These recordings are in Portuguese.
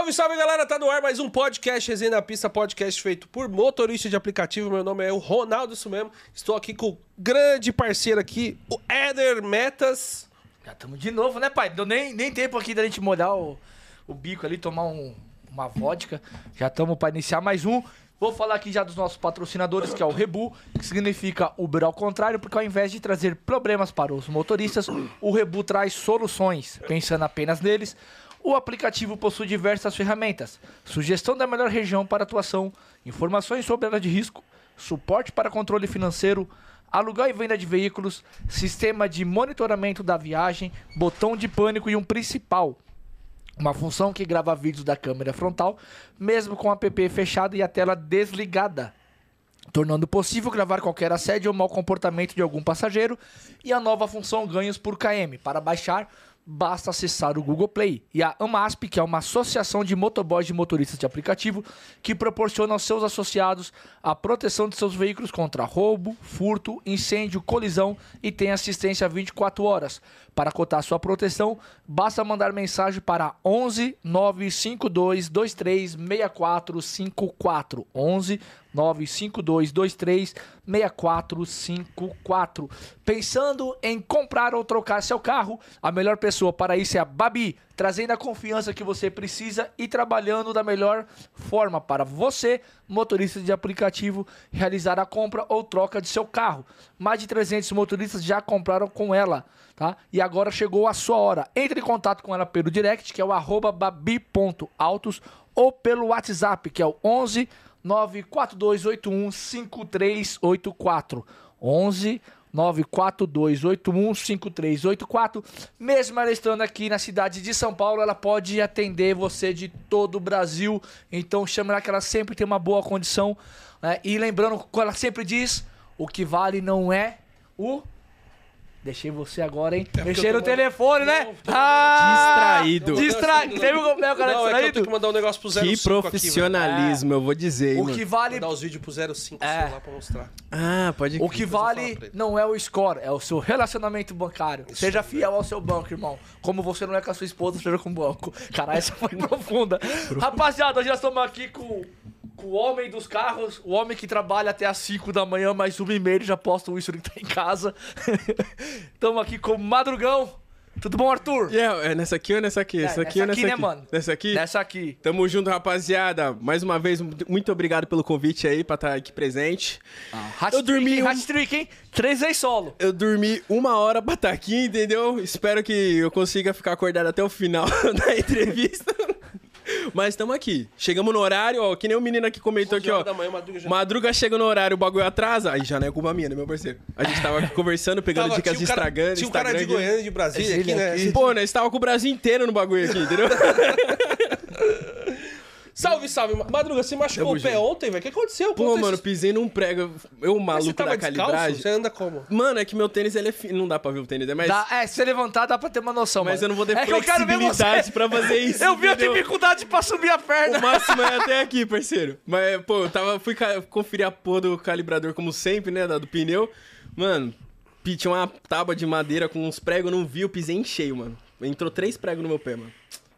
Salve, salve galera, tá no ar mais um podcast Resenha na Pista, podcast feito por motorista de aplicativo. Meu nome é o Ronaldo, isso mesmo. Estou aqui com o grande parceiro aqui, o Éder Metas. Já estamos de novo, né, pai? Deu nem, nem tempo aqui da gente molhar o, o bico ali, tomar um, uma vodka. Já estamos para iniciar mais um. Vou falar aqui já dos nossos patrocinadores, que é o Rebu, que significa Uber ao contrário, porque ao invés de trazer problemas para os motoristas, o Rebu traz soluções, pensando apenas neles. O aplicativo possui diversas ferramentas, sugestão da melhor região para atuação, informações sobre área de risco, suporte para controle financeiro, aluguel e venda de veículos, sistema de monitoramento da viagem, botão de pânico e um principal, uma função que grava vídeos da câmera frontal, mesmo com o app fechado e a tela desligada, tornando possível gravar qualquer assédio ou mau comportamento de algum passageiro, e a nova função ganhos por KM. Para baixar, basta acessar o Google Play. E a AMASP, que é uma associação de motoboys e motoristas de aplicativo, que proporciona aos seus associados a proteção de seus veículos contra roubo, furto, incêndio, colisão e tem assistência 24 horas. Para cotar sua proteção, basta mandar mensagem para 11 952 23 6454. 11 952 23 6454. Pensando em comprar ou trocar seu carro, a melhor pessoa para isso é a Babi, trazendo a confiança que você precisa e trabalhando da melhor forma para você, motorista de aplicativo, realizar a compra ou troca de seu carro. Mais de 300 motoristas já compraram com ela, tá? E agora chegou a sua hora. Entre em contato com ela pelo direct, que é o babi.autos, ou pelo WhatsApp, que é o 11 94281 5384. 11 942815384. Mesmo ela estando aqui na cidade de São Paulo, ela pode atender você de todo o Brasil. Então chama ela que ela sempre tem uma boa condição. Né? E lembrando, como ela sempre diz, o que vale não é o Deixei você agora, hein? É Mexer no telefone, né? Não, tô- Ah! Distraído. Distraído. Teve um meu cara Não, é que eu distraído? tenho que mandar um negócio pro 05 Que aqui, profissionalismo, eu vou dizer, hein, O mano. que vale Mandar os vídeos pro 05 É. lá pra mostrar. Ah, pode O que vale não é o score, é o seu relacionamento bancário. seja fiel ao seu banco, irmão. Como você não é com a sua esposa, seja com o banco. Caralho, essa foi profunda. Rapaziada, hoje nós estamos aqui com o homem dos carros, o homem que trabalha até às 5 da manhã, mais uma e meia, já posta isso, ele tá em casa. Estamos aqui com o Madrugão. Tudo bom, Arthur? Yeah, é nessa aqui ou nessa aqui? Essa aqui nessa ou nessa aqui, né, aqui? mano? Nessa aqui? Nessa aqui. Tamo junto, rapaziada. Mais uma vez, muito obrigado pelo convite aí pra estar aqui presente. Hat Eu dormi um- hat trick, hein? Três vezes solo. Eu dormi uma hora pra estar aqui, entendeu? Espero que eu consiga ficar acordado até o final da entrevista. Mas estamos aqui. Chegamos no horário, ó. Que nem o menino aqui comentou 11 aqui, ó. manhã, Madruga já- Madruga chega no horário, o bagulho atrasa. Aí já não é culpa minha, né, meu parceiro? A gente tava aqui conversando, pegando Tava- dicas de tinha um cara- Instagram. Tinha um cara de Goiânia e de Brasília Esse aqui, né? aqui. Pô, nós tava com o Brasil inteiro no bagulho aqui, entendeu? Salve, salve. Madruga, você machucou Tamo o pé junto. ontem, velho? O que aconteceu? Pô, Conta mano, isso. pisei num prego. Eu, Mas maluco você tava da descalço? calibragem. Você anda como? Mano, é que meu tênis ele é fino. Não dá pra ver o tênis, é mais. Dá- é, se você levantar, dá pra ter uma noção, Mas mano. eu não vou ter é que eu quero ver flexibilidade você. pra fazer isso. Eu vi a entendeu? dificuldade pra subir a perna. O máximo é até aqui, parceiro. Mas, pô, eu tava, fui ca- conferir a porra do calibrador, como sempre, né? da- Do pneu. Mano, pi- tinha uma tábua de madeira com uns pregos, eu não vi, eu pisei em cheio, mano. Entrou três pregos no meu pé, mano.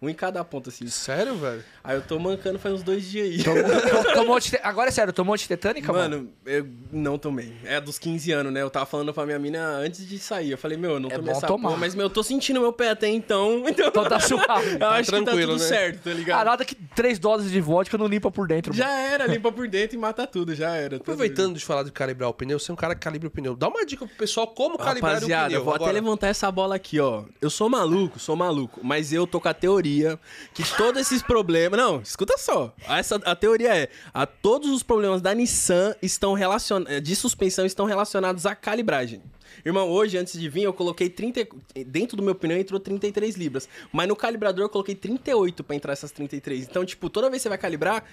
Um em cada ponta, assim. Sério, velho? Aí eu tô mancando faz uns dois dias aí. Tomou- tomou te- Agora é sério, tomou de tetânica, mano? Mano, eu não tomei. É dos 15 anos, né? Eu tava falando pra minha mina antes de sair. Eu falei, meu, eu não É tomei essa tomar. porra, mas, meu, eu tô sentindo meu pé até então. Então, Então tá suave. eu acho que tá tranquilo, tudo né? certo, tá Ah, ligado? nada que três doses de vodka não limpa por dentro, Já mano. era, limpa por dentro e mata tudo, já era. tá Aproveitando de falar de calibrar o pneu, você é um cara que calibra o pneu. Dá uma dica pro pessoal como calibrar Rapaziada, o pneu. eu vou agora. até levantar essa bola aqui, ó. Eu sou maluco, sou maluco, mas eu tô com a teoria que todos esses problemas. Não, escuta só. Essa, a teoria é: a todos os problemas da Nissan estão relacion... de suspensão estão relacionados à calibragem. Irmão, hoje, antes de vir, eu coloquei 30. Dentro do meu pneu entrou 33 libras. Mas no calibrador eu coloquei 38 pra entrar essas 33. Então, tipo, toda vez que você vai calibrar.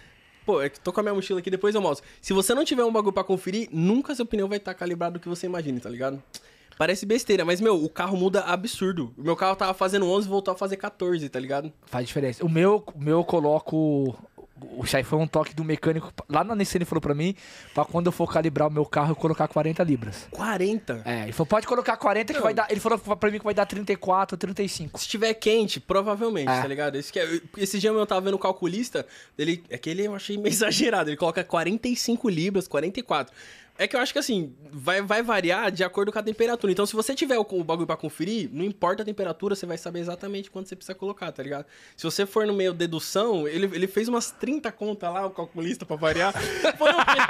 Pô, é que tô com a minha mochila aqui, depois eu mostro. Se você não tiver um bagulho pra conferir, nunca seu pneu vai estar calibrado do que você imagina, tá ligado? Parece besteira, mas, meu, o carro muda absurdo. O meu carro tava fazendo 11 e voltou a fazer 14, tá ligado? Faz diferença. O meu, o meu eu coloco Isso aí foi um toque do mecânico. Lá na Nissan ele falou pra mim, pra quando eu for calibrar o meu carro, eu colocar 40 libras. 40. É, ele falou, pode colocar 40 que Não. vai dar. Ele falou pra mim que vai dar 34, 35. Se tiver quente, provavelmente, É. tá ligado? Esse, que é, esse dia eu tava vendo o calculista, ele, é que ele eu achei meio exagerado. Ele coloca 45 libras, 44. É que eu acho que assim, vai, vai variar de acordo com a temperatura. Então, se você tiver o, o bagulho pra conferir, não importa a temperatura, você vai saber exatamente quanto você precisa colocar, tá ligado? Se você for no meio dedução, ele, ele fez umas 30 contas lá, o calculista, pra variar. Pô,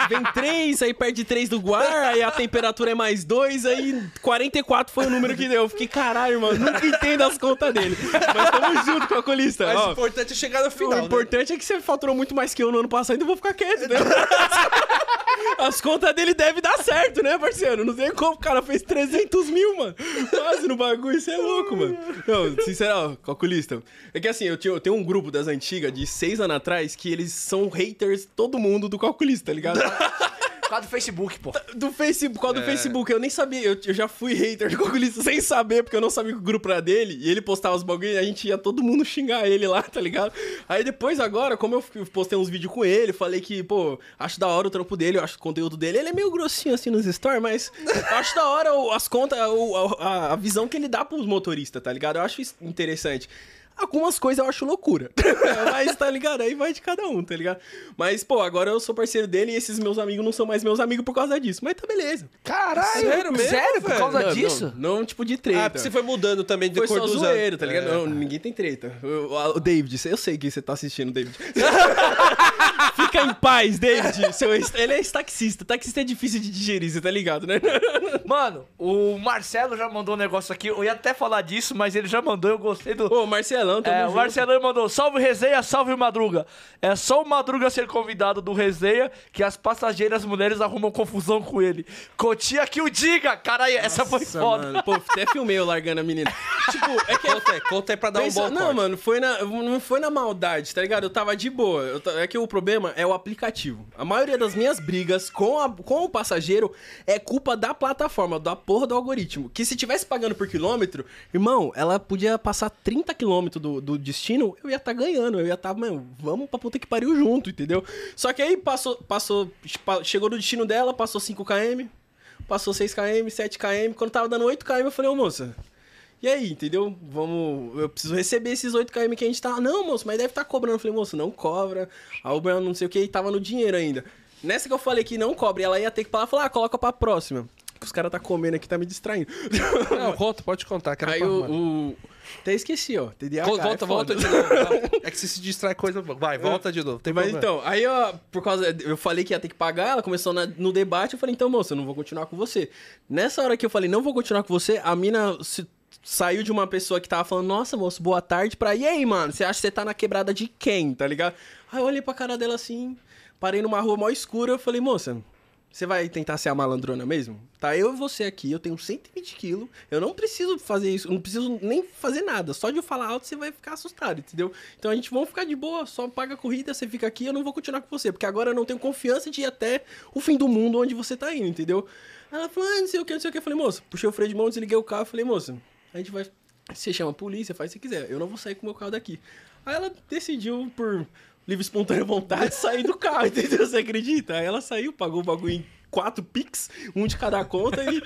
vem 3, aí perde 3 do guar, aí a temperatura é mais 2, aí 44 foi o número que deu. Eu fiquei, caralho, mano, nunca entendo as contas dele. Mas tamo junto, calculista. Mas Ó, o importante é chegar no final. o né? importante é que você faturou muito mais que eu no ano passado, então eu vou ficar quieto, né? As contas dele devem dar certo, né, parceiro? Não sei como o cara fez 300 mil, mano. Quase no bagulho, isso é louco, mano. Não, sincero, ó, calculista. É que assim, eu, eu tenho um grupo das antigas, de seis anos atrás, que eles são haters, todo mundo do calculista, tá ligado? Por causa do Facebook, pô. Do Facebook, por causa É. do Facebook, eu nem sabia, eu, eu já fui hater do calculista sem saber, porque eu não sabia que o grupo era dele, e ele postava os bagulho e a gente ia todo mundo xingar ele lá, tá ligado? Aí depois, agora, como eu postei uns vídeos com ele, falei que, pô, acho da hora o trampo dele, eu acho o conteúdo dele, ele é meio grossinho assim nos stories, mas eu acho da hora as contas, o- a, a visão que ele dá pros motoristas, tá ligado? Eu acho isso interessante. Algumas coisas eu acho loucura. Mas, tá ligado? Aí vai de cada um, tá ligado? Mas, pô, agora eu sou parceiro dele e esses meus amigos não são mais meus amigos por causa disso. Mas tá beleza. Caralho, Sério mesmo, Sério? Por causa Não, disso? Não, não, tipo de treta. Ah, porque você foi mudando também de Foi cor só dos zoeiro, tá ligado? É. Não, ninguém tem treta. O, o David, eu sei que você tá assistindo, David. Fica em paz, David. Seu, ex- ele é taxista. Taxista é difícil de digerir, você tá ligado, né? Mano, o Marcelo já mandou um negócio aqui. Eu ia até falar disso, mas ele já mandou, eu gostei do. Ô, Marcelão, tamo É, o junto. Marcelão mandou, salve Resenha, salve Madruga. É só o Madruga ser convidado do Resenha que as passageiras mulheres arrumam confusão com ele. Cotia que o diga! Caralho, essa foi foda. mano. Pô, até filmei eu largando a menina. Tipo, é que Conta aí, conta aí pra dar Pensa- um bom não, corte. mano, foi na, não foi na maldade, tá ligado? Eu tava de boa. Eu é que o problema é o aplicativo. A maioria das minhas brigas com, a- com o passageiro é culpa da plataforma, da porra do algoritmo. Que se tivesse pagando por quilômetro, irmão, ela podia passar 30 quilômetros do, do destino, eu ia estar ganhando. Eu ia estar, mano, vamos pra puta que pariu junto, entendeu? Só que aí passou, passou, pa- chegou no destino dela, passou 5 km, passou 6 km, 7 km. Quando tava dando 8 km, eu falei, ô moça, e aí, entendeu? Vamos. Eu preciso receber esses 8km que a gente tá. Não, moço, mas deve estar cobrando. Eu falei, moço, não cobra. A Uber não sei o que, tava no dinheiro ainda. Nessa que eu falei que não cobra, e ela ia ter que falar, falar, ah, coloca pra próxima. Que os caras tá comendo aqui, tá me distraindo. Não, conta, pode contar. Quero aí pra- o, o. Até esqueci, ó. TDAH. Volta, é volta, foda. volta de novo. Não, É que se se distrai coisa. Vai, volta de novo. Tem Mas problema. então, aí ó, por causa. Eu falei que ia ter que pagar, ela começou na- no debate, eu falei, então, moça, eu não vou continuar com você. Nessa hora que eu falei, não vou continuar com você, a mina se- saiu de uma pessoa que tava falando, nossa, moço, boa tarde, pra. E aí, mano, você acha que você tá na quebrada de quem, tá ligado? Aí eu olhei pra cara dela assim, parei numa rua mó escura, eu falei, moça. Você vai tentar ser a malandrona mesmo? Tá, eu e você aqui, eu tenho 120 quilos, eu não preciso fazer isso, não preciso nem fazer nada. Só de eu falar alto você vai ficar assustado, entendeu? Então a gente vai ficar de boa, só paga a corrida, você fica aqui, eu não vou continuar com você, porque agora eu não tenho confiança de ir até o fim do mundo onde você tá indo, entendeu? Ela falou, ah, não sei o que, não sei o que. Eu falei, moça, puxei o freio de mão, desliguei o carro, falei, moça, a gente vai. Você chama a polícia, faz o que quiser, eu não vou sair com o meu carro daqui. Aí ela decidiu por livre espontânea vontade sair do carro, entendeu? Você acredita? Aí ela saiu, pagou o bagulho em quatro pix, um de cada conta e,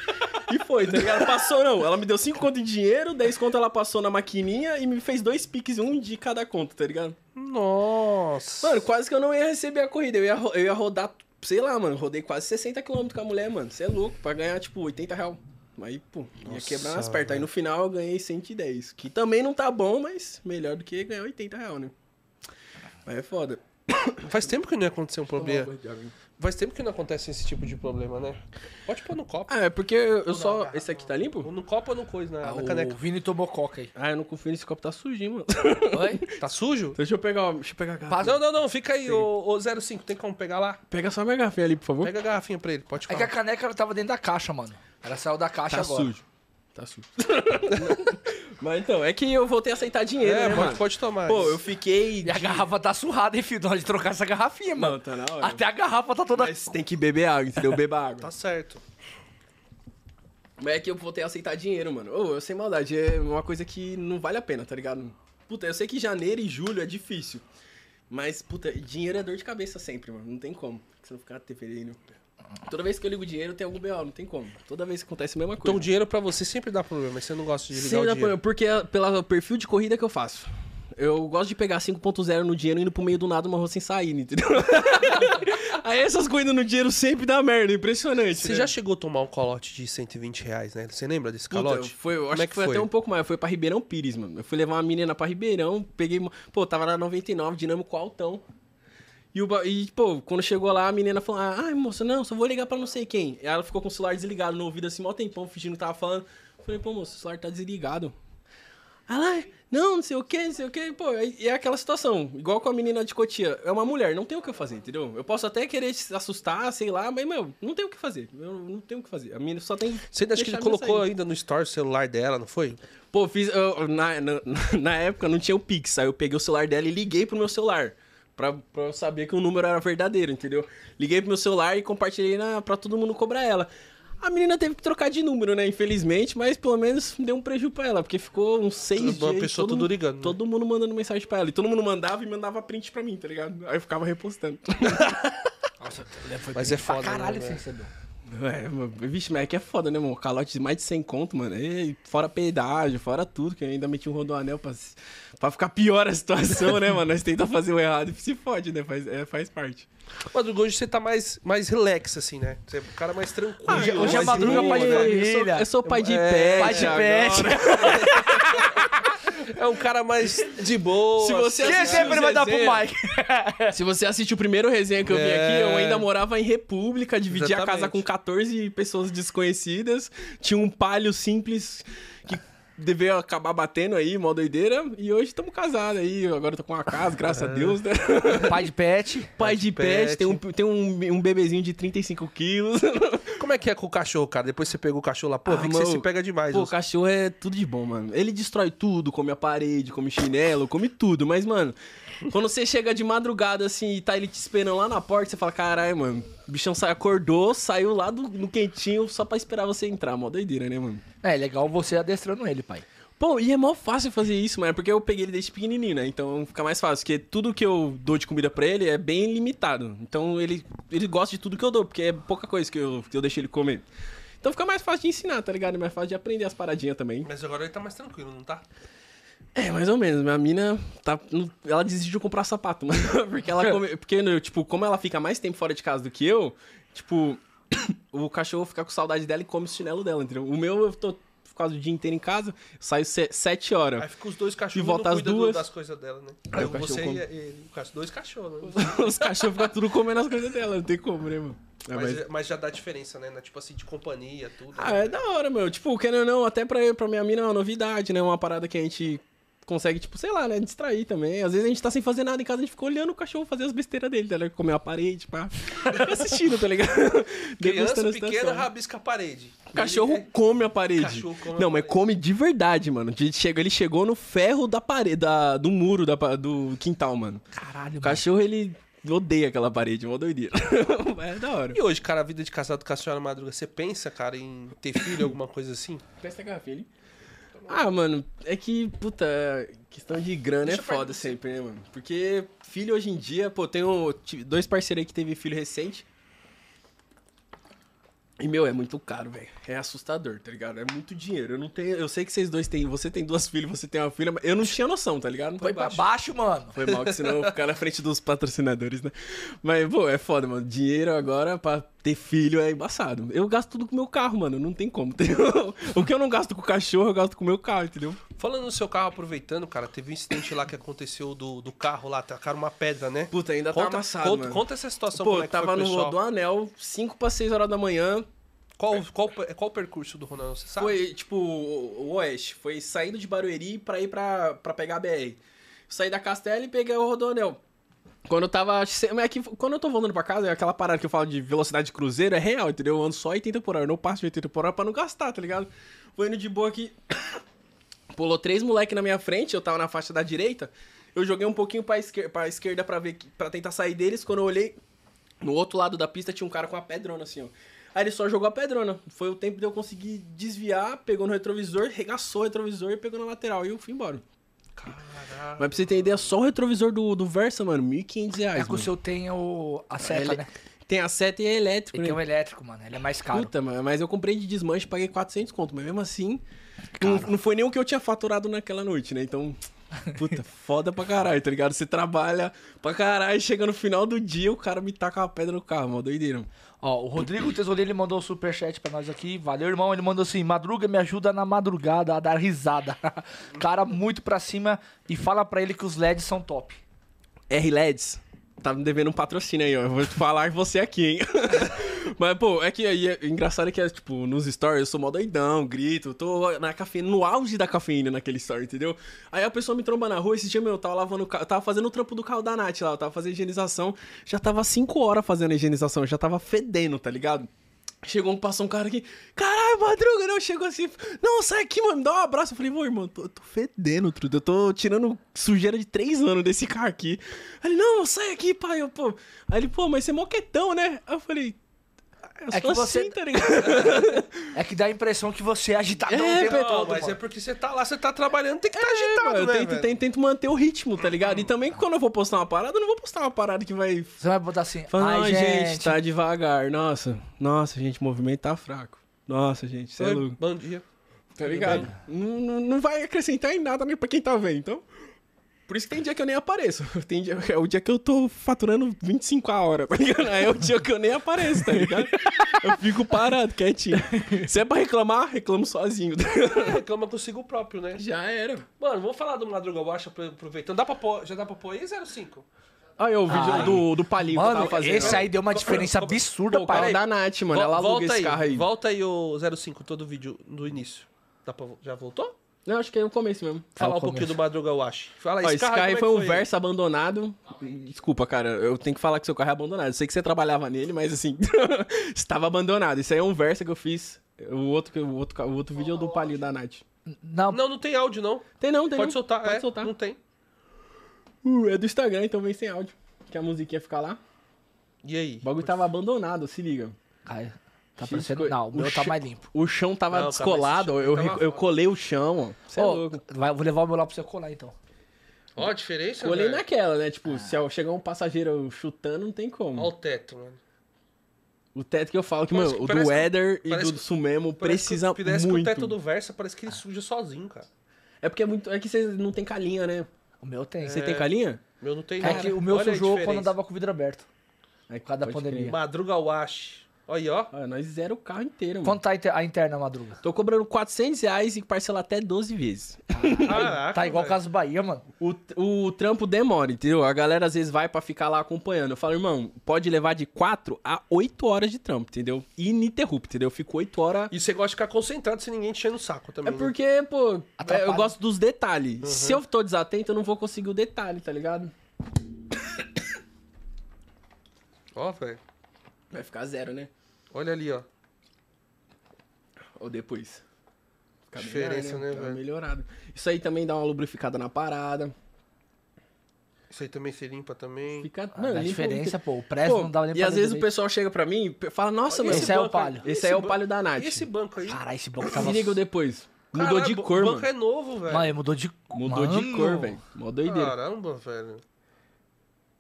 e foi, tá ligado? Passou, não. Ela me deu cinco contas de dinheiro, 10 contas ela passou na maquininha e me fez dois pix, um de cada conta, tá ligado? Nossa. Mano, quase que eu não ia receber a corrida. Eu ia, eu ia rodar, sei lá, mano. Rodei quase 60 km com a mulher, mano. Você é louco, pra ganhar, tipo, 80 reais. Aí, pô, ia Nossa, quebrar nas pernas. Aí no final eu ganhei 110. Que também não tá bom, mas melhor do que ganhar 80 reais, né? Mas é foda. Faz tempo que não ia acontecer um problema. Faz tempo que não acontece esse tipo de problema, né? Pode pôr no copo. Ah, é porque eu Não, só. garrafa Esse aqui tá limpo? No copo ou no coisa, na, Ah, na o caneca. Vini tomou coca aí. Ah, eu não confio nesse copo, tá sujinho, mano. Oi? Tá sujo? Deixa eu pegar, ó, deixa eu pegar a garrafa. Não, não, não. Fica aí, ô, ô 05. Tem como pegar lá? Pega só minha garrafinha ali, por favor. Pega a garrafinha pra ele. Pode É que falar. a caneca ela tava dentro da caixa, mano. Ela saiu da caixa Tá agora. sujo. Tá sujo. Mas então, é que eu voltei a aceitar dinheiro, É, né, pode, mano? pode tomar. Pô, eu fiquei. E a de- garrafa tá surrada, hein, filho? Na hora de trocar essa garrafinha, mano. Não, tá na hora. Até a garrafa tá toda. Mas tem que beber água, entendeu? Beba água. Tá certo. Mas é que eu voltei a aceitar dinheiro, mano. Ô, eu sem maldade, é uma coisa que não vale a pena, tá ligado? Puta, eu sei que janeiro e julho é difícil. Mas, puta, dinheiro é dor de cabeça sempre, mano. Não tem como. Você não ficar interferindo. Toda vez que eu ligo dinheiro, tem algum BO, não tem como. Toda vez que acontece a mesma coisa. Então o dinheiro pra você sempre dá problema, mas você não gosta de ligar Sim, o dá dinheiro. problema, porque é pelo perfil de corrida que eu faço. Eu gosto de pegar 5.0 no dinheiro indo pro meio do nada uma rua sem sair, entendeu? Aí essas coisas no dinheiro sempre dá merda, impressionante. Você né? já chegou a tomar um calote de 120 reais, né? Você lembra desse Puta, calote? foi, eu Como acho é que foi, até um pouco mais. Eu fui pra Ribeirão Pires, mano. Eu fui levar uma menina pra Ribeirão, peguei. Pô, tava na 99, dinâmico altão. E, o, e, pô, quando chegou lá, a menina falou: ah, Ai, moça, não, só vou ligar pra não sei quem. E ela ficou com o celular desligado no ouvido assim, mó tempão, fingindo que tava falando. Eu falei, pô, moço, o celular tá desligado. Ela, não, não sei o que, não sei o que, pô, e é aquela situação, igual com a menina de Cotia, é uma mulher, não tem o que eu fazer, entendeu? Eu posso até querer se assustar, sei lá, mas, meu, não tem o que fazer, eu não tenho o que fazer, a menina só tem Você acha que ele colocou sair. ainda no story o celular dela, não foi? Pô, fiz. eu- na, na, na época não tinha o Pix, aí eu peguei o celular dela e liguei pro meu celular. Pra, pra eu saber que o número era verdadeiro, entendeu? Liguei pro meu celular e compartilhei na, pra todo mundo cobrar ela. A menina teve que trocar de número, né? Infelizmente, mas pelo menos deu um prejuízo pra ela, porque ficou uns seis Uma dias. e pessoa todo tudo mundo- ligando, né? Todo mundo mandando mensagem pra ela. E todo mundo mandava e mandava print pra mim, tá ligado? Aí eu ficava repostando. Nossa, foi Mas é pra foda, caralho né, você recebeu. É, vixe, mas é que é foda, né, mano? Calote de mais de 100 conto, mano. E fora pedágio, fora tudo, que eu ainda meti um rodoanel pra, pra ficar pior a situação, né, mano? Nós tenta fazer o errado e se fode, né? Faz, é, faz parte. Madruga, hoje você tá mais, mais relax, assim, né? Você é um cara mais tranquilo. Hoje- mais hoje é madruga, pai de né? família. Eu sou, eu sou pai de É, pet. pai de agora. pet. É um cara mais de boa. Se você assim. Quem assistir sempre vai dar pro Mike? Se você assiste o primeiro resenha que eu vi É. aqui, eu ainda morava em República, dividia a casa com 14 pessoas desconhecidas. Tinha um palio simples que devia acabar batendo aí, mó doideira. E hoje estamos casados aí. Agora eu tô com uma casa, graças a Deus, né? Pai de pet. Pai de pet, pet. tem, um, tem um, um bebezinho de 35 quilos. Como é que é com o cachorro, cara? Depois você pegou o cachorro lá. Pô, Ah, vi que você se pega demais. Pô, os- cachorro é tudo de bom, mano. Ele destrói tudo, come a parede, come chinelo, come tudo. Mas, mano, quando você chega de madrugada assim e tá ele te esperando lá na porta, você fala, caralho, mano, o bichão sai, acordou, saiu lá do, no quentinho só pra esperar você entrar. Mó doideira, né, mano? É legal você adestrando ele, pai. Pô, e é mó fácil fazer isso, mano, porque eu peguei ele desde pequenininho, né? Então fica mais fácil, porque tudo que eu dou de comida pra ele é bem limitado. Então ele, ele gosta de tudo que eu dou, porque é pouca coisa que eu, que eu deixo ele comer. Então fica mais fácil de ensinar, tá ligado? É mais fácil de aprender as paradinhas também. Mas agora ele tá mais tranquilo, não tá? É, mais ou menos. Minha mina tá. Ela desistiu de comprar sapato, mano. Porque ela come. Porque, né, tipo, como ela fica mais tempo fora de casa do que eu, tipo, o cachorro fica com saudade dela e come o chinelo dela, entendeu? O meu, eu tô causa do dia inteiro em casa, eu saio se- sete horas. Aí fica os dois cachorros E volta duas. das coisas dela, né? Aí Aí o você come. e, dois cachorros, né? Os cachorros ficam tudo comendo as coisas dela, não tem como, né, mano? É, Mas, mas- mas já dá diferença, né? Tipo assim, de companhia, tudo. Ah, né? é da hora, meu. Tipo, querendo ou não, até pra, pra minha mina é uma novidade, né? Uma parada que a gente consegue, tipo, sei lá, né? Distrair também. Às vezes a gente tá sem fazer nada em casa, a gente fica olhando o cachorro fazer as besteiras dele, tá ligado? Comer a parede, pá. Fica assistindo, tá ligado? Criança a pequena rabisca a parede. O cachorro Ele- come a parede. Cachorro come a não, mas parede. come de verdade, mano. Ele chegou no ferro da parede, da, do muro da, do quintal, mano. Caralho, O mano. cachorro, ele odeia aquela parede, uma doideira. Mas é da hora. E hoje, cara, a vida de casado com a senhora Madruga, você pensa, cara, em ter filho, alguma coisa assim? Presta a garrafinha ali. Ah, mano, é que, puta, questão de grana Deixa é foda sempre, né, mano? Porque filho hoje em dia, pô, tenho dois parceiros aí que teve filho recente. E, meu, é muito caro, velho. É assustador, tá ligado? É muito dinheiro. Eu não tenho. Eu sei que vocês dois têm. Você tem duas filhas, você tem uma filha, mas eu não tinha noção, tá ligado? Foi pra baixo, mano. Foi mal, que senão eu ficar na frente dos patrocinadores, né? Mas, pô, é foda, mano. Dinheiro agora pra ter filho é embaçado. Eu gasto tudo com o meu carro, mano. Não tem como, entendeu? O que eu não gasto com o cachorro, eu gasto com o meu carro, entendeu? Falando no seu carro, aproveitando, cara, teve um incidente lá que aconteceu do, do carro lá, tacaram uma pedra, né? Puta, ainda tá Conta, amassado, conta, mano. conta essa situação, Pô, é tava no. Rodoanel, 5 pra 6 horas da manhã. Qual, qual, qual o percurso do Ronaldo, você sabe? Foi, tipo, o o oeste. Foi saindo de Barueri pra ir pra, pra pegar a BR. Saí da Castela e peguei o Rodoanel. Quando eu tava. É que, quando eu tô voltando pra casa, é aquela parada que eu falo de velocidade de cruzeiro, é real, entendeu? Eu ando só 80 por hora, eu não passo de 80 por hora pra não gastar, tá ligado? Vou indo de boa aqui. Pulou três moleque na minha frente, eu tava na faixa da direita. Eu joguei um pouquinho pra, esquer pra esquerda pra ver para tentar sair deles. Quando eu olhei, no outro lado da pista tinha um cara com uma pedrona assim, ó. Aí ele só jogou a pedrona. Foi o tempo de eu conseguir desviar, pegou no retrovisor, regaçou o retrovisor e pegou na lateral. E eu fui embora. Mas pra você ter ideia, só o retrovisor do, do Versa, mano, 1.500 reais. É que o mano. seu tem o, a seta, Ele- né? Tem a seta e é elétrico, Ele né? tem um elétrico, mano. Ele é mais caro. Puta, mano, mas eu comprei de desmanche, paguei 400 conto, mas mesmo assim, não, não foi nem o que eu tinha faturado naquela noite, né? Então, puta, foda pra caralho, tá ligado? Você trabalha pra caralho, chega no final do dia, o cara me taca uma pedra no carro, mó doideira. Ó, o Rodrigo Tesoureiro ele mandou o superchat pra nós aqui. Valeu, irmão. Ele mandou assim: Madruga me ajuda na madrugada a dar risada. Cara, muito pra cima e fala pra ele que os LEDs são top. R-LEDs, tá me devendo um patrocínio aí, ó. Eu vou falar você aqui, hein? Mas, pô, é que aí, é, engraçado que é, tipo, nos stories eu sou mó doidão, grito, tô na cafeína, no auge da cafeína naquele story, entendeu? Aí a pessoa me tromba na rua, esse dia, meu, eu tava lavando eu tava fazendo o trampo do carro da Nath lá, eu tava fazendo higienização, já tava 5 horas fazendo higienização, já tava fedendo, tá ligado? Chegou passou um cara aqui, caralho, madruga, não, chegou assim, não, sai aqui, mano, dá um abraço. Eu falei, pô, irmão, tô, tô fedendo, trudo, eu tô tirando sujeira de três anos desse carro aqui. Ele, não, sai aqui, pai, eu, pô. Aí ele, pô, mas você é moquetão, né? Aí eu falei, eu É sou que você- assim, tá ligado? É que dá a impressão que você é agitado É, o tempo Não, todo, mas mano. é porque você tá lá, você tá trabalhando, tem que estar tá É, agitado, mano, eu né, tento, tento, tento manter o ritmo, tá ligado? E também quando eu vou postar uma parada, eu não vou postar uma parada que vai Você vai botar assim, Fala, ai, "Não, gente, tá devagar. Nossa, nossa, gente, o movimento tá fraco. Nossa, gente, você é louco. Bom dia. Tá ligado? Não, não, não vai acrescentar em nada nem pra quem tá vendo, então. Por isso que tem dia que eu nem apareço. Tem dia, é o dia que eu tô faturando 25 a hora, tá ligado? Aí é o dia que eu nem apareço, tá ligado? Eu fico parado, quietinho. Se é pra reclamar, reclamo sozinho. É, reclama consigo próprio, né? Já era. Mano, vamos falar do Madruga Watch aproveitando. Dá pra pôr, já dá pra pôr aí 05? Aí, o vídeo Ai. do, do palinho que eu Mano, tava fazendo. esse aí deu uma diferença absurda, Pô, pai. da Nath, mano. Vol- Ela aluga volta esse aí, carro aí. Volta aí o 05, todo o vídeo do início. Dá pra, já voltou? Não, acho que é no começo mesmo. Falar o um pouquinho começo. do Madruga Watch. Fala aí, Ó, esse carro aí é foi que um ele? Versa abandonado. Desculpa, cara, eu tenho que falar que seu carro é abandonado. Eu sei que você trabalhava nele, mas assim, estava abandonado. Isso aí é um Versa que eu fiz. O outro, o outro, o outro vídeo é o do palio da Nath. Não, Não, não tem áudio, não. Tem não, tem Pode não. soltar, Pode é, soltar. não tem. Uh, é do Instagram, então vem sem áudio. Que a musiquinha fica lá. E aí? O bagulho tava abandonado, se liga. Ai, tá parecendo... coi- Não, o meu tá che- mais limpo. O chão tava Não, tá descolado, mais- eu, eu, eu colei o chão, ó. Você é Ó, louco. vai- vou levar o meu lá pra você colar, então. Ó a diferença, Colei velho. naquela, né? Tipo, se eu chegar um passageiro chutando, não tem como. Ó o teto, mano. O teto que eu falo que, Parece mano, que- o parece do Éder e parece do que- Sumemo Parece precisa que, parece muito. que o teto do Versa parece que ele suja sozinho, cara. É porque é muito. É que você não tem calinha, né? O meu tem. Você tem calinha? Meu não tem É nada. que o meu sujou quando dava com o vidro aberto. Aí, Por causa da pode pandemia. Madruga Wash. Olha aí, ó. Ah, nós zero o carro inteiro, mano. Quanto tá a inter- a interna, Madruga? Tô cobrando 400 reais e parcela até 12 vezes. Caraca, Tá igual velho. Caso Bahia, mano. O, o trampo demora, entendeu? A galera às vezes vai pra ficar lá acompanhando. Eu falo, irmão, pode levar de 4 a 8 horas de trampo, entendeu? Ininterrupto, entendeu? Eu fico 8 horas. E você gosta de ficar concentrado sem ninguém te enchendo o saco É também. né? porque, pô, Atrapalha. eu gosto dos detalhes. Se eu tô desatento, eu não vou conseguir o detalhe, tá ligado? Ó, velho. Vai ficar zero, né? Olha ali, ó. Ou depois. Fica Diferença, né, Dá uma velho? melhorada. Isso aí também dá uma lubrificada na parada. Isso aí também se limpa também. Fica. Ah, mano, dá limpa diferença, muito. pô. O preço Pô, não dava nem E às vezes o pessoal chega pra mim e fala, nossa, mano. esse é o banco aí. palio. Esse aí é o palio da Nath. E esse banco aí? Caralho, esse banco Se tava... liga depois. Mudou Caralho, de o cor, banco mano. é novo, velho. Mano, mudou de... Mudou de Mano. cor, velho. Mó doideira. Caramba, velho.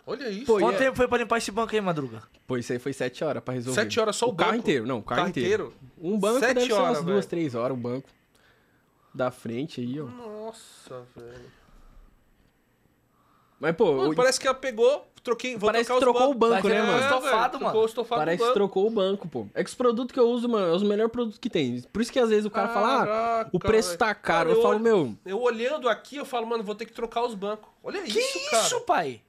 Olha isso. Pô, Quanto é- tempo foi pra limpar esse banco aí, Madruga? Pô, isso aí foi 7 horas pra resolver. Sete horas só o carro banco? inteiro, não, o carro, Carro inteiro. inteiro? Um banco Sete deve ser horas, umas duas, três horas, um banco. Da frente aí, ó. Nossa, velho. Mas, pô, Mano, o- parece que ela pegou, troquei, vou Parece que os trocou o banco, né, é, mano? mas- estofado, mano. trocou o estofado parece que trocou o banco, pô. É que os produtos que eu uso, mano, é os melhores produtos que tem. Por isso que às vezes o cara fala, ah, Caraca, o preço velho. tá caro. Cara, eu, eu falo, meu, Eu olhando aqui, eu falo, mano, vou ter que trocar os bancos. Olha Que isso, cara. isso, pai?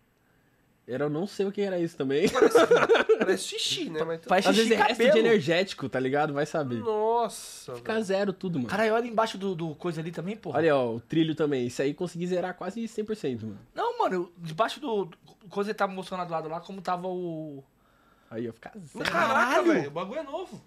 Era, eu não sei o que era isso também. Parece xixi, né? Mas... Faz Às xixi vezes é resto de energético, tá ligado? Vai saber. Nossa, Fica velho. zero tudo, mano. Caralho, olha embaixo do, do coisa ali também, porra. Olha, ó, o trilho também. Isso aí consegui zerar quase 100%, mano. Não, mano, eu- debaixo do... Coisa que tava mostrando do lado lá, como tava o... Aí, ó, fica zero. Caraca, velho. O bagulho é novo.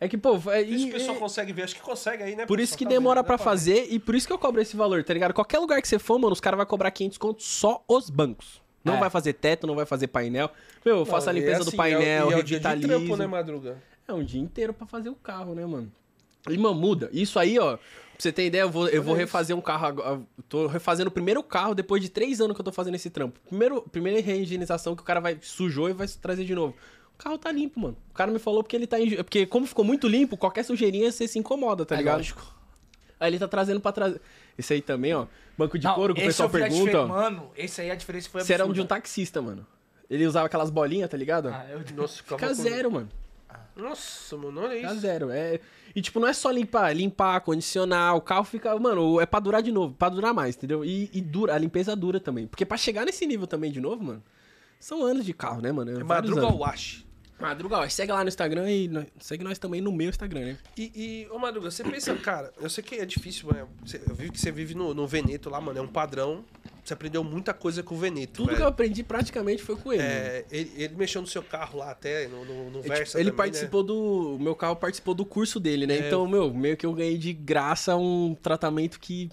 É que, pô, é, Isso e- o pessoal e- consegue ver. Acho que consegue aí, né? por pessoal? isso que Tá demora vendo, pra né, fazer e por isso que eu cobro esse valor, tá ligado? Qualquer lugar que você for, mano, os caras vão cobrar 500 conto só os bancos. Não É. vai fazer teto, não vai fazer painel. Meu, eu faço a Não, e limpeza é do assim, painel, é, o- e é o dia de revitalizo. trampo, né, Madruga? É um dia inteiro pra fazer o carro, né, mano? E, mano, muda. Isso aí, ó. Pra você ter ideia, eu vou, eu vou refazer um carro agora. Tô refazendo o primeiro carro depois de três anos que eu tô fazendo esse trampo. Primeiro, primeira reigienização que o cara vai sujou e vai trazer de novo. O carro tá limpo, mano. O cara me falou porque ele tá. enjo- Porque como ficou muito limpo, qualquer sujeirinha você se incomoda, tá É ligado? lógico. Aí ele tá trazendo pra trás. Esse aí também, ó. Banco de Não, couro que o pessoal pergunta, ó. Mano, esse aí a diferença foi Você era um de um absurda. taxista, mano. Ele usava aquelas bolinhas, tá ligado? Ah, eu... Nossa, Fica com- zero, mano. Nossa, mano, olha Fica isso. zero. É... E, tipo, não é só limpar, limpar, condicionar, o carro fica. Mano, é pra durar de novo, pra durar mais, entendeu? E, e dura, a limpeza dura também. Porque pra chegar nesse nível também de novo, mano, são anos de carro, né, mano? É vários Madruga. Wash. Madruga, ó, segue lá no Instagram e nós- segue nós também no meu Instagram, né? E, e, ô Madruga, você pensa, cara, eu sei que é difícil, mano. Eu vi que você vive no, no Veneto lá, mano. É um padrão. Você aprendeu muita coisa com o Veneto. Tudo velho. que eu aprendi praticamente foi com ele. É, ele, ele mexeu no seu carro lá até, no, no, no Versa. tipo, ele também, participou do. O meu carro participou do curso dele, né? É. Então, meu, meio que eu ganhei de graça um tratamento que.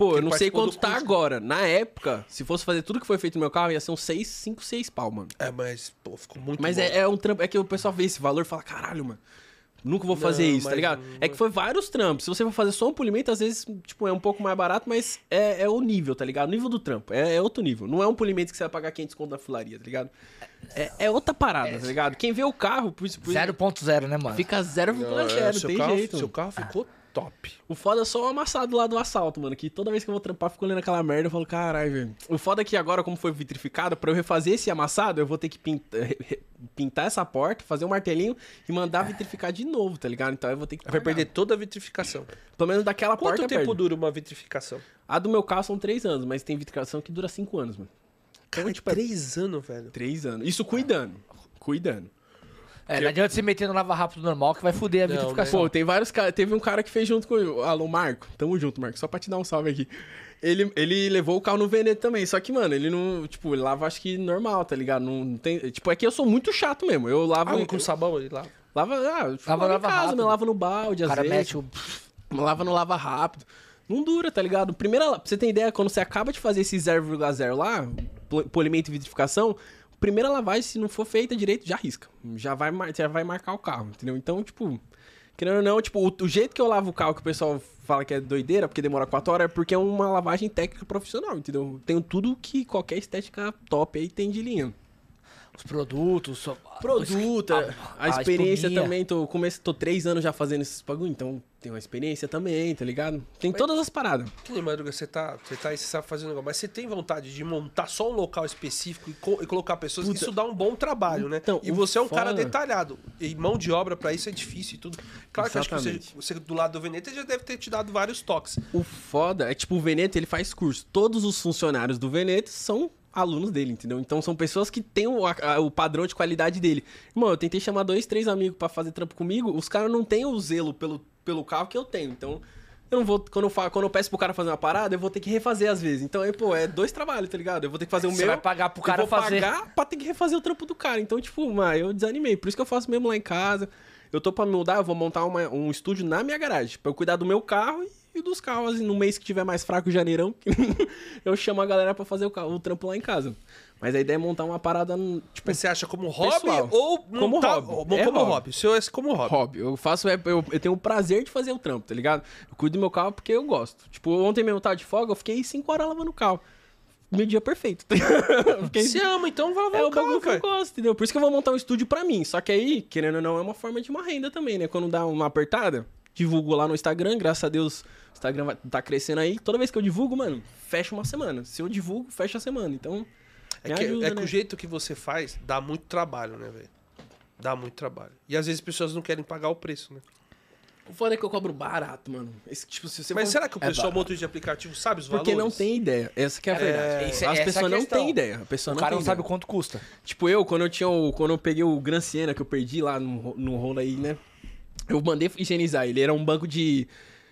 Pô, eu não sei quanto tá curso. agora. Na época, se fosse fazer tudo que foi feito no meu carro, ia ser uns 6, 5, 6 pau, mano. É, mas, pô, ficou muito Mas bom. é, é um trampo. É que o pessoal vê esse valor e fala, caralho, mano. Nunca vou fazer Não, isso, tá ligado? não- É que foi vários trampos. Se você for fazer só um polimento, às vezes, tipo, é um pouco mais barato, mas é, é o nível, tá ligado? O nível do trampo. É, é outro nível. Não é um polimento que você vai pagar 500 conto na fularia, tá ligado? É, é outra parada, tá ligado? Quem vê o carro, por, por, 0.0, né, mano? fica 0,0, Não, não, é, seu tem carro, jeito. Seu carro ficou top. O foda é só o amassado lá do assalto, mano. Que toda vez que eu vou trampar, fico olhando aquela merda eu falo, caralho, velho. O foda é que agora, como foi vitrificado, pra eu refazer esse amassado, eu vou ter que pintar, pintar essa porta, fazer um martelinho e mandar vitrificar de novo, tá ligado? Então eu vou ter que. Vai pagar. perder toda a vitrificação. Pelo menos daquela Quanto porta tempo perde. dura uma vitrificação? A do meu carro são três anos, mas tem vitrificação que dura cinco anos, mano. Cara, tipo, três anos, velho. Três anos. Isso cuidando. Cuidando. É, não adianta você meter no lava rápido normal que vai foder a Não, vitrificação. Pô, tem vários caras. Teve um cara que fez junto com o Alô, Marco. Tamo junto, Marco. Só pra te dar um salve aqui. Ele, ele levou o carro no Veneto também. Só que, mano, ele não. Tipo, ele lava acho que normal, tá ligado? Não, não tem. Tipo, é que eu sou muito chato mesmo. Eu lavo. Água com sabão ali lá. Lava, ah, Lava, lava, lava em casa, rápido. né? lava no balde, o às cara vezes. mete o... Lava no lava rápido. Não dura, tá ligado? Primeira, pra você ter ideia, quando você acaba de fazer esse 0,0 lá, pol- polimento e vitrificação, primeira lavagem, se não for feita direito, já risca. Já vai, já vai marcar o carro, entendeu? Então, tipo, querendo ou não, tipo, o, o jeito que eu lavo o carro que o pessoal fala que é doideira, porque demora 4 horas, é porque é uma lavagem técnica profissional, entendeu? Tenho tudo que qualquer estética top aí tem de linha. Os produtos, Produto, a, a experiência espuminha. também, tô, comece, tô três anos já fazendo esses bagulho, então tem uma experiência também, tá ligado? Tem todas as paradas. Que nem Madruga, você tá, você tá você sabe fazer um negócio, mas você tem vontade de montar só um local específico e, co- e colocar pessoas, Puta. isso dá um bom trabalho, né? Então, e você é um cara detalhado. E mão de obra pra isso é difícil e tudo. Claro que eu acho que você, Exatamente. você do lado do Veneto ele já deve ter te dado vários toques. O foda é que, tipo, o Veneto, ele faz curso. Todos os funcionários do Veneto são alunos dele, entendeu? Então são pessoas que têm o, a- o padrão de qualidade dele. Irmão, eu tentei chamar dois, três amigos pra fazer trampo comigo, os caras não têm o zelo pelo, pelo carro que eu tenho. Então, eu não vou. Quando eu, fa- quando eu peço pro cara fazer uma parada, eu vou ter que refazer às vezes. Então, aí, pô, é dois trabalhos, tá ligado? Eu vou ter que fazer o Você meu. vai pagar pro eu cara vou fazer. pagar pra ter que refazer o trampo do cara. Então, tipo, mano, eu desanimei. Por isso que eu faço mesmo lá em casa. Eu tô pra me mudar, eu vou montar uma- um estúdio na minha garagem. Pra eu cuidar do meu carro e, e dos carros. assim, no mês que tiver mais fraco, janeirão, eu chamo a galera pra fazer o, carro- o trampo lá em casa. Mas a ideia é montar uma parada, tipo, Mas você acha como hobby Pessoal. ou Como montar- hobby. ou- É como hobby. hobby. O seu é como hobby. hobby. Eu faço, é, eu, eu tenho o prazer de fazer o trampo, tá ligado? Eu cuido do meu carro porque eu gosto. Tipo, ontem mesmo eu tava de folga, eu fiquei 5 horas lavando o carro. Meu dia perfeito. ligado? Eu fiquei- Se ama, então vai lavar é o o bagulho carro, que eu gosto, entendeu? Por isso que eu vou montar um estúdio pra mim. Só que aí, querendo ou não, é uma forma de uma renda também, né? Quando dá uma apertada, divulgo lá no Instagram, graças a Deus, o Instagram vai, tá crescendo aí. Toda vez que eu divulgo, mano, fecha uma semana. Se eu divulgo, fecha a semana. Então, É me que, ajuda, é que né? o jeito que você faz dá muito trabalho, né, velho? Dá muito trabalho. E às vezes as pessoas não querem pagar o preço, né? O foda é que eu cobro barato, mano. Esse, tipo, se você Mas for- será que o É pessoal motorista de aplicativo sabe os Porque valores? não tem ideia. Essa que é a verdade. isso- As essa é a pessoas não têm ideia. A pessoa O não cara não sabe ideia. quanto custa. Tipo, eu, quando eu tinha o, Quando eu peguei o Gran Siena que eu perdi lá no, no rolo aí, né? Eu mandei higienizar. Ele era um banco de.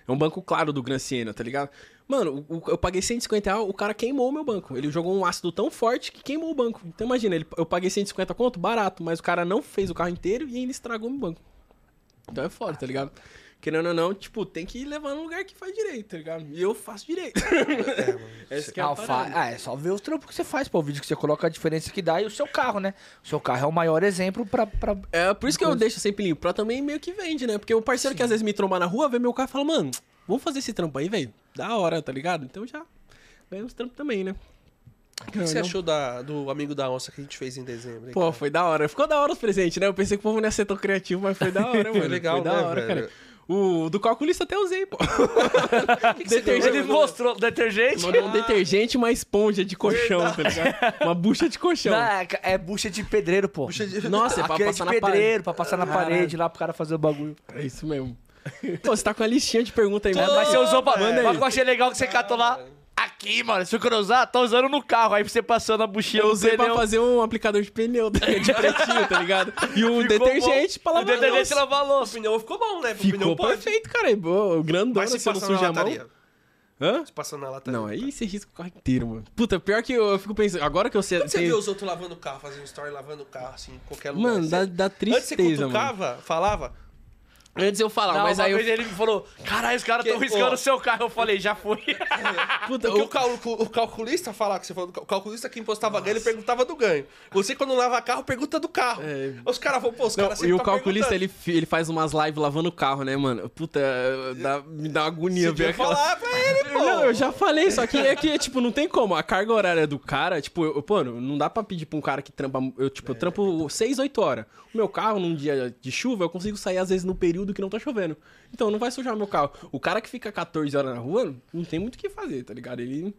É um banco claro do Gran Siena, tá ligado? Mano, eu paguei 150 reais, o cara queimou o meu banco. Ele jogou um ácido tão forte que queimou o banco. Então imagina, eu paguei 150 conto, barato, mas o cara não fez o carro inteiro e ainda estragou meu banco. Então é foda, tá ligado? Querendo ou não, tipo, tem que levar num lugar que faz direito, tá ligado? E eu faço direito. Essa que é a Ah, fa- ah, é só ver os trampos que você faz, pô. O vídeo que você coloca a diferença que dá e o seu carro, né? O seu carro é o maior exemplo pra. pra... É por isso que eu deixo sempre limpo, pra também meio que vende, né? Porque o parceiro que às vezes me trombar na rua, vê meu carro e fala, mano, vamos fazer esse trampo aí, velho. Da hora, tá ligado? Então já ganha uns trampos também, né? O que você achou da, do amigo da onça que a gente fez em dezembro? hein, Pô, cara? foi da hora. Ficou da hora os presentes, né? Eu pensei que o povo não ia ser tão criativo, mas foi da hora, mano. legal, foi da né, hora, velho? cara. O do calculista até usei, pô. que que você Detergente. Ele mostrou detergente. Mandou um detergente e uma esponja de colchão, tá ligado? Uma bucha de colchão. Não, é, é bucha de pedreiro, pô. De- Nossa, é pra Aquele passar de na parede. pedreiro, pra passar na Caralho. parede lá pro cara fazer o bagulho. É isso mesmo. Pô, você tá com a listinha de pergunta aí, É, mano. mas você usou pra. Aí. Mas eu achei legal que você catou lá. Aqui, mano. Se eu quero usar, tá usando no carro. Aí você passando a buchinha Eu no usei pra pneu. fazer um aplicador de pneu de pretinho, tá ligado? E um Ficou detergente bom. pra O lavar a detergente louça. lavar a O louça. pneu ficou bom, né? O Ficou perfeito, cara. Boa, grandão, Mas se você não passar na suja a mão. Hã? Se passar na lataria. Não, aí você risca o carro inteiro, mano. Puta, pior que eu, eu fico pensando, agora que eu sei... Quando você sei- vê os outros lavando o carro, fazendo story lavando o carro, assim, em qualquer lugar. Mano, você- dá, dá Antes você tristeza, mano. falava, Antes eu falava, Não, mas uma aí eu... vez ele me falou, caralho, os caras Que- tão riscando o seu carro. Eu falei, já foi. Puta, Porque o- o, o calculista falava que você falou, o calculista que impostava ganho, ele perguntava do ganho. Você, quando lava carro, pergunta do carro. É. Os caras vão, pô, os caras e o tá calculista, ele, ele faz umas lives lavando o carro, né, mano? Puta, dá- me dá uma agonia Você ver aquela... falar pra ele, pô. Não, eu já falei, só que é que, tipo, não tem como. A carga horária do cara, tipo, eu, pô, não dá pra pedir pra um cara que trampa. Eu, tipo, eu trampo 6, 8 horas. O meu carro, num dia de chuva, eu consigo sair, às vezes, no período que não tá chovendo. Então não vai sujar meu carro. O cara que fica 14 horas na rua, não tem muito o que fazer, tá ligado? Ele.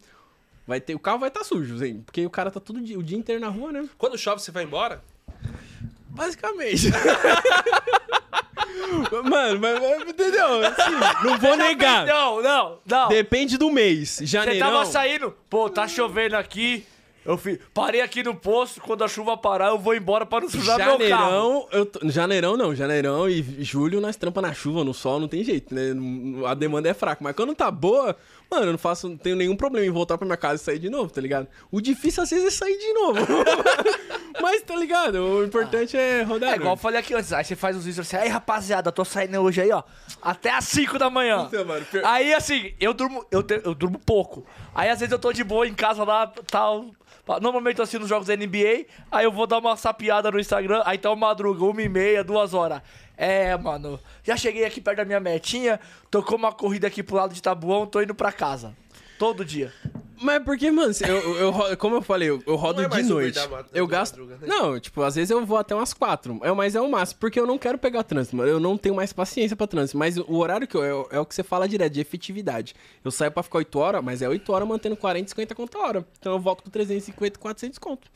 Vai ter, o carro vai estar tá sujo, Zen, porque o cara tá todo dia, o dia inteiro na rua, né? Quando chove, você vai embora? Basicamente. Mano, mas, mas, entendeu? Assim, não vou negar. Não, não, não. Depende do mês. Você Janeirão. tava saindo, pô, tá chovendo aqui. Eu fi- parei aqui no posto, quando a chuva parar, eu vou embora pra não sujar meu carro. Janeirão, eu tô- janeirão não, janeirão e julho nós trampa na chuva, no sol, não tem jeito, né? A demanda é fraca, mas quando tá boa, mano, eu não faço, não tenho nenhum problema em voltar pra minha casa e sair de novo, tá ligado? O difícil às vezes é sair de novo. mas tá ligado? O importante é rodar. É igual eu falei aqui antes, aí você faz os vídeos assim, aí rapaziada, tô saindo hoje aí, ó, até às 5 da manhã. Puta, mano, pior- Aí assim, eu durmo, eu, te- eu durmo pouco. Aí às vezes eu tô de boa em casa lá, tal. Normalmente eu assisto os jogos da NBA, aí eu vou dar uma sapiada no Instagram, aí tá uma madruga, uma e meia, duas horas. É, mano, já cheguei aqui perto da minha metinha, tocou uma corrida aqui pro lado de Tabuão, tô indo pra casa. Todo dia. Mas porque, mano, eu, eu, ro- como eu falei, eu, eu rodo Não é de mais Uber noite. da eu gasto. madruga, né? Não, tipo, às vezes eu vou até umas quatro. É, mas é o máximo, porque eu não quero pegar trânsito, mano. Eu não tenho mais paciência pra trânsito. Mas o horário que eu, é, é o que você fala direto, de efetividade. Eu saio pra ficar 8 horas, mas é 8 horas mantendo 40, 50 conto a hora. Então eu volto com 350, 400 conto.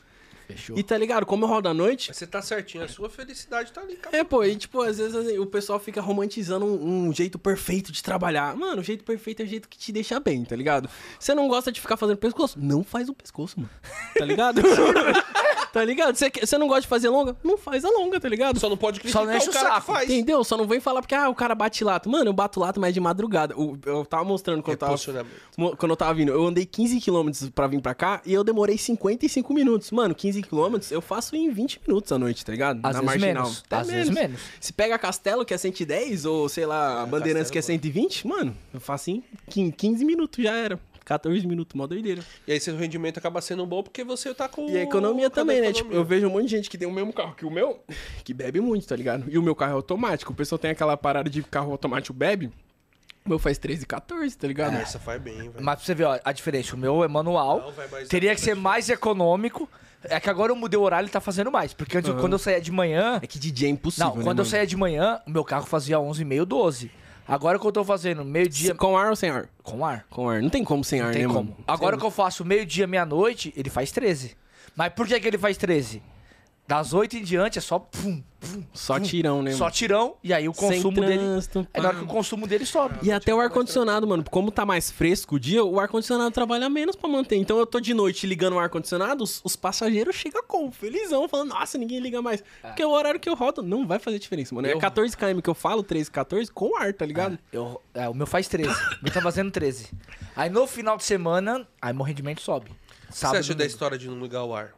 Fechou. E tá ligado? Como eu rodo à noite. Mas você tá certinho, a sua felicidade tá ali, cara. É, pô, e tipo, às vezes assim, o pessoal fica romantizando um, um jeito perfeito de trabalhar. Mano, o jeito perfeito é o jeito que te deixa bem, tá ligado? Você não gosta de ficar fazendo pescoço? Não faz o pescoço, mano. Tá ligado? tá ligado? Você, não gosta de fazer longa? Não faz a longa, tá ligado? Só não pode Só criticar não enche o o cara que saco. faz. Entendeu? Só não vem falar porque, ah, o cara bate lato. Mano, eu bato lato, mas de madrugada. O- Eu tava mostrando quando eu tava, quando eu tava vindo. Eu andei 15 km pra vir pra cá e eu demorei 55 minutos. Mano, 15 km eu faço em 20 minutos à noite, tá ligado? Às vezes menos. Até Às vezes menos. Se pega Castelo, que é 110, ou sei lá, Bandeirantes, que é 120, mano, eu faço em 15 minutos já era. 14 minutos, mó doideira. E aí seu rendimento acaba sendo bom porque você tá com... E a economia também, né? economia? Tipo, eu vejo um monte de gente que tem o mesmo carro que o meu, que bebe muito, tá ligado? E o meu carro é automático. O pessoal tem aquela parada de carro automático bebe. O meu faz 13 e 14, tá ligado? Essa faz bem, velho. Mas pra você ver, ó, a diferença. O meu é manual. Não, mais teria que ser mais econômico. É que agora eu mudei o horário e tá fazendo mais. Porque antes, eu- quando eu saía de manhã. É que DJ é impossível, Não, né, quando eu mano? saía de manhã, o meu carro fazia 11h30, 12. Agora que eu tô fazendo meio-dia. Com ar ou sem ar? Com ar. Com ar. Não tem como sem ar, Não tem né, como. mano? Agora que eu faço meio-dia, meia-noite, ele faz 13. Mas por que, que ele faz 13? Das 8 em diante é só. Pum, pum, Só pum. tirão, né, Só tirão. E aí o Sem consumo dele. trânsito, É na hora que o consumo dele sobe. E até o ar-condicionado, mano, como tá mais fresco o dia, o ar-condicionado trabalha menos pra manter. Então eu tô de noite ligando o ar-condicionado, os, os passageiros chegam como? Felizão, falando, nossa, ninguém liga mais. Porque o horário que eu rodo não vai fazer diferença, mano. É Eu- 14 km que eu falo, 13, 14, com ar, tá ligado? Eu, é, o meu faz 13. o meu tá fazendo 13. Aí no final de semana, aí meu rendimento sobe. O que você Sábado, acha da história de não ligar o ar?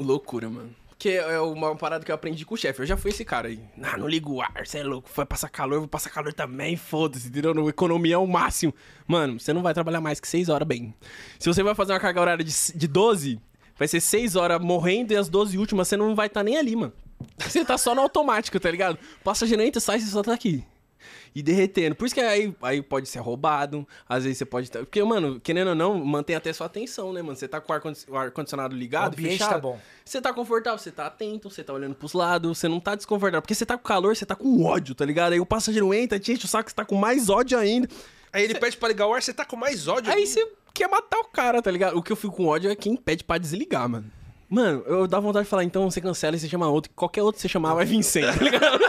Loucura, mano. que é uma parada que eu aprendi com o chefe. Eu já fui esse cara aí. Não, não liga o ar, você é louco. Vai passar calor, eu vou passar calor também, foda-se, entendeu? No economia ao máximo. Mano, você não vai trabalhar mais que 6 horas bem. Se você vai fazer uma carga horária de, de 12, vai ser 6 horas morrendo e as 12 últimas você não vai estar nem ali, mano. Você tá só no automático, tá ligado? Passageiro entra, sai, você só tá aqui. E derretendo. Por isso que aí, aí pode ser roubado, às vezes você pode. tá- Porque, mano, querendo ou não, mantém até sua atenção, né, mano? Você tá com o ar-condi- o ar-condicionado ligado, O ambiente fechado. tá bom. Você tá confortável, você tá atento, você tá olhando pros lados, você não tá desconfortável. Porque você tá com calor, você tá com ódio, tá ligado? Aí o passageiro entra, te enche o saco, você tá com mais ódio ainda. Aí ele pede pra ligar o ar, você tá com mais ódio. Aí você quer matar o cara, tá ligado? O que eu fico com ódio é quem pede pra desligar, mano. Mano, eu dá vontade de falar, então você cancela e você chama outro. Qualquer outro que você chamar vai vir sem, tá ligado?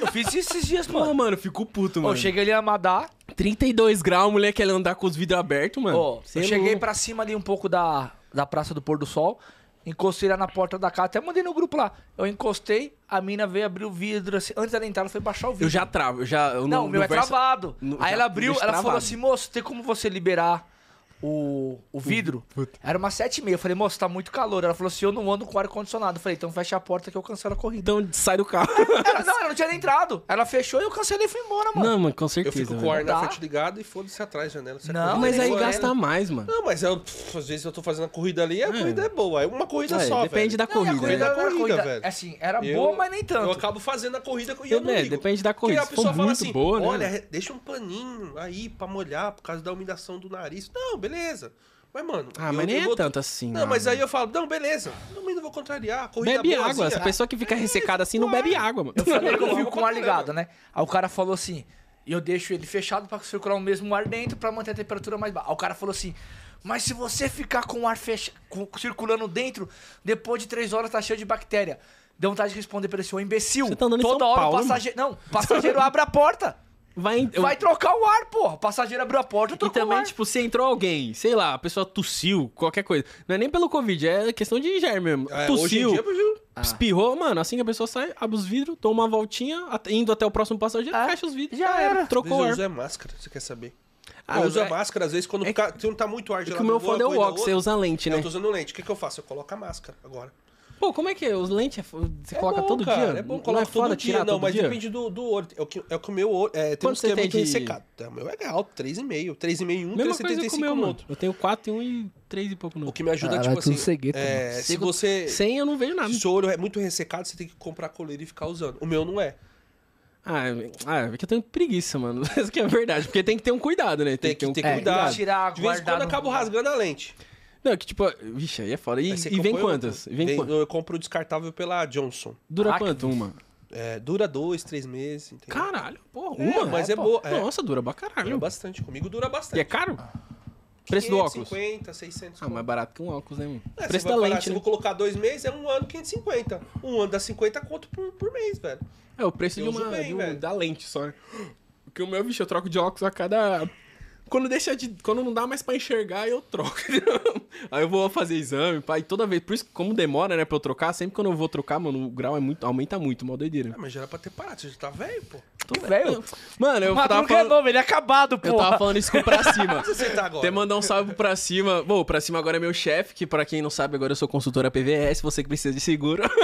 Eu fiz isso esses dias, Pô, mano. mano, eu fico puto, mano. eu cheguei ali a Madá, 32 graus, mulher quer andar com os vidros abertos, mano. ó, eu é cheguei pra cima ali um pouco da, da Praça do Pôr do Sol, encostei lá na porta da casa, até mandei no grupo lá. Eu encostei, a mina veio abrir o vidro, assim, antes dela entrar, ela foi baixar o vidro. Eu já travo, eu já... Eu Não, o meu é verso- travado. no- Aí já ela abriu, ela falou travado. assim, moço, tem como você liberar o, o vidro? Era umas sete e meia. Eu falei, moço, tá muito calor. Ela falou assim, eu não ando com ar-condicionado. Eu falei, então fecha a porta que eu cancelo a corrida. Então sai do carro. Ela, não, ela não tinha nem entrado. Ela fechou e eu cancelei e fui embora, mano. Não, mano, com Eu certeza. fico com o ar na frente ligado e foda-se atrás da janela. Você Não, Mas aí é gasta né? mais, mano. Não, mas eu, pff, às vezes eu tô fazendo a corrida ali, a corrida é boa. É uma corrida É, só, depende velho. da Não, e a corrida, corrida né? é não era corrida, velho. Assim, era Eu- boa, mas nem tanto. Eu acabo fazendo a corrida e eu não É, ligo. depende da corrida. Porque a pessoa fala muito assim, boa, né? olha, deixa um paninho aí pra molhar por causa da umidade do nariz. Não, beleza. Mas, mano... Ah, mas nem é tanto assim, Não, não, mas aí mano. eu falo, não, beleza. Não, mas não vou contrariar. Corrida Bebe boazinha. água. Essa pessoa que fica ressecada assim não bebe água, mano. Eu falei que eu fico com o ar ligado, né? Aí o cara falou assim, e eu deixo ele fechado pra circular o mesmo ar dentro pra manter a temperatura mais baixa. Aí o cara falou assim, mas se você ficar com o ar fecha... com- circulando dentro, depois de três horas tá cheio de bactéria. Deu vontade de responder pra ele assim, ô imbecil, Você tá andando em toda São hora Paulo, o passageiro... Não, o passageiro abre a porta. Vai, eu- Vai trocar o ar, porra. O passageiro abriu a porta, eu E troco o também, ar. tipo, se entrou alguém, sei lá, a pessoa tossiu, qualquer coisa. Não é nem pelo Covid, é questão de germe mesmo. É, hoje em tossiu, dia, viu? espirrou, mano, assim que a pessoa sai, abre os vidros, toma uma voltinha, indo até o próximo passageiro, É, fecha os vidros. já era. Às Trocou o vezes eu ar. uso é máscara, você quer saber? Ah, eu uso é- a máscara, às vezes, quando é fica, se não tá muito ar É gelado. que o meu foda é o óculos, você usa lente, né? Eu tô usando lente. O que, que eu faço? Eu coloco a máscara agora. Pô, como é que é? Os lentes é você É coloca bom, todo cara, dia? É bom, Não coloca é foda todo dia. tirar Não, todo mas dia? depende do, do olho. É o que, é o que o meu olho. É, tem Quanto uns que é tem muito de- ressecado. É, O meu é alto, 3,5. 3,5 em um, Mesma coisa com o 3,75 meu, no mano. outro. Eu tenho 4 e 1 e 3 e pouco no O outro. que me ajuda, tipo assim. cegueta, é, se você. Sem eu não vejo nada. Se o olho é muito ressecado, você tem que comprar coleira e ficar usando. O meu não é. Ah, é- ah, é que eu tenho preguiça, mano. Essa que é verdade. Porque tem que ter um cuidado, né? Tem que um ter É, cuidado. tirar, De vez em quando eu acabo rasgando a lente. Não, que tipo, vixe, aí é foda. E, e vem quantas? outro. Vem Vem- quantas? Eu compro descartável pela Johnson. Dura Ah, quanto uma? É, dura dois, três meses. Entendeu? Caralho, porra, É, uma? mas é, é, boa. É, Nossa, dura pra dura caralho. bastante. Comigo dura bastante. E é caro? Preço do óculos? 550, 600. Ah, mais barato que um óculos, né, mano? É, Preço você da parar, lente, Se eu né? vou colocar dois meses, é um ano 550. Um ano dá 50 conto por, por mês, velho. É o preço Eu de uma, bem, de um- da lente só. né? Porque o meu, bicho, eu troco de óculos a cada... Quando deixa de... Quando não dá mais pra enxergar, eu troco. Aí eu vou fazer exame, pai, toda vez... Por isso, como demora, né, pra eu trocar, sempre quando eu vou trocar, mano, o grau é muito... Aumenta muito, mó doideira. Ah, mas já era pra ter parado, você já tá velho, pô. Tô velho. Mano, eu O tava Madruga é falando... novo, ele é acabado, pô. Eu tava falando isso com o pra cima. Você tá agora? Até mandar um salve pro pra cima. Bom, pra cima agora é meu chefe, que pra quem não sabe, agora eu sou consultora PVS, você que precisa de seguro.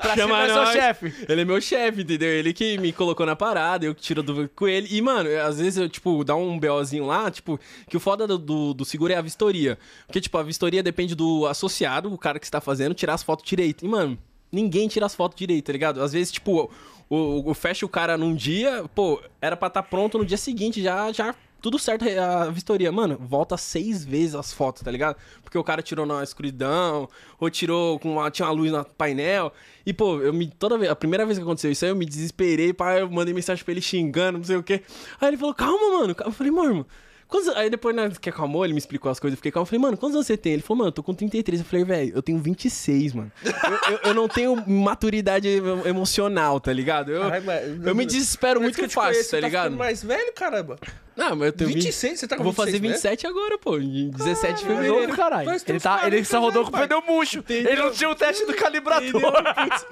Pra Chama cima é seu nós. chefe. Ele é meu chefe, entendeu? Ele que me colocou na parada, eu que tiro dúvida com ele. E, mano, às vezes eu, tipo, dá um BOzinho lá, tipo, que o foda do, do, do seguro é a vistoria. Porque, tipo, a vistoria depende do associado, o cara que está fazendo, tirar as fotos direito. E, mano, ninguém tira as fotos direito, tá ligado? Às vezes, tipo, o, o, o fecha o cara num dia, pô, era pra estar pronto no dia seguinte, já, já tudo certo a vistoria. Mano, volta seis vezes as fotos, tá ligado? Porque o cara tirou na escuridão, ou tirou com uma, tinha uma luz no painel. E, pô, eu me. Toda vez. A primeira vez que aconteceu isso aí, eu me desesperei, pá, eu mandei mensagem pra ele xingando, não sei o quê. Aí ele falou, calma, mano. Eu falei, mano. Quantos... Aí depois, né, que acalmou, ele me explicou as coisas, eu fiquei calmo. Eu falei, mano, quantos anos você tem? Ele falou, mano, eu tô com 33. Eu falei, velho, eu tenho 26, mano. eu, eu, eu não tenho maturidade emo- emocional, tá ligado? Eu, mas- eu me desespero Mas muito que eu te fácil, conheço, tá você ligado? mais velho, caramba. Não, mas eu tenho 20 26, você tá com Eu vou fazer 26 mesmo? 27 agora, pô. Em 17 de fevereiro. caralho. Ele, tá, ele 40 só rodou com o pneu murcho. Ele não tinha o teste do calibrador.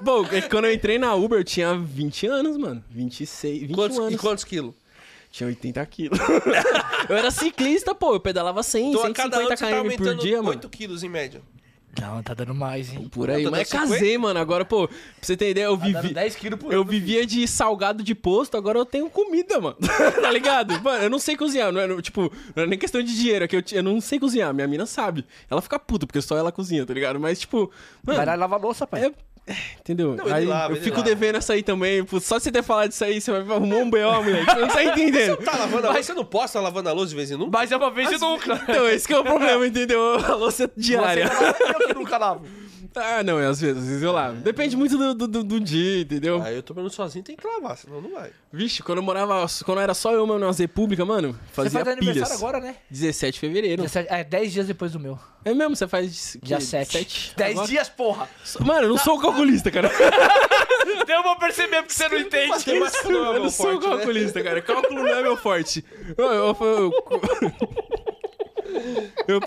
Bom, é quando eu entrei na Uber, eu tinha 20 anos, mano. 26, 21 Quantos, anos. e quantos quilos? Tinha 80 quilos. eu era ciclista, pô. Eu pedalava 100, Então a cada 150 ano você tá km por dia, mano. 8 quilos em média. Não, tá dando mais, hein? Por aí. Tá Mas dando casei, mano. Agora, pô, pra você ter ideia, eu Tá vivi. 10 quilos por Eu ano, vivia de salgado de posto, agora eu tenho comida, mano. tá ligado? Mano, eu não sei cozinhar. Não é, tipo, não é nem questão de dinheiro, é que eu, eu não sei cozinhar. Minha mina sabe. Ela fica puta, porque só ela cozinha, tá ligado? Mas, tipo, Vai lá mano. e lava a louça, pai. É, é, entendeu? Não, aí lava, eu fico lava. devendo essa aí também. Pô, só você ter falado disso aí, você vai arrumar um B.O., moleque. Você não tá entendendo. Tá lavando a louça? Você não posta lavando a louça de vez em nunca? Mas é uma vez e nunca. Então, esse que é o problema, entendeu? A louça diária. Você lava, eu que nunca lavo. Ah, não, é às vezes, às vezes eu lavo. Depende muito do, do, do- do dia, entendeu? Aí eu tô morando sozinho, tem que lavar, senão não vai. Vixe, quando eu morava, quando era só eu, mano, nas república, mano, Você fazia faz pilhas. aniversário agora, né? 17 de fevereiro. 17 É, 10 dias depois do meu. É mesmo, você faz... Dia que, 7. 7? 10 Agora? dias, porra. Mano, eu não sou calculista, cara. Deu pra perceber porque você não entende. Matemática não é eu meu não sou forte, né? calculista, cara. Cálculo não é meu forte. Eu, eu, eu, eu,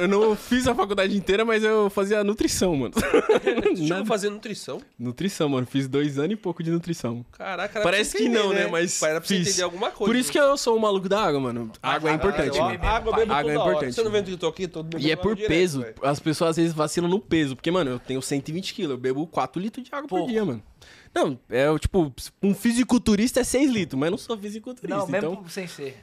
eu não fiz a faculdade inteira, mas eu fazia nutrição, mano. Chegou a fazer nutrição? Nutrição, mano. Fiz dois anos e pouco de nutrição. Caraca, era Parece que entender, não, né? Mas Era pra você fiz. entender alguma coisa. Por isso que eu sou o maluco da água, mano. Água é importante, eu, mano. Água bebo Água é importante. Você não vê que eu tô aqui? Tô E é por direto, peso. As pessoas às vezes vacilam no peso. Porque, mano, eu tenho 120 quilos. Eu bebo 4 litros de água por Pouco. dia, mano. Não, é tipo, um fisiculturista é 6 litros, mas eu não sou fisiculturista. Não, mesmo então... sem ser.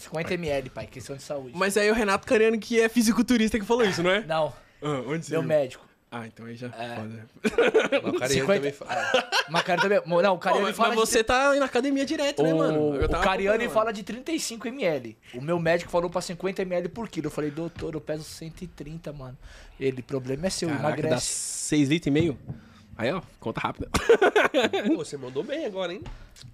50 ml, pai, questão de saúde. Mas aí o Renato Cariano que é fisiculturista que falou isso, não é? Não, Ah, onde você meu viu? médico. Ah, então aí já É. foda. O cara 50 também fala. Mas cara também. Não, o Pô, Cariani mas, fala. mas de você tá na academia direto, né, mano? O, Eu o tava Cariani acompanhando. fala de 35 ml. O meu médico falou pra 50 ml por quilo. Eu falei, doutor, eu peso 130, mano. Ele, problema é seu, Caraca, dá emagrece. 6 litros e meio? Aí, ó, conta rápida. Pô, você mandou bem agora, hein?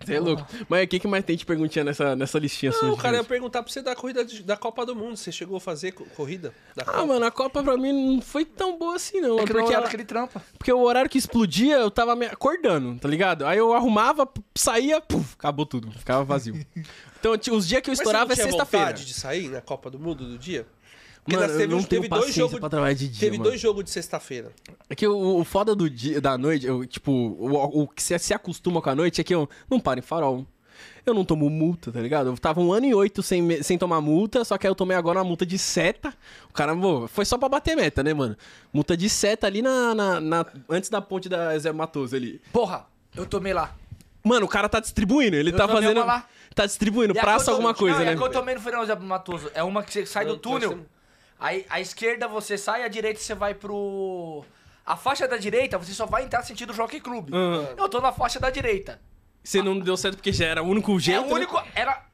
Você é louco. Mas o que, que mais tem de perguntinha nessa, nessa listinha sua? Não, cara, eu ia perguntar pra você da corrida de- da Copa do Mundo. Você chegou a fazer co- corrida? Da Ah, Copa? mano, a Copa pra mim não foi tão boa assim, não. É que porque, não é ela- aquele trampa. porque o horário que explodia, eu tava me acordando, tá ligado? Aí eu arrumava, saía, puf, acabou tudo. Ficava vazio. então, os dias que eu Mas estourava é você não tinha sexta-feira. vontade de sair na Copa do Mundo do dia? Porque Mano, nós eu teve, não teve tenho dois paciência jogos pra trabalhar de dia, Teve mano. dois jogos de sexta-feira. É que o, o foda do dia, da noite, eu, tipo, o, o que você se acostuma com a noite é que eu não paro em farol. Eu não tomo multa, tá ligado? Eu tava um ano e oito sem, me- sem tomar multa, só que aí eu tomei agora uma multa de seta. O cara, pô, foi só pra bater meta, né, mano? Multa de seta ali na, na- na- antes da ponte da Zé Matoso ali. Porra, eu tomei lá. Mano, o cara tá distribuindo, ele Eu tá tomei fazendo. uma lá. Tá distribuindo, E a praça que eu alguma coisa, não, e né? a que eu tomei não foi não, Zé Matoso. É uma que você sai do túnel. Aí a esquerda você sai, a direita você vai pro. A faixa da direita você só vai entrar sentido Jockey Club. Aham. Eu tô na faixa da direita. Você não deu certo porque já era o único jeito. é o né? único. Era.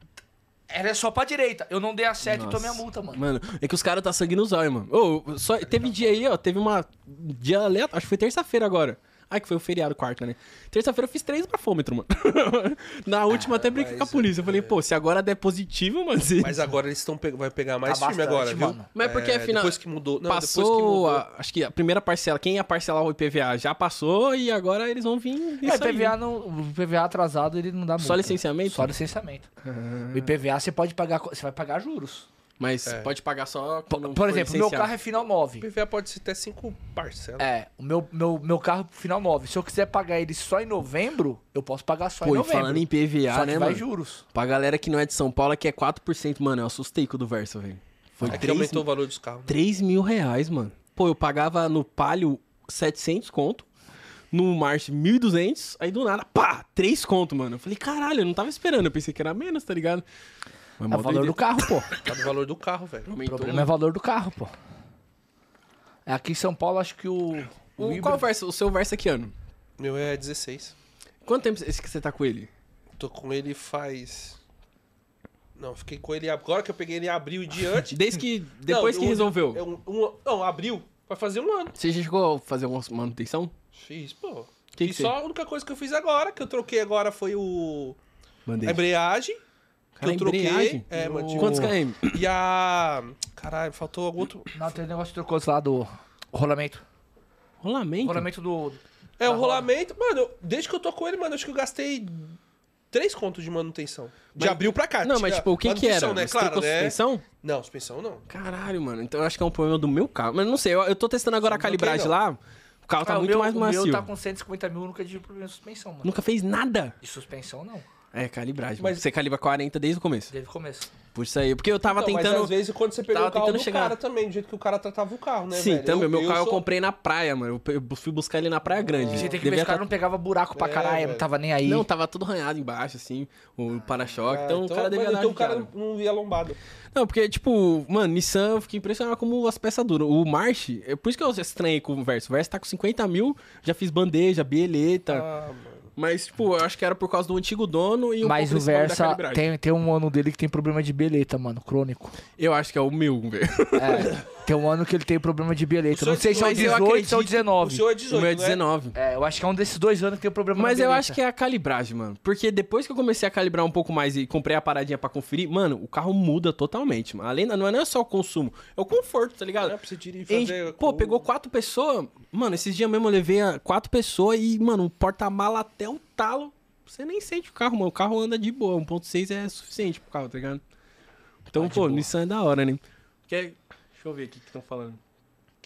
Era só pra direita. Eu não dei a seta e tomei a multa, mano. Mano, é que os caras tá sangue nos olhos, mano. Ô, só, teve dia aí, ó, teve uma. Dia aleatório, acho que foi terça-feira agora. Ai, que foi o feriado quarta, né? Terça-feira eu fiz três bafômetros, mano. Na última até brinquei com a polícia. Eu falei, pô, se agora der positivo, mano. se- Mas agora eles estão pe... vai pegar mais Tá firme bastante, agora, viu? mano. Mas porque É, afinal. Depois que mudou. Não, depois que passou. mudou. a- acho que a primeira parcela, quem ia parcelar o IPVA já passou e agora eles vão vir. É. IPVA, não, o IPVA atrasado ele não dá multa. Só licenciamento? Só licenciamento. O IPVA você pode pagar. Você vai pagar juros. Mas É. pode pagar só. Por, quando por exemplo, meu carro é final 9. O IPVA pode ser até cinco parcelas. É, o meu, meu, meu carro é final 9. Se eu quiser pagar ele só em novembro, eu posso pagar só Pô, em novembro. falando em PVA, só que né, vai mano? juros. Pra galera que não é de São Paulo, que é 4%, mano, eu assustei com o do Versa, velho. Foi É que 3, aumentou o valor dos carros. 3 mil reais, mano. Pô, eu pagava no Palio 700 conto, no Mars 1.200, aí do nada, pá, 3 conto, mano. Eu falei, caralho, eu não tava esperando, eu pensei que era menos, tá ligado? Mas É o valor do carro, pô. Tá do valor do carro, velho. O problema é o valor do carro, pô. É, Aqui em São Paulo, acho que o. O, híbrido- qual Versa? O seu Versa que ano? Meu é 16. Quanto tempo esse que você tá com ele? Tô com ele faz. Não, fiquei com ele agora que eu peguei ele em abril e diante. Desde que, depois Não, que um- resolveu. é um- um- não, abril. Vai fazer um ano. Você já chegou a fazer uma manutenção? Fiz, pô. Que e que só a única coisa que eu fiz agora, que eu troquei agora, foi o. A Mandei. embreagem. Eu troquei. embreagem? É, O- mano. tipo, Quantos km? E a. Caralho, faltou algum outro. Não, tem um negócio que trocou lá do rolamento. Rolamento? Rolamento do. É, o rolamento. Mano, desde que eu tô com ele, mano, acho que eu gastei três contos de manutenção. De Mas- abril pra cá. Não, mas tipo, o que que era? Né? Claro, trocou né? suspensão? Não, suspensão não. Caralho, mano. Então eu acho que é um problema do meu carro. Mas não sei, eu, eu tô testando agora a calibragem lá. O carro tá Ah, o muito meu, mais o macio. meu tá com 150 mil, nunca tive problema de suspensão, mano. Nunca fez nada. De suspensão, não. É, calibragem. Mas- você calibra 40 desde o começo. Desde o começo. Por isso aí. Porque eu tava Então, tentando. Mas às vezes quando você pegou tava o carro do chegar. cara também, do jeito que o cara tratava o carro, né, Sim, velho? também. Eu- meu carro eu sou- comprei na praia, mano. Eu eu fui buscar ele na praia grande. Você tem que ver o cara tá- não pegava buraco pra É, caralho, não tava nem aí. Não, tava tudo arranhado embaixo, assim, o para-choque. Ah, então, o cara devia dar então o cara não via lombado. Não, porque, tipo, mano, Nissan, eu fiquei impressionado como as peças duram. O March, é por isso que eu estranhei com o Verso. O Verso tá com 50 mil, já fiz bandeja, bieleta. Ah, mano. Mas, tipo, eu acho que era por causa do antigo dono e um Mas pouco o Versa tem, tem um ano dele que tem problema de beleta, mano, crônico. Eu acho que é o meu, velho. É, tem um ano que ele tem problema de beleta. O Não sei se é o mas eu 18 ou se é o acredito- 19. O seu é O 18, meu é né? 19. É, eu acho que é um desses dois anos que tem o problema Mas na eu beleta. acho que é a calibragem, mano. Porque depois que eu comecei a calibrar um pouco mais e comprei a paradinha pra conferir, mano, o carro muda totalmente, mano. Além da, não é é só o consumo, é o conforto, tá ligado? É pra você tirar e fazer... pô, com- pegou quatro pessoas. Mano, esses dias mesmo eu levei quatro pessoas e, mano, o porta-mala até o talo. Você nem sente o carro, mano. O carro anda de boa. 1.6 é suficiente pro carro, tá ligado? Então, Ah, pô, boa. Nissan é da hora, né? Quer... Deixa eu ver o que estão falando.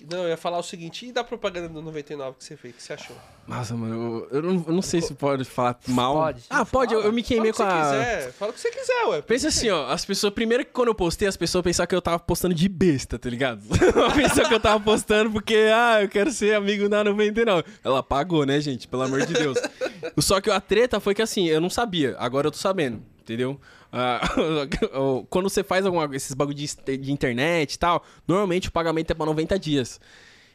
Não, eu ia falar o seguinte, e da propaganda do 99 que você fez, o que você achou? Nossa, mano, eu, eu não, eu não sei se pode falar mal. Pode. Ah, pode, eu, eu me queimei com Fala o que a. você quiser, fala o que você quiser, ué. Pensa assim, ó, as pessoas, primeiro que quando eu postei, as pessoas pensaram que eu tava postando de besta, tá ligado? Pensou que eu tava postando porque, ah, eu quero ser amigo da 99. Ela pagou, né, gente? Pelo amor de Deus. Só que a treta foi que assim, eu não sabia, agora eu tô sabendo, entendeu? Ah, quando você faz alguma, esses bagulho de, de internet e tal, normalmente o pagamento é pra 90 dias.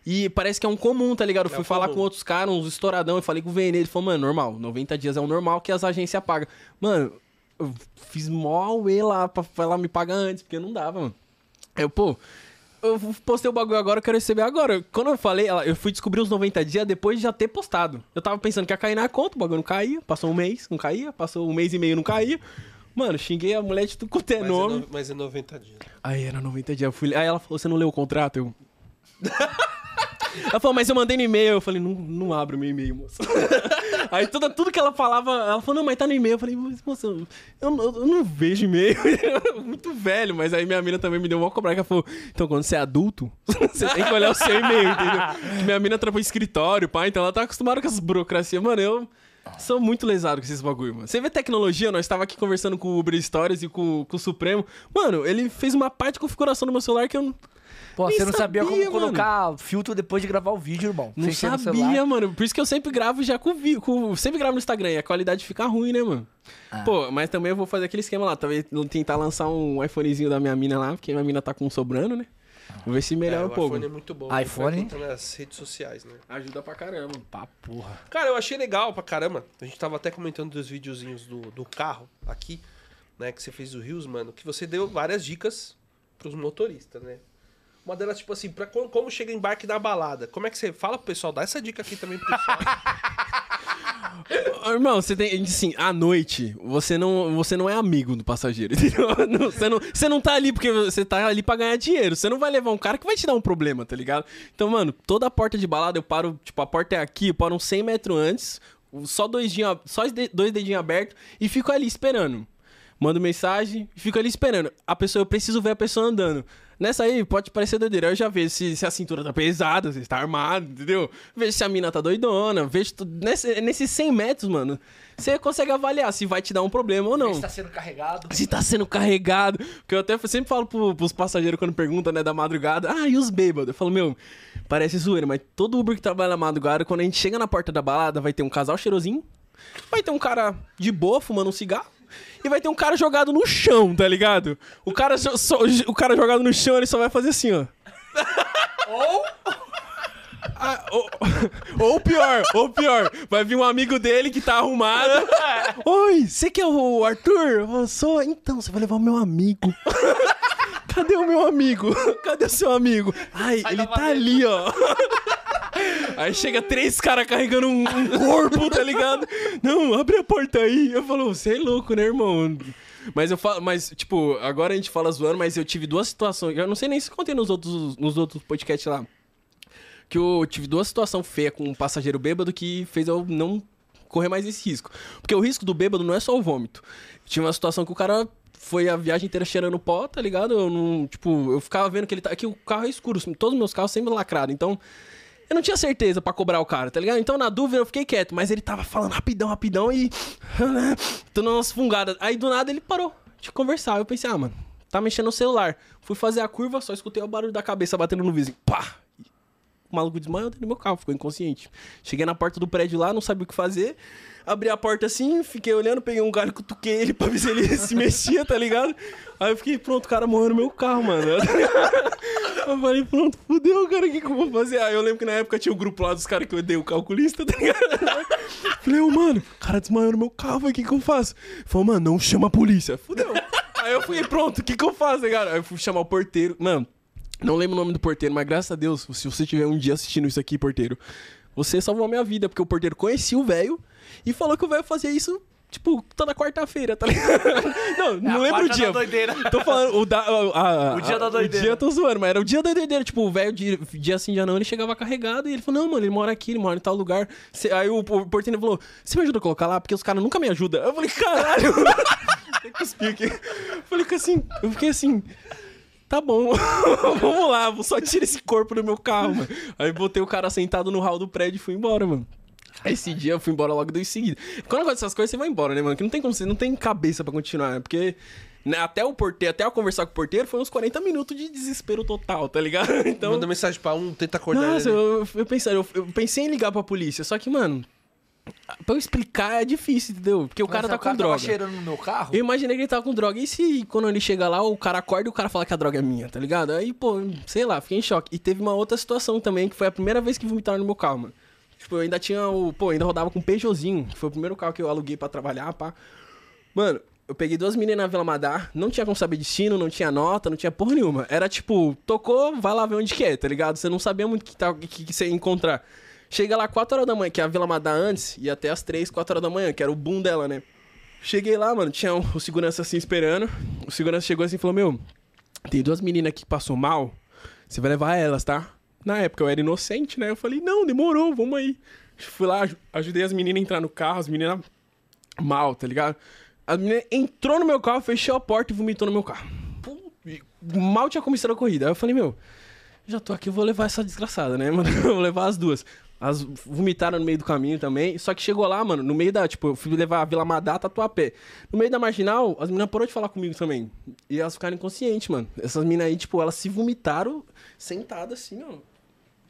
E parece que é um comum, tá ligado? Eu É fui um falar comum. com outros caras, uns estouradão, eu falei com o Vene, ele falou, mano, normal, 90 dias é o normal que as agências pagam. Mano, eu fiz mó auê lá pra, pra ela me pagar antes, porque não dava, mano. Eu, pô, eu postei o bagulho agora, eu quero receber agora. Quando eu falei, eu fui descobrir os 90 dias depois de já ter postado. Eu tava pensando que ia cair na conta, o bagulho não caía. Passou um mês, não caía. Passou um mês e meio, não caía. Mano, xinguei a mulher de tudo quanto é Mas, nome. é no- mas é 90 dias. Aí era 90 dias. Eu fui... Aí ela falou: Você não leu o contrato? Eu. ela falou: Mas eu mandei no e-mail. Eu falei: Não, não abre o meu e-mail, moça. Aí tudo, tudo que ela falava, ela falou: Não, mas tá no e-mail. Eu falei: moça, eu, eu, eu não vejo e-mail. Muito velho. Mas aí minha mina também me deu uma cobrar. Que ela falou: Então quando você é adulto, você tem que olhar o seu e-mail, entendeu? Minha mina trabalha em escritório, pá. Então ela tá acostumada com essas burocracias. Mano, eu. Sou muito lesado com esses bagulho, mano. Você vê tecnologia, nós tava aqui conversando com o Uber Stories e com, com o Supremo. Mano, ele fez uma parte de configuração do meu celular que eu não, Pô, você não sabia, sabia, como colocar filtro depois de gravar o vídeo, irmão. não Sem sabia, mano. Por isso que eu sempre gravo já com, com Sempre gravo no Instagram e a qualidade fica ruim, né, mano? Ah. Pô, mas também eu vou fazer aquele esquema lá. Talvez tentar lançar um iPhonezinho da minha mina lá, porque minha mina tá com um sobrando, né? Vou ver se melhora é, um pouco. O iPhone é muito bom. iPhone? Nas redes sociais, né? Ajuda pra caramba. Pá, porra. Cara, eu achei legal pra caramba. A gente tava até comentando dos videozinhos do, do carro aqui, né? Que você fez do Rios, mano. Que você deu várias dicas pros motoristas, né? Uma delas, tipo assim, pra como, como chega embarque da balada. Como é que você fala pro pessoal? Dá essa dica aqui também pro pessoal. Irmão, você tem. Assim, à noite, você não, você não é amigo do passageiro, entendeu? Você não, você não tá ali porque você tá ali pra ganhar dinheiro. Você não vai levar um cara que vai te dar um problema, tá ligado? Então, mano, toda a porta de balada eu paro, tipo, a porta é aqui, eu paro uns 100 metros antes, só dois, dedinhos, só dois dedinhos abertos e fico ali esperando. Mando mensagem fico ali esperando. A pessoa, eu preciso ver a pessoa andando. Nessa aí, pode parecer doideira. Eu já vejo se, se a cintura tá pesada, se está armado, entendeu? Vejo se a mina tá doidona. Vejo. tu- Nesse, nesses 100 metros, mano, você consegue avaliar se vai te dar um problema ou não. Se tá sendo carregado. Se tá sendo carregado. Porque eu até sempre falo pro, pros passageiros quando perguntam, né, da madrugada. Ah, e os bêbados? Eu falo, meu, parece zoeira, mas todo Uber que trabalha na madrugada, quando a gente chega na porta da balada, vai ter um casal cheirosinho, vai ter um cara de boa fumando um cigarro. E vai ter um cara jogado no chão, tá ligado? O cara, o cara jogado no chão, ele só vai fazer assim, ó. Ou Ah, ou, ou pior, ou pior, vai vir um amigo dele que tá arrumado. Oi, você que é o Arthur? Eu sou. Então, você vai levar o meu amigo. Cadê o meu amigo? Cadê o seu amigo? Ai, Sai ele tá ali, ó. Aí chega três caras carregando um, um corpo, tá ligado? Não, abre a porta aí. Eu falo, você é louco, né, irmão? Mas eu falo, mas, tipo, agora a gente fala zoando, mas eu tive duas situações. Eu não sei nem se contei nos outros, nos outros podcasts lá. Que eu tive duas situações feias com um passageiro bêbado que fez eu não correr mais esse risco. Porque o risco do bêbado não é só o vômito. Tinha uma situação que o cara foi a viagem inteira cheirando pó, tá ligado? Eu não, tipo, eu ficava vendo que ele tá. Aqui o carro é escuro, todos os meus carros sempre lacrados. Então, eu não tinha certeza pra cobrar o cara, tá ligado? Então, na dúvida, eu fiquei quieto. Mas ele tava falando rapidão, rapidão e. Tô umas fungadas. Aí do nada ele parou de conversar. Eu pensei, ah, mano, tá mexendo no celular. Fui fazer a curva, só escutei o barulho da cabeça batendo no vizinho. Pá! O maluco desmaiou dentro do meu carro, ficou inconsciente. Cheguei na porta do prédio lá, não sabia o que fazer. Abri a porta assim, fiquei olhando, peguei um galho, cutuquei ele pra ver se ele se mexia, tá ligado? Aí eu fiquei, pronto, o cara morreu no meu carro, mano. Eu falei, pronto, fudeu, cara, o que, que eu vou fazer? Aí eu lembro que na época tinha o um grupo lá dos caras que eu odeio o calculista, tá ligado? Falei, ô, mano, o cara desmaiou no meu carro, o que, que eu faço? Falei, mano, não chama a polícia. Fudeu. Aí eu fui, pronto, o que, que eu faço, cara? Aí eu fui chamar o porteiro. Mano, não lembro o nome do porteiro, mas graças a Deus, se você tiver um dia assistindo isso aqui, porteiro, você salvou a minha vida, porque o porteiro conhecia o velho e falou que o velho fazia isso Tipo, toda quarta-feira, tá ligado? Não, não a lembro o quarta dia. da doideira. Tô falando, o, da, a- a- O dia da doideira. O dia eu tô zoando, mas era o dia da doideira. Tipo, o velho, dia, dia sim, dia não, ele chegava carregado e ele falou: Não, mano, ele mora aqui, ele mora em tal lugar. Aí o, o porteiro falou: Você me ajuda a colocar lá? Porque os caras nunca me ajudam. Eu falei: Caralho. Até cuspi aqui. Eu falei que assim, eu fiquei assim. Tá bom, vamos lá, só tira esse corpo do meu carro, mano. Aí botei o cara sentado no hall do prédio e fui embora, mano. Esse dia eu fui embora logo dois seguidos. Quando acontece essas coisas, você vai embora, né, mano? Que não tem como você não tem cabeça pra continuar, né? Porque né, até o porteiro, até eu conversar com o porteiro, foi uns 40 minutos de desespero total, tá ligado? Então. Manda mensagem pra um, tenta acordar Nossa, ele. eu, eu, pensei, eu, eu pensei em ligar pra polícia, só que, mano, pra eu explicar é difícil, entendeu? Porque o cara Mas tá o com cara droga. Tava cheirando no meu carro? Eu imaginei que ele tava com droga. E se quando ele chega lá, o cara acorda e o cara fala que a droga é minha, tá ligado? Aí, pô, sei lá, fiquei em choque. E teve uma outra situação também, que foi a primeira vez que vomitaram no meu carro, mano. Tipo, eu ainda tinha o. Pô, ainda rodava com um Peugeotzinho, foi o primeiro carro que eu aluguei pra trabalhar, pá. Mano, eu peguei duas meninas na Vila Madar, não tinha como saber destino, não tinha nota, não tinha porra nenhuma. Era tipo, tocou, vai lá ver onde que é, tá ligado? Você não sabia muito o que, tá, que, que você ia encontrar. Chega lá 4 horas da manhã, que é a Vila Madar antes, e até as 3, 4 horas da manhã, que era o boom dela, né? Cheguei lá, mano, tinha um- o segurança assim esperando. O segurança chegou assim e falou: Meu, tem duas meninas aqui que passou mal, você vai levar elas, tá? Na época eu era inocente, né? Eu falei: Não, demorou, vamos aí. Fui lá, aj- ajudei as meninas a entrar no carro, as meninas mal, tá ligado? A menina entrou no meu carro, fechou a porta e vomitou no meu carro. Mal tinha começado a corrida. Aí eu falei, meu, já tô aqui, eu vou levar essa desgraçada, né, mano? Eu vou levar as duas. As vomitaram no meio do caminho também. Só que chegou lá, mano, no meio da. Tipo, eu fui levar a Vila Madá, Tatuapé. No meio da marginal, as meninas pararam de falar comigo também. E elas ficaram inconscientes, mano. Essas meninas aí, tipo, elas se vomitaram sentadas assim, ó.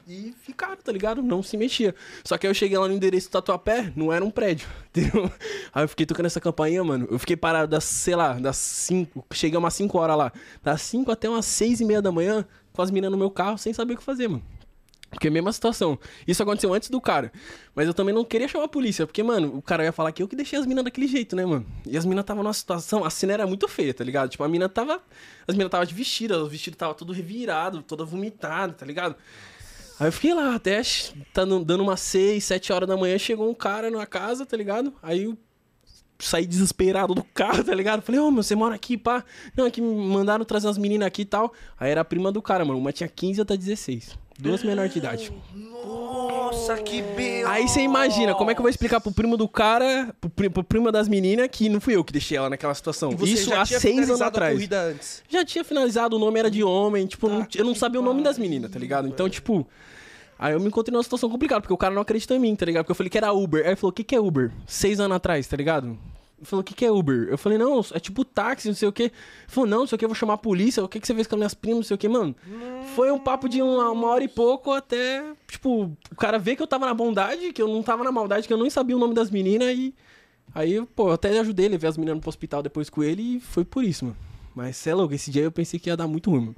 E ficaram, tá ligado? Não se mexia. Só que aí eu cheguei lá no endereço do Tatuapé, não era um prédio, entendeu? Aí eu fiquei tocando essa campainha, mano. Eu fiquei parado das, sei lá, das 5. Cheguei umas 5 horas lá. Das 5 até umas 6 e meia da manhã, com as meninas no meu carro, sem saber o que fazer, mano. Porque é a mesma situação. Isso aconteceu antes do cara. Mas eu também não queria chamar a polícia. Porque, mano, o cara ia falar que eu que deixei as minas daquele jeito, né, mano? E as minas estavam numa situação. A cena era muito feia, tá ligado? Tipo, a mina tava. As minas tava de vestido, o vestido tava todo revirado, toda vomitada, tá ligado? Aí eu fiquei lá, até tá dando umas 6, 7 horas da manhã, chegou um cara na casa, tá ligado? Aí eu saí desesperado do carro, tá ligado? Falei, ô, meu, você mora aqui, pá? Não, é que me mandaram trazer umas meninas aqui e tal. Aí era a prima do cara, mano. Uma tinha 15 e outra 16. Duas menores de idade. Nossa, que bem. Aí você imagina, como é que eu vou explicar pro primo do cara, pro, pri- pro primo das meninas, que não fui eu que deixei ela naquela situação. Isso há tinha seis anos atrás. Já tinha finalizado, o nome era de homem, tipo, não- eu não sabia o nome das meninas, tá ligado? Então, tipo. Aí eu me encontrei numa situação complicada, porque o cara não acreditou em mim, tá ligado? Porque eu falei que era Uber. Aí ele falou, o que, que é Uber? Seis anos atrás, tá ligado? Falou, o que, que é Uber? Eu falei, não, é tipo táxi, não sei o quê. Ele falou, não, não sei o que, eu vou chamar a polícia, o que, que você fez com as minhas primas, não sei o quê, mano. Foi um papo de uma, uma hora e pouco até, tipo, o cara vê que eu tava na bondade, que eu não tava na maldade, que eu nem sabia o nome das meninas e. Aí, pô, eu até ajudei, levei as meninas pro hospital depois com ele e foi por isso, mano. Mas cê é louco, esse dia eu pensei que ia dar muito ruim, mano.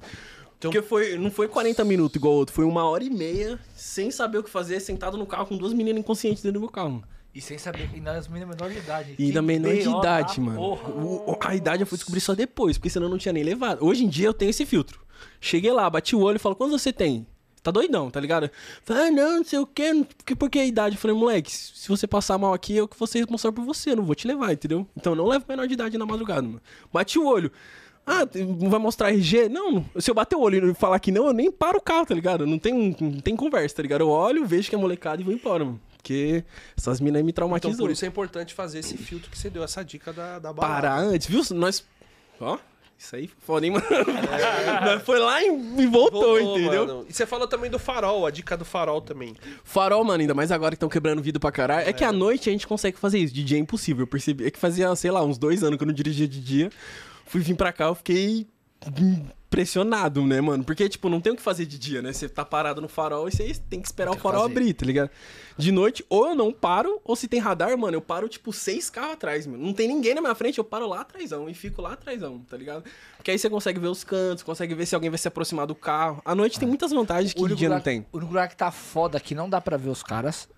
Então- Porque foi, não foi 40 minutos igual o outro, foi uma hora e meia, sem saber o que fazer, sentado no carro com duas meninas inconscientes dentro do meu carro. mano. E sem saber que ainda as meninas menor de idade. E Que menor de idade, da mano. porra. O- a idade eu fui descobrir só depois, porque senão eu não tinha nem levado. Hoje em dia eu tenho esse filtro. Cheguei lá, bati o olho e falo, quantos você tem? Tá doidão, tá ligado? Falei, ah, não, não sei o quê, porque, porque a idade? Eu falei, moleque, se você passar mal aqui, eu que vou ser responsável por você, eu não vou te levar, entendeu? Então não leva menor de idade na madrugada, mano. Bati o olho. Ah, não vai mostrar RG? Não, se eu bater o olho e falar que não, eu nem paro o carro, tá ligado? Não tem, não tem conversa, tá ligado? Eu olho, vejo que é molecada e vou embora, mano. Porque essas minas aí me Então traumatizam. por isso é importante fazer esse filtro que você deu, essa dica da, da balada. Parar antes, viu? Nós. Ó. Isso aí foi foda, hein, mano? Mas foi lá e e voltou, entendeu? mano. E você falou também do farol, a dica do farol também. Farol, mano, ainda mais agora que estão quebrando vidro pra caralho. É. que à noite a gente consegue fazer isso. De dia é impossível. Eu percebi. É que fazia, sei lá, uns dois anos que eu não dirigia de dia. Fui vir pra cá, eu fiquei impressionado, né, mano? Porque, tipo, não tem o que fazer de dia, né? Você tá parado no farol e você tem que esperar o farol fazer. abrir, tá ligado? De noite, ou eu não paro, ou se tem radar, mano, eu paro, tipo, seis carros atrás, mano. Não tem ninguém na minha frente, eu paro lá atrásão e fico lá atrásão, tá ligado? Porque aí você consegue ver os cantos, consegue ver se alguém vai se aproximar do carro. À noite tem muitas vantagens que O dia não lugar- tem. O lugar que tá foda que não dá pra ver os caras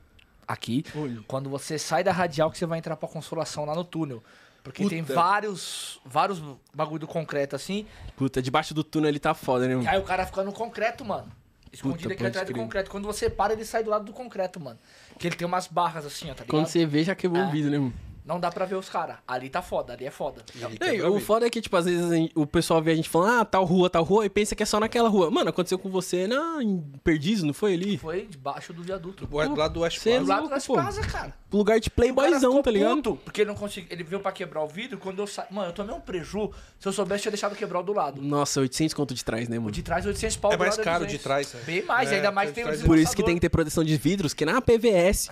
aqui, Onde? quando você sai da radial que você vai entrar pra consolação lá no túnel. Porque tem Puta. vários, vários bagulho do concreto assim, Puta, debaixo do túnel ele tá foda, né, mano? aí o cara fica no concreto, mano. Escondido Puta, aqui atrás do concreto. Quando você para, ele sai do lado do concreto, mano. Que ele tem umas barras assim, ó, tá ligado? Quando você vê, já quebrou É. o vidro, né, mano? Não dá pra ver os caras. Ali tá foda, ali é foda. Não, e o foda é que, tipo, às vezes gente- o pessoal vê a gente falando, ah, tal rua, tal rua, e pensa que é só naquela rua. Mano, aconteceu com você na, em Perdiz, não foi ali? Foi debaixo do viaduto. Do, lá do West é Do Plaza. lado louco, das casas, cara. Lugar de O playboyzão, tá ligado? puto, porque ele não conseguiu. Ele veio pra quebrar o vidro. Quando eu saí. Mano, eu tomei um preju. Se eu soubesse, eu tinha deixado quebrar o do lado. Nossa, 800 conto de trás, né, O mano? de trás, 800 pau É do mais lado caro 200. de trás, é. Bem mais, É, ainda mais tem o trás é- Por isso que tem que ter proteção de vidros, que na PVS.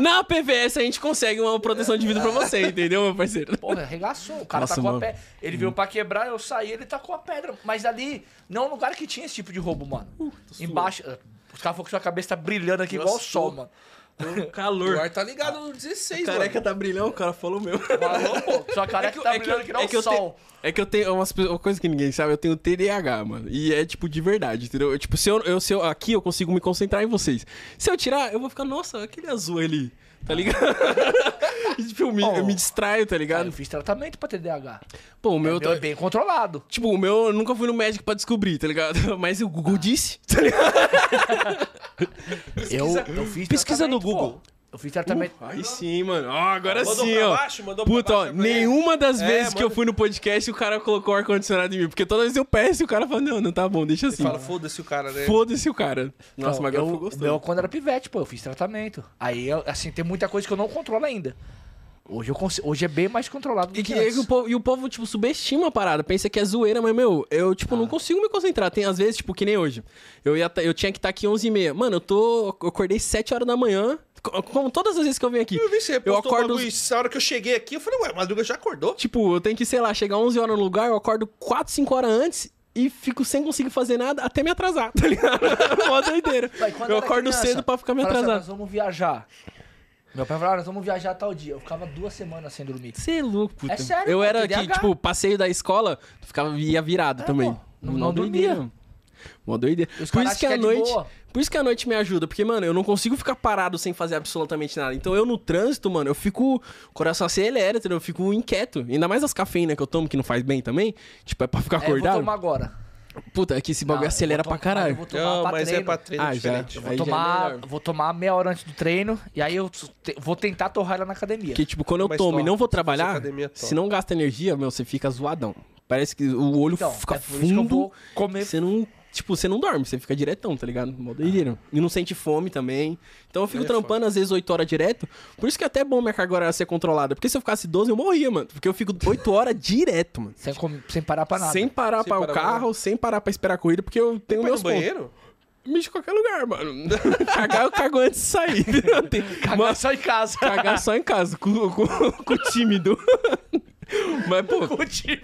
na PVS a gente consegue uma proteção de vidro pra você, entendeu, meu parceiro? Porra, arregaçou. O cara Nossa, tacou mano. a pedra. Ele veio pra quebrar, eu saí, ele tacou a pedra. Mas ali, não é um lugar que tinha esse tipo de roubo, mano. Embaixo. Os caras falaram que sua cabeça tá brilhando aqui igual o Nossa, sol, tô- mano. O Calor. ar tá ligado no 16, Careca mano. tá brilhando, o cara falou meu. Falou, pô. Sua careca tá brilhando que não é o que sol. tenho, é que eu tenho umas uma coisa que ninguém sabe, eu tenho TDAH, mano. E é tipo de verdade, entendeu? Eu, tipo, se eu, eu, se eu aqui eu consigo me concentrar em vocês. Se eu tirar, eu vou ficar, nossa, aquele azul ali, tá ligado? Tipo, eu me, Oh. eu me distraio, tá ligado? eu fiz tratamento pra TDAH. Pô, o meu, Meu tá- é bem controlado. tipo, o meu eu nunca fui no médico pra descobrir, tá ligado? Mas o Google disse, tá ligado? Eu, eu fiz pesquisa no Google. pô. Eu fiz tratamento. Aí sim, mano. Ó, agora Mandou sim, pra ó. baixo, mandou pra Puta, ó, nenhuma das É, vezes que eu manda- fui no podcast o cara colocou ar-condicionado em mim. Porque toda vez eu peço e o cara fala, não, não tá bom, deixa assim. Fala, foda-se o cara, né? Foda-se o cara. Nossa, Então, mas agora eu, meu, quando era pivete, pô, eu fiz tratamento. Aí, eu, assim, tem muita coisa que eu não controlo ainda. Hoje, eu consigo, hoje é bem mais controlado do E, que, que, e antes. o povo, e o povo, tipo, subestima a parada. Pensa que é zoeira, mas, meu, eu, tipo, Ah. não consigo me concentrar. Tem, às vezes, tipo, que nem hoje. Eu, ia tá- eu tinha que estar aqui 11h30. Mano, eu tô... Eu acordei 7 horas da manhã. Co- Como todas as vezes que eu venho aqui. Eu vi você Eu acordo... a hora que eu cheguei aqui, eu falei, ué, Madruga já acordou? Tipo, eu tenho que, sei lá, chegar 11 horas no lugar, eu acordo 4, 5 horas antes e fico sem conseguir fazer nada até me atrasar, tá ligado? Mó doideira. Eu acordo criança, cedo pra ficar me assim, atrasando. nós vamos viajar. Meu pai falou, ah, nós vamos viajar tal dia. Eu ficava duas semanas sem dormir. Você é louco, puta. É sério, Eu pô, era aqui, tipo, passeio da escola, ficava, ia virado É, também. pô, não- Mó não doideira. dormia. Mó doideira. Os Por caras isso que que é noite. boa. Por isso que a noite me ajuda, porque, mano, eu não consigo ficar parado sem fazer absolutamente nada. Então eu no trânsito, mano, eu fico. O coração acelera, entendeu? Eu fico inquieto. Ainda mais as cafeínas que eu tomo, que não faz bem também. Tipo, é pra ficar É, eu vou acordado. tomar agora. Puta, é que esse bagulho Não, eu acelera pra caralho. Eu vou tomar Não, pra mas treino. é pra treino Ah, já. Eu vou já é tomar, melhor. vou tomar meia hora antes do treino e aí eu te- vou tentar torrar ela na academia. Porque, tipo, quando eu Mas tomo e não vou se trabalhar, academia, top. se não gasta energia, meu, você fica zoadão. Parece que o olho Então, fica é fundo. que. Você não. Tipo, você não dorme, você fica diretão, tá ligado? Mó doideira. E não sente fome também. Então eu fico É trampando às vezes 8 horas direto. Por isso que é até bom minha carga horária ser controlada. Porque se eu ficasse 12, eu morria, mano. Porque eu fico 8 horas direto, mano. Sem, com- sem parar pra nada. Sem parar Sem para o parar pra carro, sem parar pra esperar a corrida, porque eu tenho meus banheiro? Mijo em qualquer lugar, mano. Cagar eu cago antes de sair. Tem- Cagar Mano, só em casa. cagar só em casa, com, com, com o tímido. Mas, pô, o time.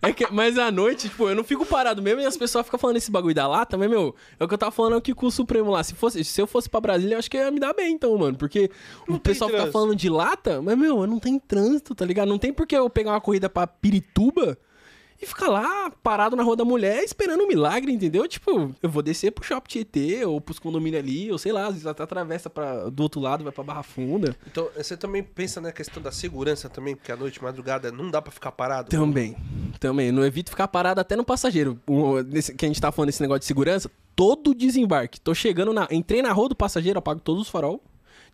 É que, mas à noite, tipo, eu não fico parado mesmo e as pessoas ficam falando esse bagulho da lata, mas, meu, é o que eu tava falando aqui com o Supremo lá. Se, fosse, se eu fosse pra Brasília, eu acho que ia me dar bem, então, mano. Porque o tem pessoal fica trânsito. falando de lata, mas, meu, não tem trânsito, tá ligado? Não tem por que eu pegar uma corrida pra Pirituba e ficar lá parado na Rua da Mulher esperando um milagre, entendeu? Tipo, eu vou descer pro Shopping Tietê ou pros condomínios ali, ou sei lá, às vezes até atravessa pra, do outro lado, vai pra Barra Funda. Então, você também pensa na questão da segurança também, porque à noite, madrugada, não dá pra ficar parado? Também, também. Não evito ficar parado até no passageiro. O, nesse- que a gente tá falando desse negócio de segurança, todo desembarque. Tô chegando na. Entrei na rua do passageiro, apago todos os farol,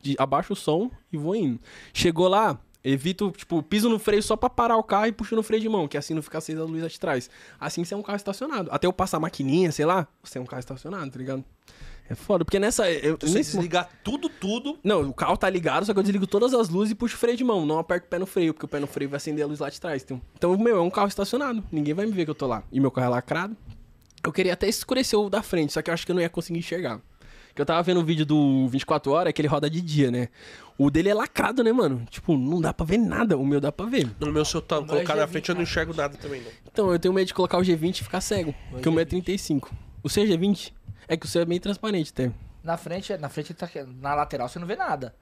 de, abaixo o som e vou indo. Chegou lá, evito, tipo, piso no freio só pra parar o carro e puxo no freio de mão, que assim não fica acesa a luz de trás. Assim você é um carro estacionado. Até eu passar a maquininha, sei lá, você é um carro estacionado, tá ligado? É foda, porque nessa. Eu, Então, nesse desligar tudo, tudo. Não, o carro tá ligado, só que eu desligo todas as luzes e puxo o freio de mão. Não aperto o pé no freio, porque o pé no freio vai acender a luz lá de trás. Então, então meu, é um carro estacionado. Ninguém vai me ver que eu tô lá. E meu carro é lacrado. Eu queria até escurecer o da frente, só que eu acho que eu não ia conseguir enxergar. Que eu tava vendo o vídeo do 24 horas, que ele roda de dia, né? O dele é lacrado, né, mano? Tipo, não dá pra ver nada. O meu dá pra ver. No meu, se eu tá, colocar na G20, frente, eu não enxergo nada também, não. Então, eu tenho medo de colocar o G20 e ficar cego. Porque o meu é 35. O seu é G20? É que o seu é meio transparente, até. Na frente, na frente tá, na lateral você não vê nada.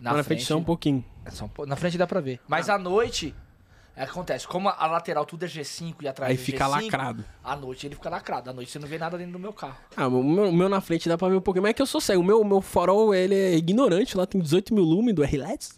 Na, na frente só um pouquinho. é só um po- na frente dá pra ver. Mas à noite, acontece, como a lateral tudo é G5 e atrás Aí é fica G5, lacrado. À noite ele fica lacrado. À noite você não vê nada dentro do meu carro. Ah, o meu, o meu na frente dá pra ver um pouquinho. Mas é que eu sou cego. O meu, meu farol, ele é ignorante. Lá tem 18 mil lumen do R-LEDs.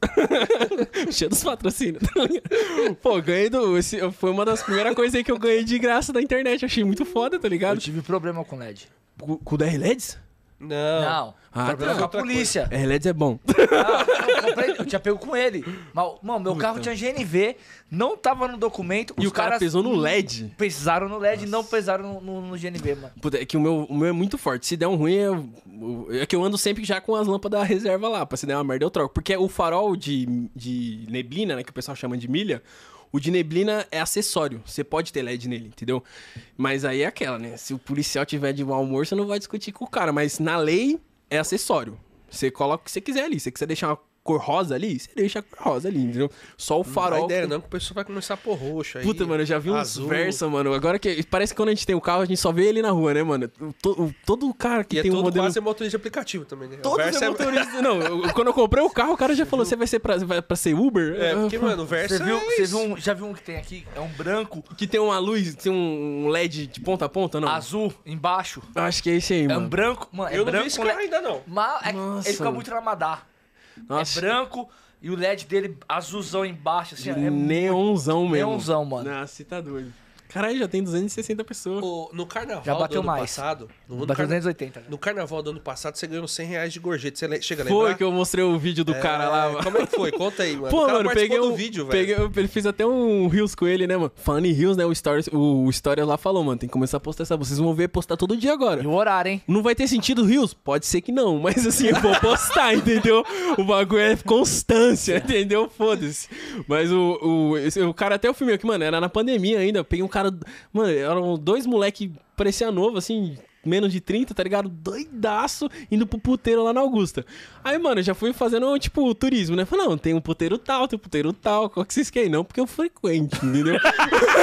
Cheio dos patrocínios. Pô, ganhei do... Esse, foi uma das primeiras coisas aí que eu ganhei de graça da internet. Achei muito foda, tá Eu ligado? tive problema com LED. Com, com o do R-LEDs? Não. Não. Ah, problema tá. com a polícia. R-LEDs é bom. Não, eu, comprei- eu tinha pego com ele. Mas, mano, meu carro tinha GNV, não tava no documento. E os o cara caras pesou no LED. Pesaram no LED e não pesaram no, no- no GNV, mano. Puta, é que o meu, o meu é muito forte. Se der um ruim, eu, é que eu ando sempre já com as lâmpadas da reserva lá. Pra se der uma merda, eu troco. Porque o farol de, de neblina, né? Que o pessoal chama de milha. O de neblina é acessório. Você pode ter LED nele, entendeu? Mas aí é aquela, né? Se o policial tiver de mau humor, você não vai discutir com o cara. Mas na lei, é acessório. Você coloca o que você quiser ali. Se você quiser deixar uma cor rosa ali, você deixa a cor rosa ali, entendeu? Só o Não farol. ideia, que- não, que o pessoal vai começar a pôr roxo aí. Puta, mano, eu já vi uns azul. Versa, mano. Agora que. Parece que quando a gente tem o carro, a gente só vê ele na rua, né, mano? To- todo cara que E é tem um todo modelo. quase motorista de aplicativo também, né? O Todos Versa é motorista. Não, eu- quando eu comprei o carro, o cara já falou: você vai ser pra, vai pra ser Uber? É, porque, mano, o Versa Você viu, é você viu um, já viu um que tem aqui? É um branco, Que tem uma luz, tem um LED de ponta a ponta, não? azul, embaixo. Eu Acho que é esse aí, É mano. um branco, mano. É Eu não branco vi esse carro ainda, não. Mas é- ele fica muito ramadar. Nossa. É branco e o LED dele azulzão embaixo, assim, De é neonzão mesmo. neonzão, mano. Nossa, você tá doido. Caralho, já tem 260 pessoas. O- no carnaval Já bateu do ano mais. passado. No, no Bateu carna- 280 já. no carnaval do ano passado, você ganhou 100 reais de gorjeta. Você le- chega a Foi lembrar? que eu mostrei o vídeo do cara lá. É, Como é que foi? Conta aí, mano. Pô, o cara mano, peguei do um vídeo, velho. peguei, eu- fez até um Reels com ele, né, mano? Falando em Reels, né? O Stories, o Stories lá falou, mano, tem que começar a postar essa. Vocês vão ver postar todo dia agora. E o horário, hein? Não vai ter sentido Reels? Pode ser que não, mas assim, eu vou postar, entendeu? O bagulho é constância, entendeu? Foda-se. Mas o, o, esse- o cara até o filme aqui, mano, era na pandemia ainda. Eu peguei um cara. Mano, eram dois moleque, parecia novo, assim. Menos de 30, tá ligado? Doidaço, indo pro puteiro lá na Augusta. Aí, mano, eu já fui fazendo, tipo, turismo, né? Falei, não, tem um puteiro tal, tem um puteiro tal, qual que vocês querem? Não, porque eu frequento, entendeu?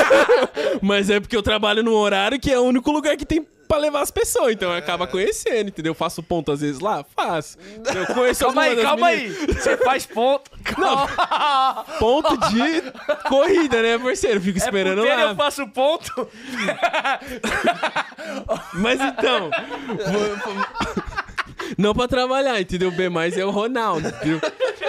Mas é porque eu trabalho num horário que é o único lugar que tem pra levar as pessoas. Então acaba conhecendo, entendeu? Faço ponto às vezes lá? Faço. Eu conheço Calma aí, calma meninas. aí. Você faz ponto. Calma. Ponto de corrida, né, parceiro? Fico É esperando puteiro, lá. eu faço ponto. Mas então. vou- Não pra trabalhar, entendeu? B mais é o Ronaldo, entendeu?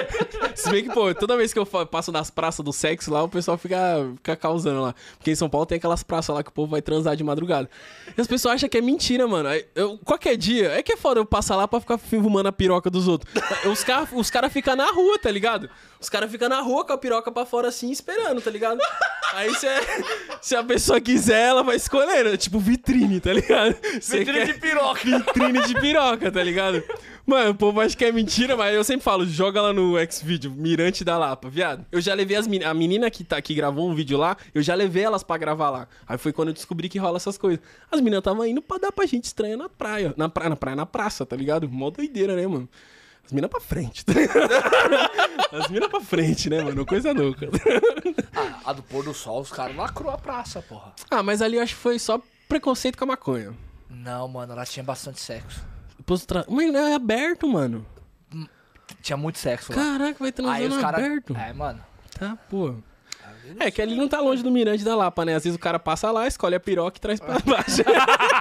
Se bem que, pô, toda vez que eu passo nas praças do sexo lá, o pessoal fica, fica causando lá. Porque em São Paulo tem aquelas praças lá que o povo vai transar de madrugada. E as pessoas acham que é mentira, mano. Eu- qualquer dia, é que é foda eu passar lá pra ficar fumando a piroca dos outros. Os caras os cara ficam na rua, tá ligado? Os caras ficam na rua com a piroca pra fora assim, esperando, tá ligado? Aí se, se a pessoa quiser, ela vai escolhendo. Tipo vitrine, tá ligado? Você Vitrine quer- de piroca. vitrine de piroca, tá ligado? Mano, o povo acha que é mentira, mas eu sempre falo, joga lá no Xvideo, Mirante da Lapa, viado. Eu já levei as meni- a menina que, tá, que gravou um vídeo lá, eu já levei elas pra gravar lá. Aí foi quando eu descobri que rola essas coisas. As meninas estavam indo pra dar pra gente estranha na praia. Na praia, na praia, na praça, tá ligado? Mó doideira, né, mano? As minas pra frente, tá? As minas pra frente, né, mano? Coisa louca. Ah, a do pôr do sol, os caras lacrou a praça, porra. Ah, mas ali eu acho que foi só preconceito com a maconha. Não, mano, lá tinha bastante sexo. Depois tra... Mas é aberto, mano. Tinha muito sexo lá. Caraca, vai transando os caras. aberto. É, mano. Tá, pô. É que ali não tá longe do Mirante da Lapa, né? Às vezes o cara passa lá, escolhe a piroca e traz pra baixo.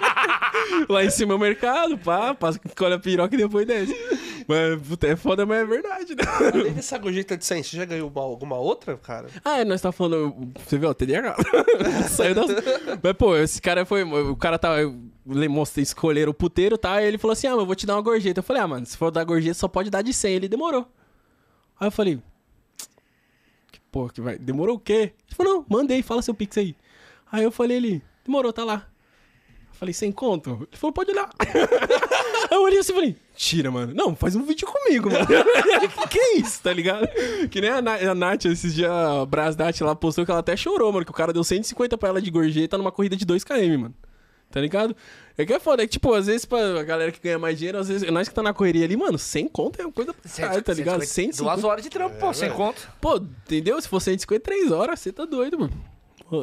lá em cima é o mercado, pá, passa, escolhe a piroca e depois desce. Mas, puta, é foda, mas é verdade, né? Além dessa gorjeta de 100, você já ganhou uma- alguma outra, cara? Ah, é, nós tá falando. Você viu, ó, TDAH. Saiu das. Mas, pô, esse cara foi. O cara tava. Escolheram o puteiro, tá? E ele falou assim: ah, mas eu vou te dar uma gorjeta. Eu falei, ah, mano, se for dar gorjeta, só pode dar de 100. Ele demorou. Aí eu falei. Que porra que vai. Demorou o quê? Ele falou, não, mandei, fala seu pix aí. Aí eu falei, ele, demorou, tá lá. Eu Falei, sem conto? Ele falou, pode olhar. Eu olhei assim e falei, tira, mano. Não, faz um vídeo comigo, mano. que, que é isso, tá ligado? Que nem a, Na- a Nath, esses dias, a Brasdat lá postou que ela até chorou, mano, que o cara deu 150 pra ela de gorjeta numa corrida de 2km, mano. Tá ligado? É que é foda, é que, tipo, às vezes pra galera que ganha mais dinheiro, às vezes nós que tá na correria ali, mano, sem conto é uma coisa pra caralho, tá ligado? 150. Duas horas de trampo, pô, sem conto. Pô, entendeu? Se for 153 horas, você tá doido, mano.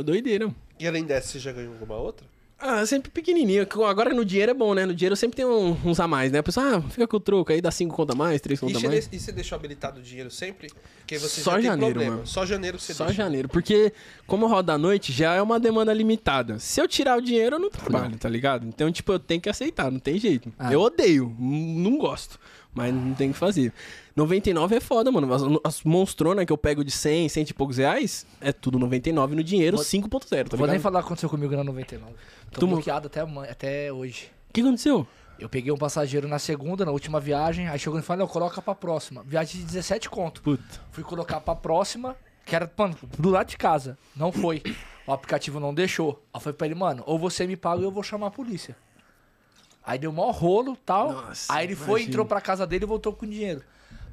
Doideira. E além dessa, você já ganhou alguma outra? Ah, sempre pequenininho. Agora no dinheiro é bom, né? No dinheiro sempre tem um- uns a mais, né? A pessoa, ah, fica com o troco, aí dá 5 conta a mais, 3 E conta a mais. e você deixou habilitado o dinheiro sempre? Porque você Só já tem janeiro, problema. mano. Só janeiro que você Só deixa. janeiro. Porque, como roda à noite, já é uma demanda limitada. Se eu tirar o dinheiro, eu não trabalho, tá ligado? Então, tipo, eu tenho que aceitar, não tem jeito. Ah. Eu odeio, não gosto. Mas não tem o que fazer. 99 é foda, mano. As, as monstronas que eu pego de 100, 100 e poucos reais, é tudo 99 no dinheiro, Vou- 5.0, tá Vou nem ligado? falar o que aconteceu comigo na 99. Tô Tu bloqueado até, até hoje. O que aconteceu? Eu peguei um passageiro na segunda, na última viagem, aí chegou e falou, não, coloca pra próxima. Viagem de 17 conto. Puta. Fui colocar pra próxima, que era, mano, do lado de casa. Não foi. O aplicativo não deixou. Aí foi pra ele, mano, ou você me paga ou eu vou chamar a polícia. Aí deu mó rolo tal. Nossa, aí ele foi, imagina. entrou pra casa dele e voltou com dinheiro.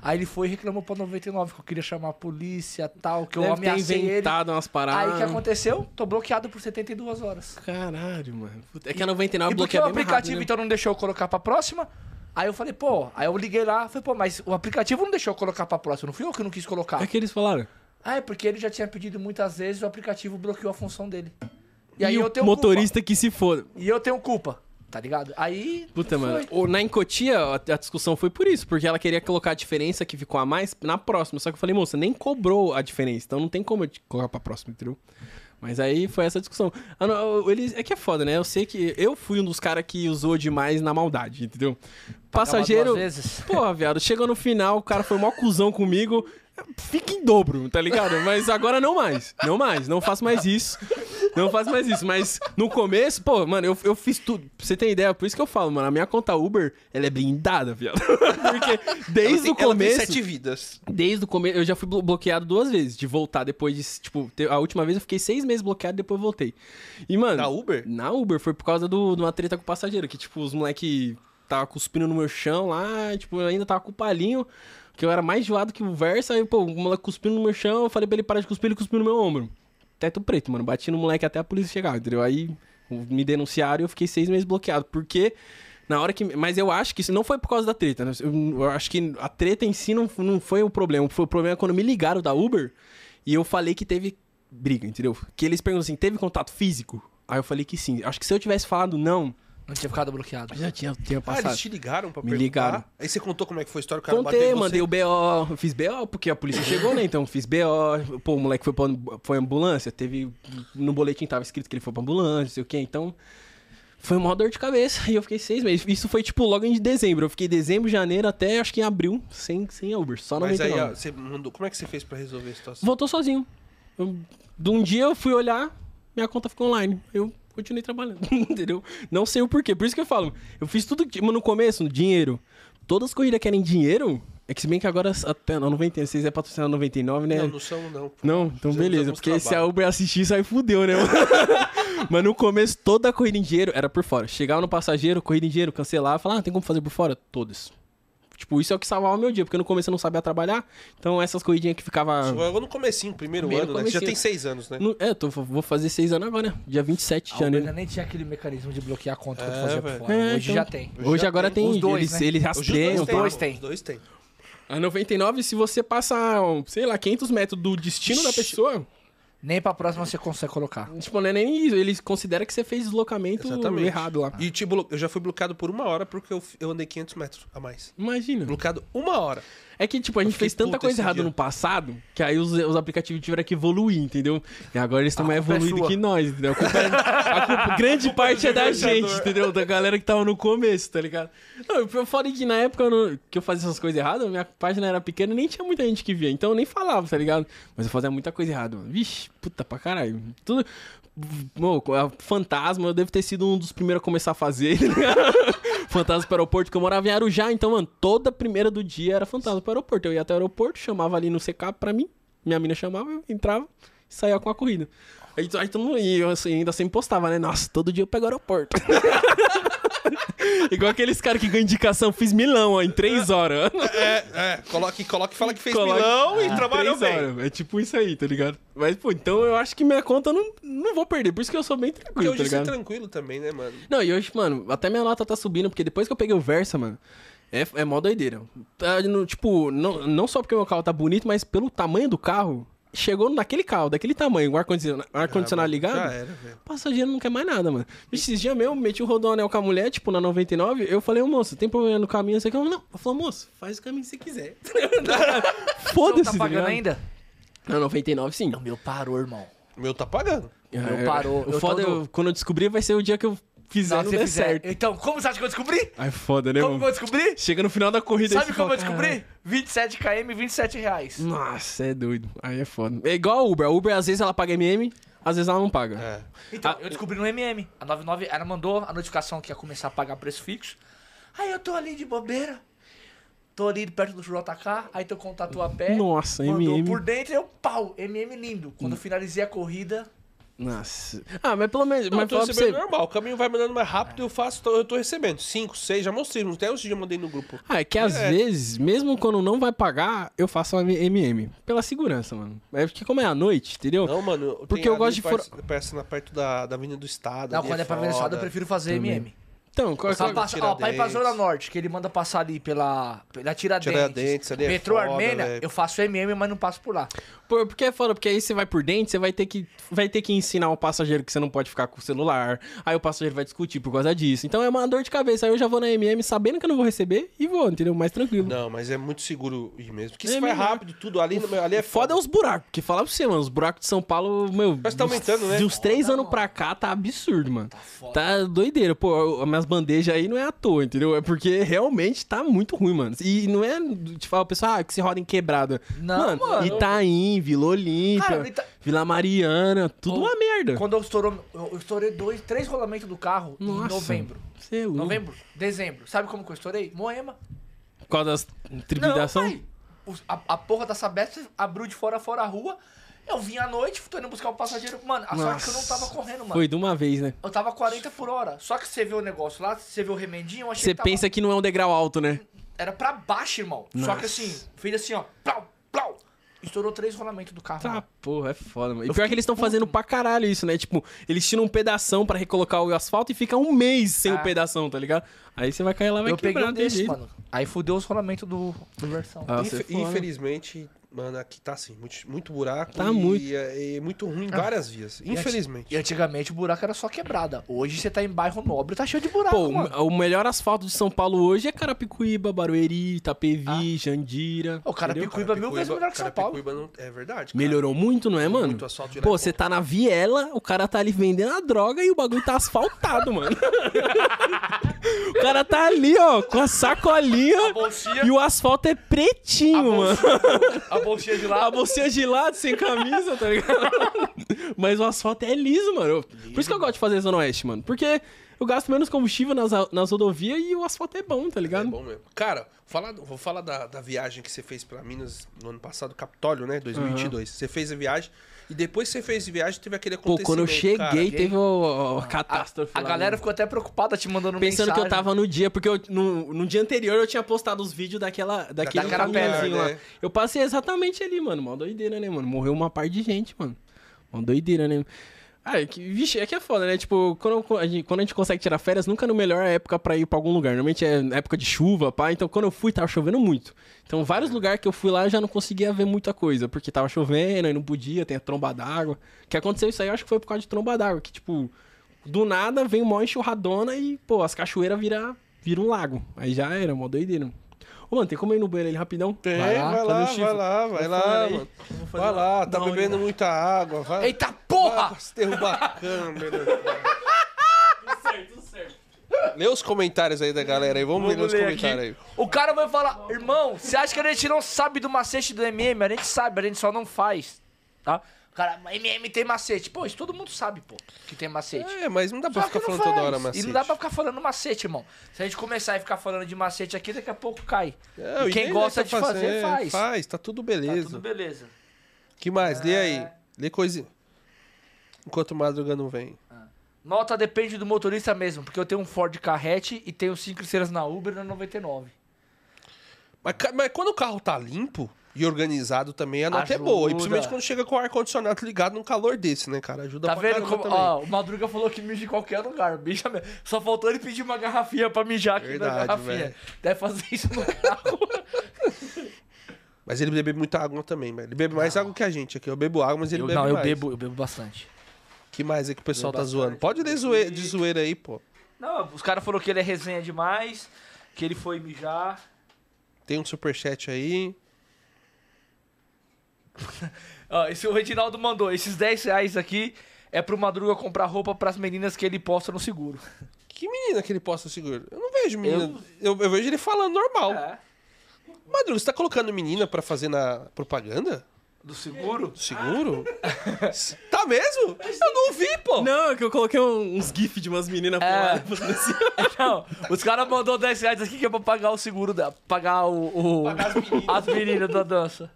Aí ele foi e reclamou pra 99 que eu queria chamar a polícia tal, que eu Deve ter ameacei ele. inventado umas Aí paradas. o que aconteceu? Tô bloqueado por 72 horas. Caralho, mano. É que a 99 E porque bloqueia o bem mais rápido, aplicativo né? então não deixou eu colocar pra próxima? Aí eu falei, pô, aí eu liguei lá, falei, pô, mas o aplicativo não deixou eu colocar pra próxima, não fui eu que não quis colocar. É que eles falaram. Ah, é porque ele já tinha pedido muitas vezes o aplicativo bloqueou a função dele. E, E, aí o eu tenho motorista que se foda. culpa. E eu tenho culpa, tá ligado? Aí. Puta, foi. mano. O- na Encotia, a, a discussão foi por isso, porque ela queria colocar a diferença que ficou a mais na próxima. Só que eu falei, moça, nem cobrou a diferença, então não tem como eu te colocar pra próxima, entendeu? Mas aí foi essa discussão. Ah, não, eles, é que é foda, né? Eu sei que eu fui um dos caras que usou demais na maldade, entendeu? Passageiro. Porra, viado, chega no final, o cara foi mó cuzão comigo. Fica em dobro, tá ligado? Mas agora não mais. Não mais. Não faço mais isso. Não faço mais isso. Mas no começo, pô, mano, eu, eu fiz tudo. Pra você ter ideia, por isso que eu falo, mano, a minha conta Uber, ela é blindada, viado. Porque desde o tem- ela tem começo. sete vidas. Desde o começo, eu já fui blo- bloqueado duas vezes. De voltar depois de. Tipo, a última vez eu fiquei seis meses bloqueado depois voltei. E, mano. Na Uber? Na Uber, foi por causa do- de uma treta com o passageiro, que, tipo, os moleque tava cuspindo no meu chão lá, tipo, eu ainda tava com o palinho, que eu era mais zoado que o Versa, aí, pô, o moleque cuspindo no meu chão, eu falei pra ele parar de cuspir, ele cuspiu no meu ombro. Teto preto, mano, bati no moleque até a polícia chegar, entendeu? Aí me denunciaram e eu fiquei seis meses bloqueado, porque... Na hora que. Mas eu acho que isso não foi por causa da treta, né? Eu acho que a treta em si não, não foi o problema. Foi o problema quando me ligaram da Uber e eu falei que teve briga, entendeu? Que eles perguntam assim: teve contato físico? Aí eu falei que sim. Acho que se eu tivesse falado não, Não tinha ficado bloqueado. já tinha, tinha Ah, passado. eles te ligaram pra Me perguntar? ligaram. Aí você contou como é que foi a história, o cara Contei, bateu em mandei você. o BO, fiz BO, porque a polícia chegou, né? Então fiz BO. Pô, o moleque foi pra foi ambulância, teve. No boletim tava escrito que ele foi pra ambulância, não sei o quê. Então. Foi uma dor de cabeça e eu fiquei seis meses. Isso foi tipo logo em dezembro. Eu fiquei dezembro, janeiro até acho que em abril, sem, sem Uber, só Mas aí, 99. ó, você mandou... Como é que você fez pra resolver a situação? Voltou sozinho. Eu, de um dia eu fui olhar, minha conta ficou online. Eu continuei trabalhando, entendeu? Não sei o porquê. Por isso que eu falo, eu fiz tudo que- no começo, dinheiro. Todas as corridas querem dinheiro. É que se bem que agora até não 96 é patrocinado 99, né? Não, não são, não. Não, então Fizemos beleza. Porque se a. Uber assistir, isso aí fudeu, né? Mas no começo, toda a corrida em dinheiro era por fora. Chegava no passageiro, corrida em dinheiro, cancelava, falava, ah, tem como fazer por fora? Todas. Tipo, isso é o que salvava o meu dia, porque no começo eu não sabia trabalhar. Então essas corridinhas que ficava. Foi no comecinho, primeiro, Primeiro ano, né? Você já comecinho. tem seis anos, né? No- é, eu tô, vou fazer seis anos agora, né? Dia 27 de A Uber janeiro. ainda nem tinha aquele mecanismo de bloquear a conta que É, eu fazia velho. por fora. É, Hoje então. já tem. Hoje Hoje já agora tem. tem, Os dois, eles, né? eles Hoje os rastreiam. dois tem. Os dois tem. A 99, se você passar, sei lá, 500 metros do destino da Ixi. pessoa, Nem pra próxima você consegue colocar. tipo, não é nem isso. Eles consideram que você fez deslocamento Exatamente. errado lá. E blo- eu já fui bloqueado por uma hora porque eu, eu andei 500 metros a mais. Imagina. Bloqueado uma hora. É que, tipo, a gente fez tanta coisa errada dia. no passado que aí os, os aplicativos tiveram que evoluir, entendeu? E agora eles estão A mais é evoluídos sua. que nós, entendeu? A, culpa é- a culpa- grande parte é da gente, entendeu? Da galera que tava no começo, tá ligado? Não, eu falei que na época eu não- que eu fazia essas coisas erradas, minha página era pequena e nem tinha muita gente que via. Então eu nem falava, tá ligado? Mas eu fazia muita coisa errada, mano. Vixe, puta pra caralho. Tudo. Mô, a Fantasma, eu devo ter sido um dos primeiros a começar a fazer, Fantasma pro aeroporto, que eu morava em Arujá, então, mano, toda primeira do dia era fantasma pro aeroporto. Eu ia até o aeroporto, chamava ali no CK pra mim, minha mina chamava, eu entrava e saía com a corrida. Aí, aí todo mundo e eu assim, ainda sempre postava, né? Nossa, todo dia eu pego o aeroporto. Igual aqueles caras que ganham indicação, fiz milão, ó, em três horas. É, é. Coloque, coloque e fala que fez Coloca- milão e em trabalhou três bem. horas. É tipo isso aí, tá ligado? Mas, pô, então eu acho que minha conta eu não, não vou perder. Por isso que eu sou bem Porque tranquilo, tá hoje você é ligado? tranquilo também, né, mano? Não, e hoje, mano, até minha nota tá subindo, porque depois que eu peguei o Versa, mano, é, é mó doideira. Tá, no- tipo, não, não só porque o meu carro tá bonito, mas pelo tamanho do carro, chegou naquele carro, daquele tamanho, o ar-condicionado ar -condicionado ligado, Já era, velho. passageiro não quer mais nada, mano. Esses dias mesmo, meti o rodoanel com a mulher, tipo, na 99, eu falei, ô moço, tem problema no caminho, você quer? Não, eu falei, moço, faz o caminho que você quiser. Foda-se, Tá tá pagando ligado? ainda? Na 99, sim. O meu parou, irmão. O meu tá pagando. O meu parou. O Eu foda, no- eu- quando eu descobrir, vai ser o dia que eu fizer Não, der fizer. certo. Então, como você acha que eu descobri? Aí foda, né, Como que mano? eu descobri? Chega no final da corrida aí Sabe você como eu fala, descobri? 27 km, 27 reais. Nossa, é doido. Aí é foda. É igual a Uber. A Uber, às vezes, ela paga MM, às vezes ela não paga. É. Então, Ah, eu descobri no MM. A 99, ela mandou a notificação que ia começar a pagar preço fixo. Aí eu tô ali de bobeira. Tô ali perto do JK, aí teu contato a pé. Nossa, mandou MM. por dentro, eu pau, MM lindo. Quando eu finalizei a corrida, Nossa. Ah, mas pelo menos. Não, eu mas tô falar pra recebendo você. normal. O caminho vai mandando mais rápido, eu faço, tô- eu tô recebendo. 5, 6, já mostrei. Até hoje já mandei no grupo. Ah, é que às É. vezes, mesmo quando não vai pagar, eu faço uma MM. Pela segurança, mano. É porque como é à noite, entendeu? Não, mano. Porque eu gosto de perto- fora- Perto, na- perto da, da Avenida do Estado. não, quando é pra foda. Venezuela, eu prefiro fazer Também. MM. Então, qual, Pra, qual, passar, ó, pra ir pra. Zona Norte, que ele manda passar ali pela, pela Tiradentes, Tiradentes ali é metrô foda, Armênia, velho. eu faço MM, mas não passo por lá. Por- porque é foda, porque aí você vai por dentro, você vai ter que vai ter que ensinar o passageiro que você não pode ficar com o celular. Aí o passageiro vai discutir por causa disso. Então é uma dor de cabeça. Aí eu já vou na MM sabendo que eu não vou receber e vou, entendeu? Mais tranquilo. Não, mas é muito seguro ir mesmo. Porque É se vai mesmo, rápido, tudo ali, ali é Foda é os buracos, porque falar pra você, mano, os buracos de São Paulo, meu. Mas tá dos- aumentando, né? De uns três Foda, anos mano. pra cá tá absurdo, mano. Tá, foda. doideira. Pô, as minhas bandejas aí não é à toa, entendeu? É porque realmente tá muito ruim, mano. E não é de falar, o pessoal, ah, que se roda em quebrada. Não, mano. Itaim, Vila Olímpia, Cara, Ita- Vila Mariana, tudo uma merda. Quando eu estourou, eu estourei dois, três rolamentos do carro em Nossa. novembro. Você é. Novembro, dezembro. Sabe como que eu estourei? Moema. Por causa das. Os- A, a porra da Sabesp abriu de fora a fora a rua. Eu vim à noite, tô indo buscar o passageiro. Mano, a sorte é que eu não tava correndo, mano. Foi de uma vez, né? Eu tava 40 por hora. Só que você vê o negócio lá, você vê o remendinho, eu achei Você que tava- pensa que não é um degrau alto, né? Era pra baixo, irmão. Só Nossa. que assim, fez assim, ó. Plau, plau. Estourou três rolamentos do carro. Tá, mano. porra, é foda, mano. E Eu pior que eles estão fazendo pra caralho isso, né? Tipo, eles tiram um pedação pra recolocar o asfalto e fica um mês sem Ah. o pedação, tá ligado? Aí você vai cair lá e vai Eu peguei quebrar um não tem desses, jeito. mano. Aí fudeu os rolamentos do, do versão. Ah, você é foda. Infelizmente, mano, aqui tá assim, muito, muito buraco. Tá e, muito. E, é muito ruim em várias vias. E Infelizmente. E antigamente o buraco era só quebrada. Hoje você tá em bairro nobre, tá cheio de buraco, Pô, mano. o, melhor asfalto de São Paulo hoje é Carapicuíba, Barueri, Itapevi, Jandira. O Carapicuíba mil vezes melhor que São Paulo. Não, é verdade. cara. Melhorou muito, não é, mano? Muito asfalto. Pô, você tá na viela, o cara tá ali vendendo a droga e o bagulho tá asfaltado, mano. o cara tá ali, ó, com a sacolinha A e o asfalto é pretinho, mano. a bolsinha de A lá. bolsinha de lado, sem camisa, tá ligado? Mas o asfalto é liso, mano. Por isso que eu gosto de fazer Zona Oeste, mano. Porque eu gasto menos combustível nas, nas rodovias e o asfalto é bom, tá É ligado? bom mesmo. Cara, falar, vou falar da, da viagem que você fez pra Minas no ano passado, Capitólio, né? 2022. Você fez a viagem e depois que você fez a viagem teve aquele Pô, acontecimento, quando eu cheguei, cara. teve o, o- a A, catástrofe. a lá, galera mano. ficou até preocupada te mandando Pensando mensagem. que eu tava no dia, porque eu- no, no dia anterior eu tinha postado os vídeos daquela, daquele caminhozinho lá. né? Eu passei exatamente ali, mano. Mó doideira, né, mano? Morreu uma par de gente, mano. Mó doideira, né? Ah, é que, vixe, é que é foda, né? Tipo, quando a, gente, quando a gente consegue tirar férias, nunca é no melhor época pra ir pra algum lugar. Normalmente é época de chuva, pá. Então, quando eu fui, tava chovendo muito. Então, vários lugares que eu fui lá, eu já não conseguia ver muita coisa. Porque tava chovendo, aí não podia, tem a tromba d'água. O que aconteceu isso aí, eu acho que foi por causa de tromba d'água. Que, tipo, do nada vem uma enxurradona e, pô, as cachoeiras viram vira um lago. Aí já era, mó doideira. Ô, mano, tem como ir no banheiro ali rapidão? Tem, Vai vai lá, lá, vai um lá, vai lá, fazer aí. mano. Vai lá, tá Não, bebendo muita água. Vai, Eita vai porra! se derrubar a câmera. Lê os comentários aí da galera aí. Vamos, ler Vamos os ler comentários aqui. aí. O cara vai falar, irmão, você acha que a gente não sabe do macete do MM? A gente sabe, a gente só não faz, tá? Cara, MM tem macete. Pô, isso todo mundo sabe, pô, que tem macete. É, mas não dá pra Só ficar falando toda hora, macete. E não dá pra ficar falando macete, irmão. Se a gente começar a ficar falando de macete aqui, daqui a pouco cai. É, E quem gosta de pra fazer, faz. Faz, tá tudo Tá beleza. tudo beleza. que mais? Lê aí. Lê coisinha. enquanto o Madruga não vem. Nota depende do motorista mesmo, porque eu tenho um Ford Carrete e tenho cinco estrelas na Uber na 99. Mas, mas quando o carro tá limpo e organizado também, a nota é boa. E principalmente quando chega com o ar-condicionado ligado num calor desse, né, cara? Ajuda Tá pra vendo como. também. Ó, o Madruga falou que mija em qualquer lugar. Mija mesmo. Só faltou ele pedir uma garrafinha pra mijar aqui Verdade, na garrafinha. velho. Deve fazer isso no carro. Mas ele bebe muita água também, velho. Ele bebe mais água que a gente aqui. Eu bebo água, mas ele Eu- bebe não, eu mais. bebo, eu bebo bastante. que mais é que o pessoal tá zoando? Pode ler zoe- de zoeira aí, pô. Não, os caras falaram que ele é resenha demais, que ele foi mijar. Tem um superchat aí. Ó, esse o Reginaldo mandou. Esses 10 reais aqui é pro Madruga comprar roupa pras meninas que ele posta no seguro. Que menina que ele posta seguro? Eu não vejo menina. Eu, eu vejo ele falando normal. É. Madruga, você tá colocando menina pra fazer na propaganda? Do seguro? Do seguro? tá mesmo? Eu não vi, pô. Não, é que eu coloquei um- uns gifs de umas meninas É. fazendo assim. Não, os caras mandou 10 reais aqui que é pra pagar o seguro da. Pagar o. o- Pagar as meninas. as meninas da dança.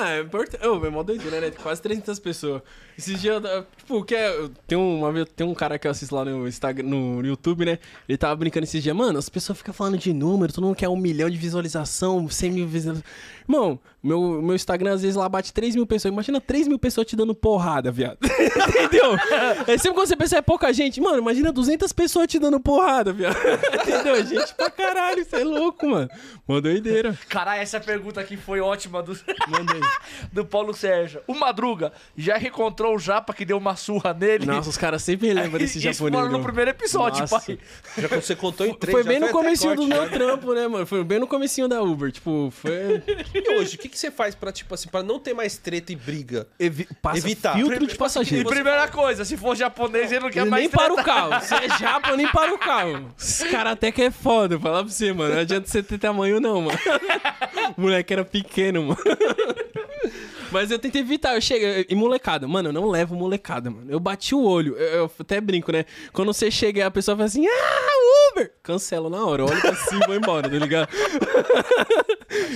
Ah, é importante. Ô, é mó doideira, né? Tem quase 300 pessoas. Esses dias, tipo, que é, tem, uma, tem um cara que eu assisto lá no, Instagram, no YouTube, né? Ele tava brincando esses dias. Mano, as pessoas ficam falando de número, todo mundo quer um milhão de visualização, 100 mil visualizações. Irmão, meu, meu Instagram às vezes lá bate 3 mil pessoas. Imagina 3 mil pessoas te dando porrada, viado. Entendeu? É sempre quando você pensa é pouca gente. Mano, imagina 200 pessoas te dando porrada, viado. Entendeu? Gente pra caralho, isso é louco, mano. Mó doideira. Caralho, essa pergunta aqui foi ótima do, do Paulo Sérgio. O Madruga já reencontrou o Japa que deu uma surra nele? Nossa, os caras sempre lembram desse Isso japonês. foi no primeiro episódio, Nossa. pai. Já que você contou em três, Foi bem no comecinho do corte, meu né? trampo, né, mano? Foi bem no comecinho da Uber. Tipo, foi. E hoje, o que, que você faz pra, tipo assim, pra não ter mais treta e briga? passa Evitar. filtro de E passageiro. primeira coisa, se for japonês, ele não quer Ele mais nem para o treta. carro. Se é japa, nem para o carro. Esse cara até que é foda, vou falar pra você, mano. Não adianta você ter tamanho, não, mano. O moleque era pequeno, mano. Mas eu tentei evitar, eu cheguei. E molecada, mano, eu não levo molecada, mano. Eu bati o olho, eu, eu até brinco, né? Quando você chega e a pessoa fala assim, ah, Uber! Cancela na hora, olha pra cima e vou embora, tá ligado?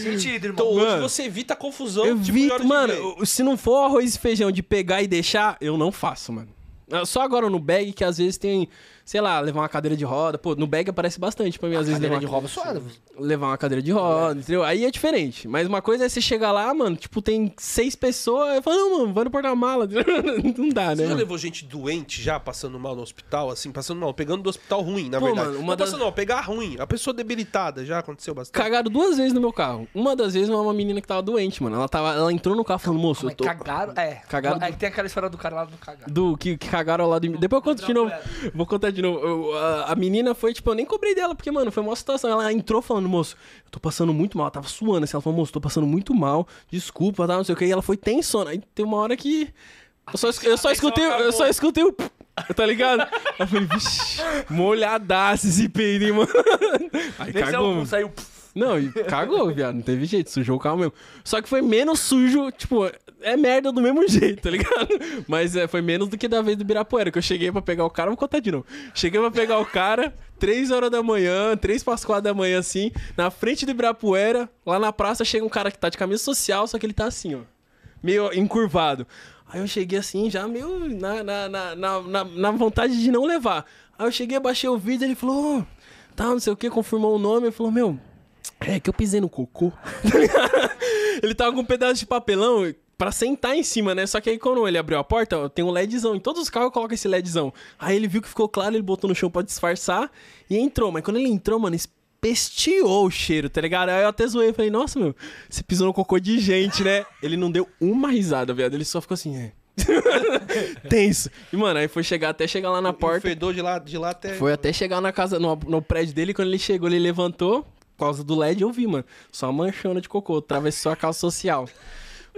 Sentido, Então irmão. hoje Mano, você evita a confusão. Eu tipo, evito, mano, o- se não for arroz e feijão de pegar e deixar, eu não faço, mano. Ah, Só agora no bag que às vezes tem, sei lá, levar uma cadeira de roda. Pô, no bag aparece bastante pra mim, às vezes levar, Cadeira de suada. levar uma cadeira de roda, entendeu? Aí é diferente. Mas uma coisa é você chegar lá, mano, tipo, tem seis pessoas, eu falo, não, mano, vai no porta-mala. não dá, né? Você já levou gente doente já, passando mal no hospital, assim, passando mal, pegando do hospital ruim, na Pô, verdade. mano, uma não das- passando mal, pegar ruim. A pessoa debilitada, já aconteceu bastante. Cagaram duas vezes no meu carro. Uma das vezes uma menina que tava doente, mano. Ela, tava, ela entrou no carro falando, moço, eu tô. Cagaram, é. Cagaram É do- tem aquela história do cara lá do cagar. Do que, que cagaram ao lado de mim. Depois eu conto de novo. Vou contar de novo. Eu- a, a menina foi, tipo, eu nem cobrei dela, porque, mano, foi uma situação. Ela entrou falando, moço, eu tô passando muito mal. Ela tava suando assim. Ela falou, moço, tô passando muito mal. Desculpa, tá? Não sei o que. E ela foi tensona. Aí tem uma hora que. Eu só, eu só escutei, eu só escutei o. Tá ligado? Eu falei, vixi, molhadaço esse peido, hein, mano. Aí Nesse cagou, saiu. Não, e cagou, viado. Não teve jeito, sujou o carro mesmo. Só que foi menos sujo, tipo, é merda do mesmo jeito, tá ligado? Mas é, foi menos do que da vez do Birapuera, que eu cheguei pra pegar o cara, vou contar de novo. Cheguei pra pegar o cara, 3 horas da manhã, 3 para as 4 da manhã, assim, na frente do Ibirapuera, lá na praça chega um cara que tá de camisa social, só que ele tá assim, ó, meio encurvado. Aí eu cheguei assim, já meio na, na, na, na, na- vontade de não levar. Aí eu cheguei, baixei o vídeo, ele falou, "Ô, tá, não sei o que, confirmou o nome, ele falou, meu, é que eu pisei no cocô. ele tava com um pedaço de papelão pra sentar em cima, né? Só que aí quando ele abriu a porta, ó, tem um LEDzão. Em todos os carros coloca esse LEDzão. Aí ele viu que ficou claro, ele botou no chão pra disfarçar e entrou. Mas quando ele entrou, mano, espesteou o cheiro, tá ligado? Aí eu até zoei, falei, nossa, meu, você pisou no cocô de gente, né? Ele não deu uma risada, viado. Ele só ficou assim, é. Tenso. E, mano, aí foi chegar até chegar lá na porta. fedor de lá, de lá até... Foi até chegar na casa, no, no prédio dele, quando ele chegou, ele levantou, causa do LED, eu vi, mano. Só uma manchona de cocô, atravessou a calça social.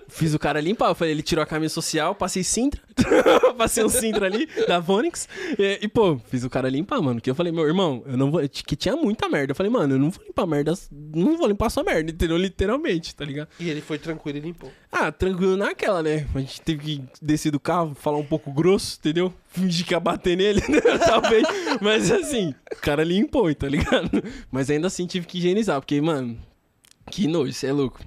Fiz o cara limpar, eu falei, ele tirou a camisa social, passei Sintra, passei um Sintra ali, da Vonix, e, e, pô, fiz o cara limpar, mano, que eu falei, meu irmão, eu não vou, que tinha muita merda, eu falei, mano, eu não vou limpar merda, não vou limpar sua merda, entendeu? Literalmente, tá ligado? E ele foi tranquilo e limpou. Ah, tranquilo naquela, né? A gente teve que descer do carro, falar um pouco grosso, entendeu? Fingir que ia bater nele, né? talvez. Mas assim, o cara limpou, tá ligado? Mas ainda assim tive que higienizar, porque, mano, que nojo, você é louco.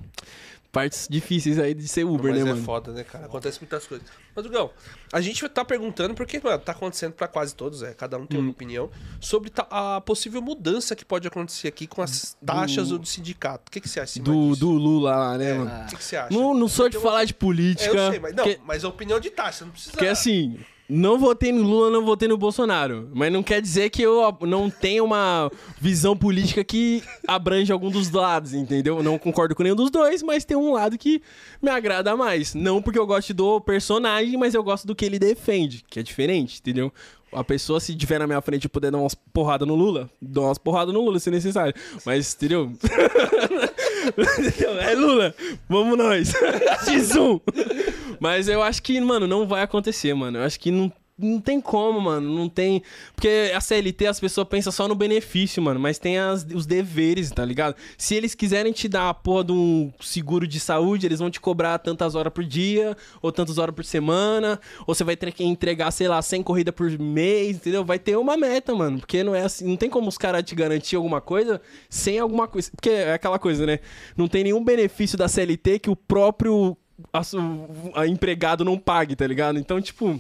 Partes difíceis aí de ser Uber, Mas né, é mano? foda, né, cara? Acontece muitas coisas. Mas, Dugão, a gente tá perguntando, porque, mano, tá acontecendo pra quase todos, é, cada um tem Hum. uma opinião, sobre a possível mudança que pode acontecer aqui com as taxas do, sindicato. O que, que você acha, Do, disso? do Lula lá, né, É, mano? O que, que você acha? Não, não sou de falar de É, política. eu sei, mas não, mas a opinião de taxa, não precisa... Porque assim, não votei no Lula, não votei no Bolsonaro. Mas não quer dizer que eu não tenho uma visão política que abrange algum dos lados, entendeu? Não concordo com nenhum dos dois, mas tem um lado que me agrada mais. Não porque eu gosto do personagem, mas eu gosto do que ele defende, que é diferente, entendeu? A pessoa, se tiver na minha frente e puder dar umas porradas no Lula, dou umas porradas no Lula se necessário. Mas? Entendeu? é Lula, vamos nós. X1. Mas eu acho que, mano, não vai acontecer, mano. Eu acho que não, não tem como, mano. Não tem. Porque a CLT as pessoas pensam só no benefício, mano. Mas tem as- os deveres, tá ligado? Se eles quiserem te dar a porra de um seguro de saúde, eles vão te cobrar tantas horas por dia, ou tantas horas por semana, ou você vai ter que entregar, sei lá, 100 corridas por mês, entendeu? Vai ter uma meta, mano. Porque não é assim. Não tem como os caras te garantir alguma coisa sem alguma coisa. Porque é aquela coisa, né? Não tem nenhum benefício da CLT que o próprio a a empregado não pague, tá ligado? Então, tipo,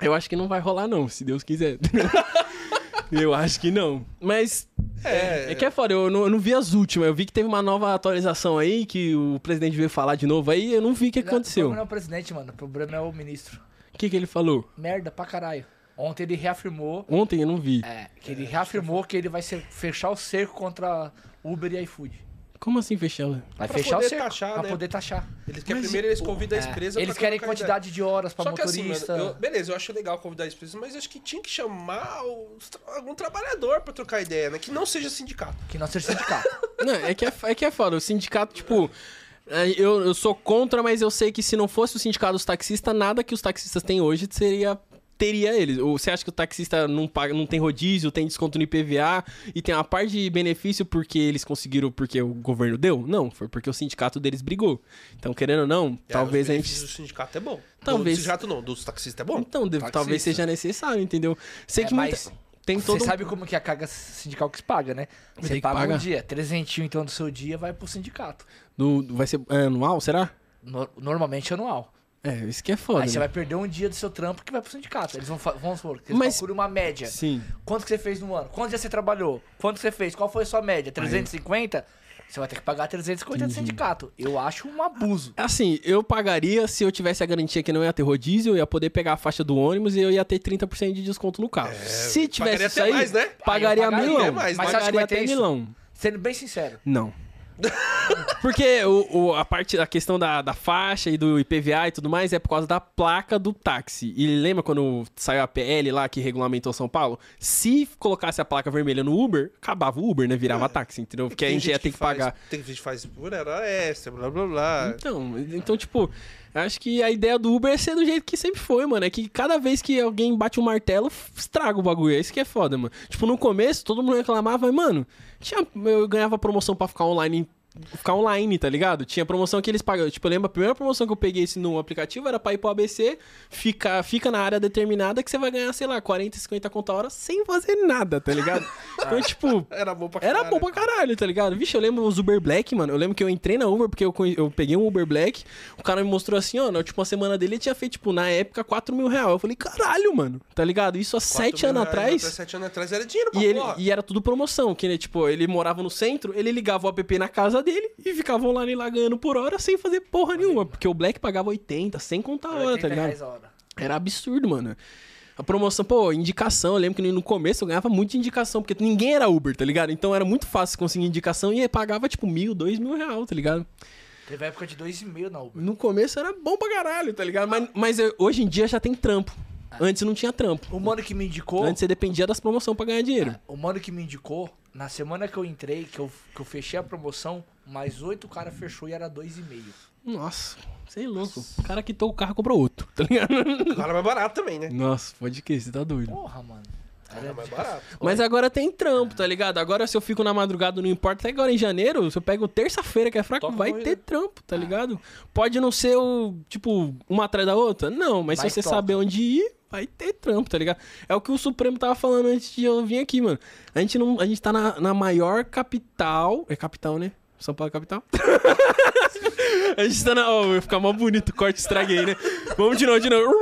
eu acho que não vai rolar, não, se Deus quiser. eu acho que não. Mas. É, é que é foda, eu não, eu não vi as últimas. Eu vi que teve uma nova atualização aí, que o presidente veio falar de novo aí, eu não vi o que O problema aconteceu. não é o presidente, mano. O problema é o ministro. O que, que ele falou? Merda pra caralho. Ontem ele reafirmou. Ontem eu não vi. É, que ele reafirmou que ele vai ser- fechar o cerco contra Uber e iFood. Como assim fechar? Vai Pra fechar o poder cerco. taxar, pra né? poder taxar. Eles querem, Mas primeiro eles convidam a É, empresa eles querem quantidade de horas pra Só que assim, motorista. mano, eu- beleza, eu acho legal convidar a empresa, mas eu acho que tinha que chamar algum trabalhador pra trocar ideia, né? Que não seja sindicato. Que não seja sindicato. Não, é que é, é que é foda. O sindicato, tipo. é, Eu, eu sou contra, mas eu sei que se não fosse o sindicato dos taxistas, nada que os taxistas têm hoje seria. Teria eles. Ou você acha que o taxista não, paga, não tem rodízio, tem desconto no IPVA e tem uma parte de benefício porque eles conseguiram, porque o governo deu? Não, foi porque o sindicato deles brigou. Então, querendo ou não, É, talvez os a gente. do sindicato é bom. Talvez- Do sindicato não, dos taxistas é bom. Então, Taxista. talvez seja necessário, entendeu? Sei É, que muita- mas tem Você todo. um- sabe como que é a carga sindical que se paga, né? Você paga pagar. um dia, 300 então do seu dia vai pro sindicato. do- vai ser é, anual, será? No- normalmente anual. É, isso que é foda. Aí você né? vai perder um dia do seu trampo que vai pro sindicato. Eles vão, vamos supor, que eles Mas- calculam uma média. Sim. Quanto que você fez no ano? Quantos dias você trabalhou? Quanto você fez? Qual foi a sua média? 350? Você vai ter que pagar 350 do sindicato. Eu acho um abuso. Assim, eu pagaria se eu tivesse a garantia que não ia ter rodízio, eu ia poder pegar a faixa do ônibus e eu ia ter 30% de desconto no carro. se tivesse pagaria isso aí, mais, né? pagaria Aí pagaria milão. mais, mas né? você que pagaria vai ter até isso? milão. Sendo bem sincero. Não. Porque o, o- a parte da questão da, da faixa e do IPVA e tudo mais é por causa da placa do táxi. E lembra quando saiu a PL lá que regulamentou São Paulo? Se colocasse a placa vermelha no Uber, acabava o Uber, né? Virava táxi, entendeu? Porque a gente ia ter que faz- pagar. Tem gente que faz por hora extra, blá blá blá. Então, então, tipo, acho que a ideia do Uber é ser do jeito que sempre foi, mano. É que cada vez que alguém bate um martelo, estraga o bagulho. É isso que é foda, mano. Tipo, no começo, todo mundo reclamava, mas, mano, tinha, eu ganhava promoção pra ficar online. Ficar online, tá ligado? Tinha promoção que eles pagam. Tipo, eu lembro a primeira promoção que eu peguei esse no aplicativo era pra ir pro ABC, fica, fica na área determinada que você vai ganhar, sei lá, 40, 50 conta a hora sem fazer nada, tá ligado? Então, tipo, Era bom pra era caralho. bom pra caralho, tá ligado? Vixe, eu lembro os Uber Black, mano. Eu lembro que eu entrei na Uber porque eu, eu peguei um Uber Black. O cara me mostrou assim, ó, na última semana dele ele tinha feito, tipo, na época, 4 mil reais. Eu falei, caralho, mano, tá ligado? Isso há Quatro 7 mil anos atrás. até Sete anos atrás era dinheiro pra E, ele, e era tudo promoção, que, né, tipo, ele morava no centro, ele ligava o app na casa dele e ficava online lá ganhando por hora sem fazer porra nenhuma. Porque o Black pagava 80, sem contar a hora, 80 tá ligado? reais a hora. Era absurdo, mano. A promoção, pô, indicação, eu lembro que no começo eu ganhava muito indicação, porque ninguém era Uber, tá ligado? Então era muito fácil conseguir indicação e pagava tipo mil, dois mil reais, tá ligado? Teve época de 2,5 na Uber. No começo era bom pra caralho, tá ligado? Mas, mas eu- hoje em dia já tem trampo. Antes não tinha trampo. O mano que me indicou. Antes você dependia das promoções pra ganhar dinheiro. O mano que me indicou, na semana que eu entrei, que eu, que eu fechei a promoção, mais oito cara fechou e era 2,5. Nossa, você é louco. O cara quitou o carro e comprou outro, tá ligado? Agora é mais barato também, né? Nossa, pode que, você tá doido. Porra, mano. Agora é mais barato. Mas agora tem trampo, tá ligado? Agora se eu fico na madrugada, não importa. Até agora em janeiro, se eu pego terça-feira, que é fraco, Toca vai corrida. ter trampo, tá ligado? Pode não ser o, tipo, uma atrás da outra? Não, mas, Mas se você toca. saber onde ir, vai ter trampo, tá ligado? É o que o Supremo tava falando antes de eu vir aqui, mano. A gente, não, a gente tá na, na maior capital. É capital, né? São Paulo capital. a gente tá na. Ó, vai ficar mó bonito o corte, estraguei, né? Vamos de novo, de novo.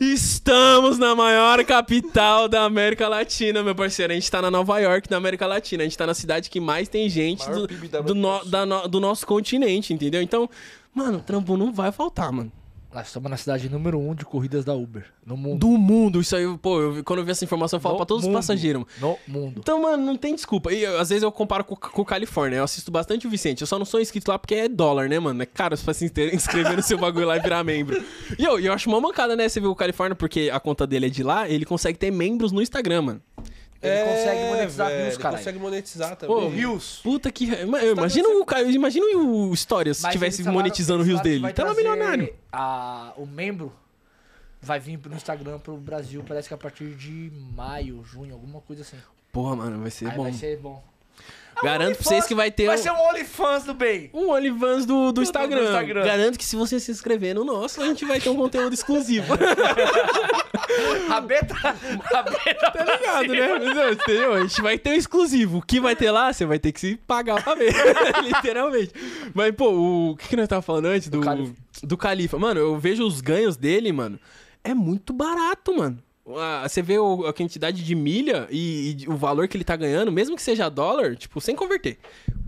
Estamos na maior capital da América Latina, meu parceiro. A gente tá na Nova York, da América Latina. A gente tá na cidade que mais tem gente do, do, no- no- do nosso continente, entendeu? Então, mano, trampo não vai faltar, mano. Nós estamos na cidade número 1 um de corridas da Uber. No mundo. Do mundo, isso aí, pô, eu, quando eu vi essa informação, eu falo No pra todos mundo. os passageiros. No mundo. Então, mano, não tem desculpa. E às vezes eu comparo com, com o Califórnia. Eu assisto bastante o Vicente. Eu só não sou inscrito lá porque é dólar, né, mano? É caro pra se inscre- inscrever no seu bagulho lá e virar membro. E eu, eu acho uma mancada, né? Você viu o Califórnia porque a conta dele é de lá, ele consegue ter membros no Instagram, mano. Ele consegue monetizar É, velho, Ele caralho. consegue monetizar também. Ô, Rios. Puta que. Eu imagino o, ca- imagina o Stories se Mas tivesse eles falaram- monetizando rios dele. Tava milionário. A, o membro vai vir no Instagram pro Brasil, parece que a partir de maio, junho, alguma coisa assim. Porra, mano, vai ser Aí bom. vai ser bom. Garanto pra vocês que vai ter Vai um- ser um OnlyFans do bem. Um OnlyFans do, do, do Instagram. Instagram. Garanto que se você se inscrever no nosso, a gente vai ter um conteúdo exclusivo. A beta. A beta. Tá ligado, né? Mas, Entendeu? A gente vai ter um exclusivo. O que vai ter lá, você vai ter que se pagar pra ver. Literalmente. Mas, pô, o, o que, que nós tava falando antes? Do, Califa. do Califa. Mano, eu vejo os ganhos dele, mano. É muito barato, mano. Você vê a quantidade de milha e, e o valor que ele tá ganhando, mesmo que seja dólar, tipo, sem converter.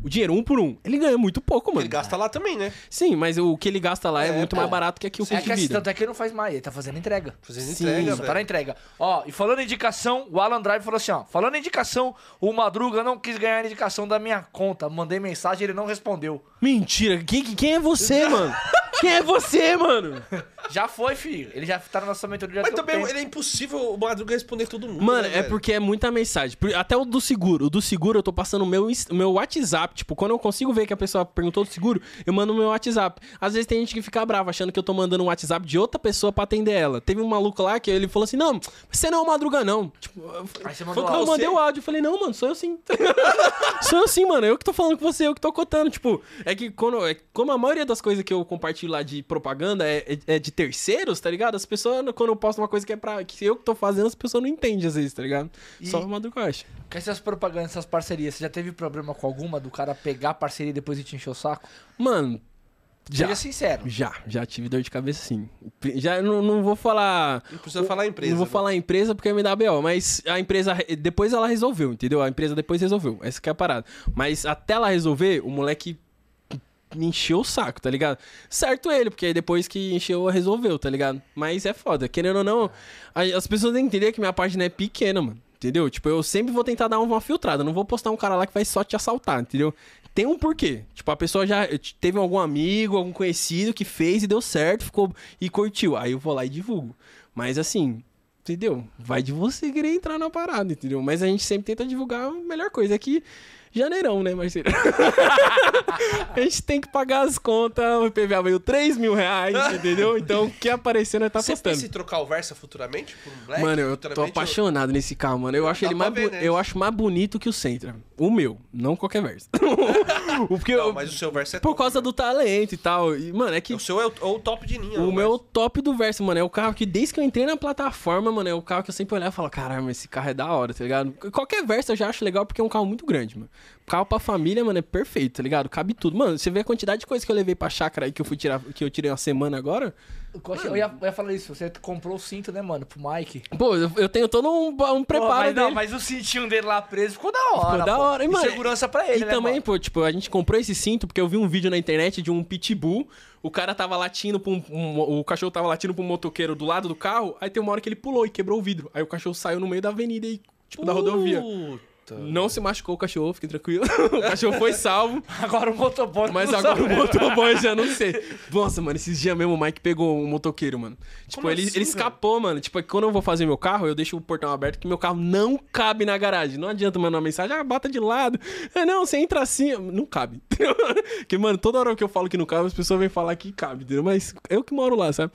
O dinheiro um por um. Ele ganha muito pouco, mano. Ele gasta lá também, né? Sim, mas o que ele gasta lá é, É, muito pô. mais barato que aqui o É que de vida. tanto é que ele não faz mais, ele tá fazendo entrega. Fazendo Sim, entrega, Só tá na entrega. Ó, e falando em indicação, o Alan Drive falou assim, ó. Falando em indicação, o Madruga não quis ganhar a indicação da minha conta. Mandei mensagem, ele não respondeu. Mentira. Quem, quem é você, mano? Quem é você, mano? Já foi, filho. Ele já tá na nossa mentoria. Mas também tempo. ele é impossível o Madruga responder todo mundo. Mano, né, é velho? porque é muita mensagem. Até o do seguro. O do seguro eu tô passando o meu, meu WhatsApp. Tipo, quando eu consigo ver que a pessoa perguntou do seguro, eu mando o meu WhatsApp. Às vezes tem gente que fica brava achando que eu tô mandando um WhatsApp de outra pessoa pra atender ela. Teve um maluco lá que ele falou assim: Não, você não é o Madruga, não. Tipo, eu, Aí você mandou eu mandei o áudio. Eu falei: Não, mano, sou eu sim. sou eu sim, mano. Eu que tô falando com você, eu que tô cotando. Tipo, é que quando, é, como a maioria das coisas que eu compartilho lá de propaganda é, é- é de terceiros, tá ligado? As pessoas, quando eu posto uma coisa que é pra. que eu que tô fazendo, as pessoas não entendem às vezes, tá ligado? E- Só o Madruga acha. Com essas propagandas, essas parcerias, você já teve problema com alguma do cara pegar a parceria e depois ir te encher o saco? Mano, já. Seja sincero. Já, já tive dor de cabeça sim. Já não, não vou falar. Não precisa falar empresa. Não vou né? falar empresa porque me dá BO, mas a empresa. Depois ela resolveu, entendeu? A empresa depois resolveu. Essa que é a parada. Mas até ela resolver, o moleque me encheu o saco, tá ligado? Certo ele, porque aí depois que encheu, resolveu, tá ligado? Mas é foda. Querendo ou não, as pessoas têm que entender que minha página é pequena, mano. Entendeu? Tipo, eu sempre vou tentar dar uma filtrada. Não vou postar um cara lá que vai só te assaltar, entendeu? Tem um porquê. Tipo, a pessoa já teve algum amigo, algum conhecido que fez e deu certo, ficou e curtiu. Aí eu vou lá e divulgo. Mas assim, entendeu? Vai de você querer entrar na parada, entendeu? Mas a gente sempre tenta divulgar a melhor coisa. É que janeirão, né, Marcelo? a gente tem que pagar as contas. O IPVA veio 3 mil reais, entendeu? Então, o que aparecer, nós tá Você postando. pensa em trocar o Versa futuramente por um Black? Mano, eu tô apaixonado nesse carro, mano. Eu acho ele mais, ver, né? eu acho mais bonito que o Sentra. O meu, não qualquer verso. o porque Não, eu- mas o seu Versa é por top, causa do talento e tal. E, mano, é que O seu é o, é o top de linha. o né, meu Versa? top do verso, mano, é o carro que desde que eu entrei na plataforma, mano, é o carro que eu sempre olhava e falava, caramba, esse carro é da hora, tá ligado? Qualquer verso eu já acho legal porque é um carro muito grande, mano. Carro pra família, mano, é perfeito, tá ligado? Cabe tudo. Mano, você vê a quantidade de coisa que eu levei pra chácara aí que eu fui tirar, que eu tirei uma semana agora. Eu ia, eu ia falar isso, você comprou o cinto, né, mano, pro Mike. Pô, eu, eu tenho todo um, um preparo Porra, mas, dele. não, mas o cintinho dele lá preso ficou da hora. Ficou da pô. hora, e, E mano, segurança pra ele, e né, também, mano? pô, tipo, a gente comprou esse cinto porque eu vi um vídeo na internet de um pitbull. O cara tava latindo pra um, um- O cachorro tava latindo pra um motoqueiro do lado do carro. Aí tem uma hora que ele pulou e quebrou o vidro. Aí o cachorro saiu no meio da avenida e, tipo, da rodovia. Não se machucou o cachorro, fique tranquilo. o cachorro foi salvo. Agora o motoboy Mas agora o sabe. motoboy eu já não sei. Nossa, mano, esses dias mesmo o Mike pegou um motoqueiro, mano. Tipo, Como ele, assim, ele velho? escapou, mano. Tipo, quando eu vou fazer meu carro, eu deixo o portão aberto que meu carro não cabe na garagem. Não adianta mandar uma mensagem, ah, bata de lado. É, não, você entra assim. Não cabe. Porque, mano, toda hora que eu falo que não cabe, as pessoas vêm falar que cabe, entendeu? Mas eu que moro lá, sabe?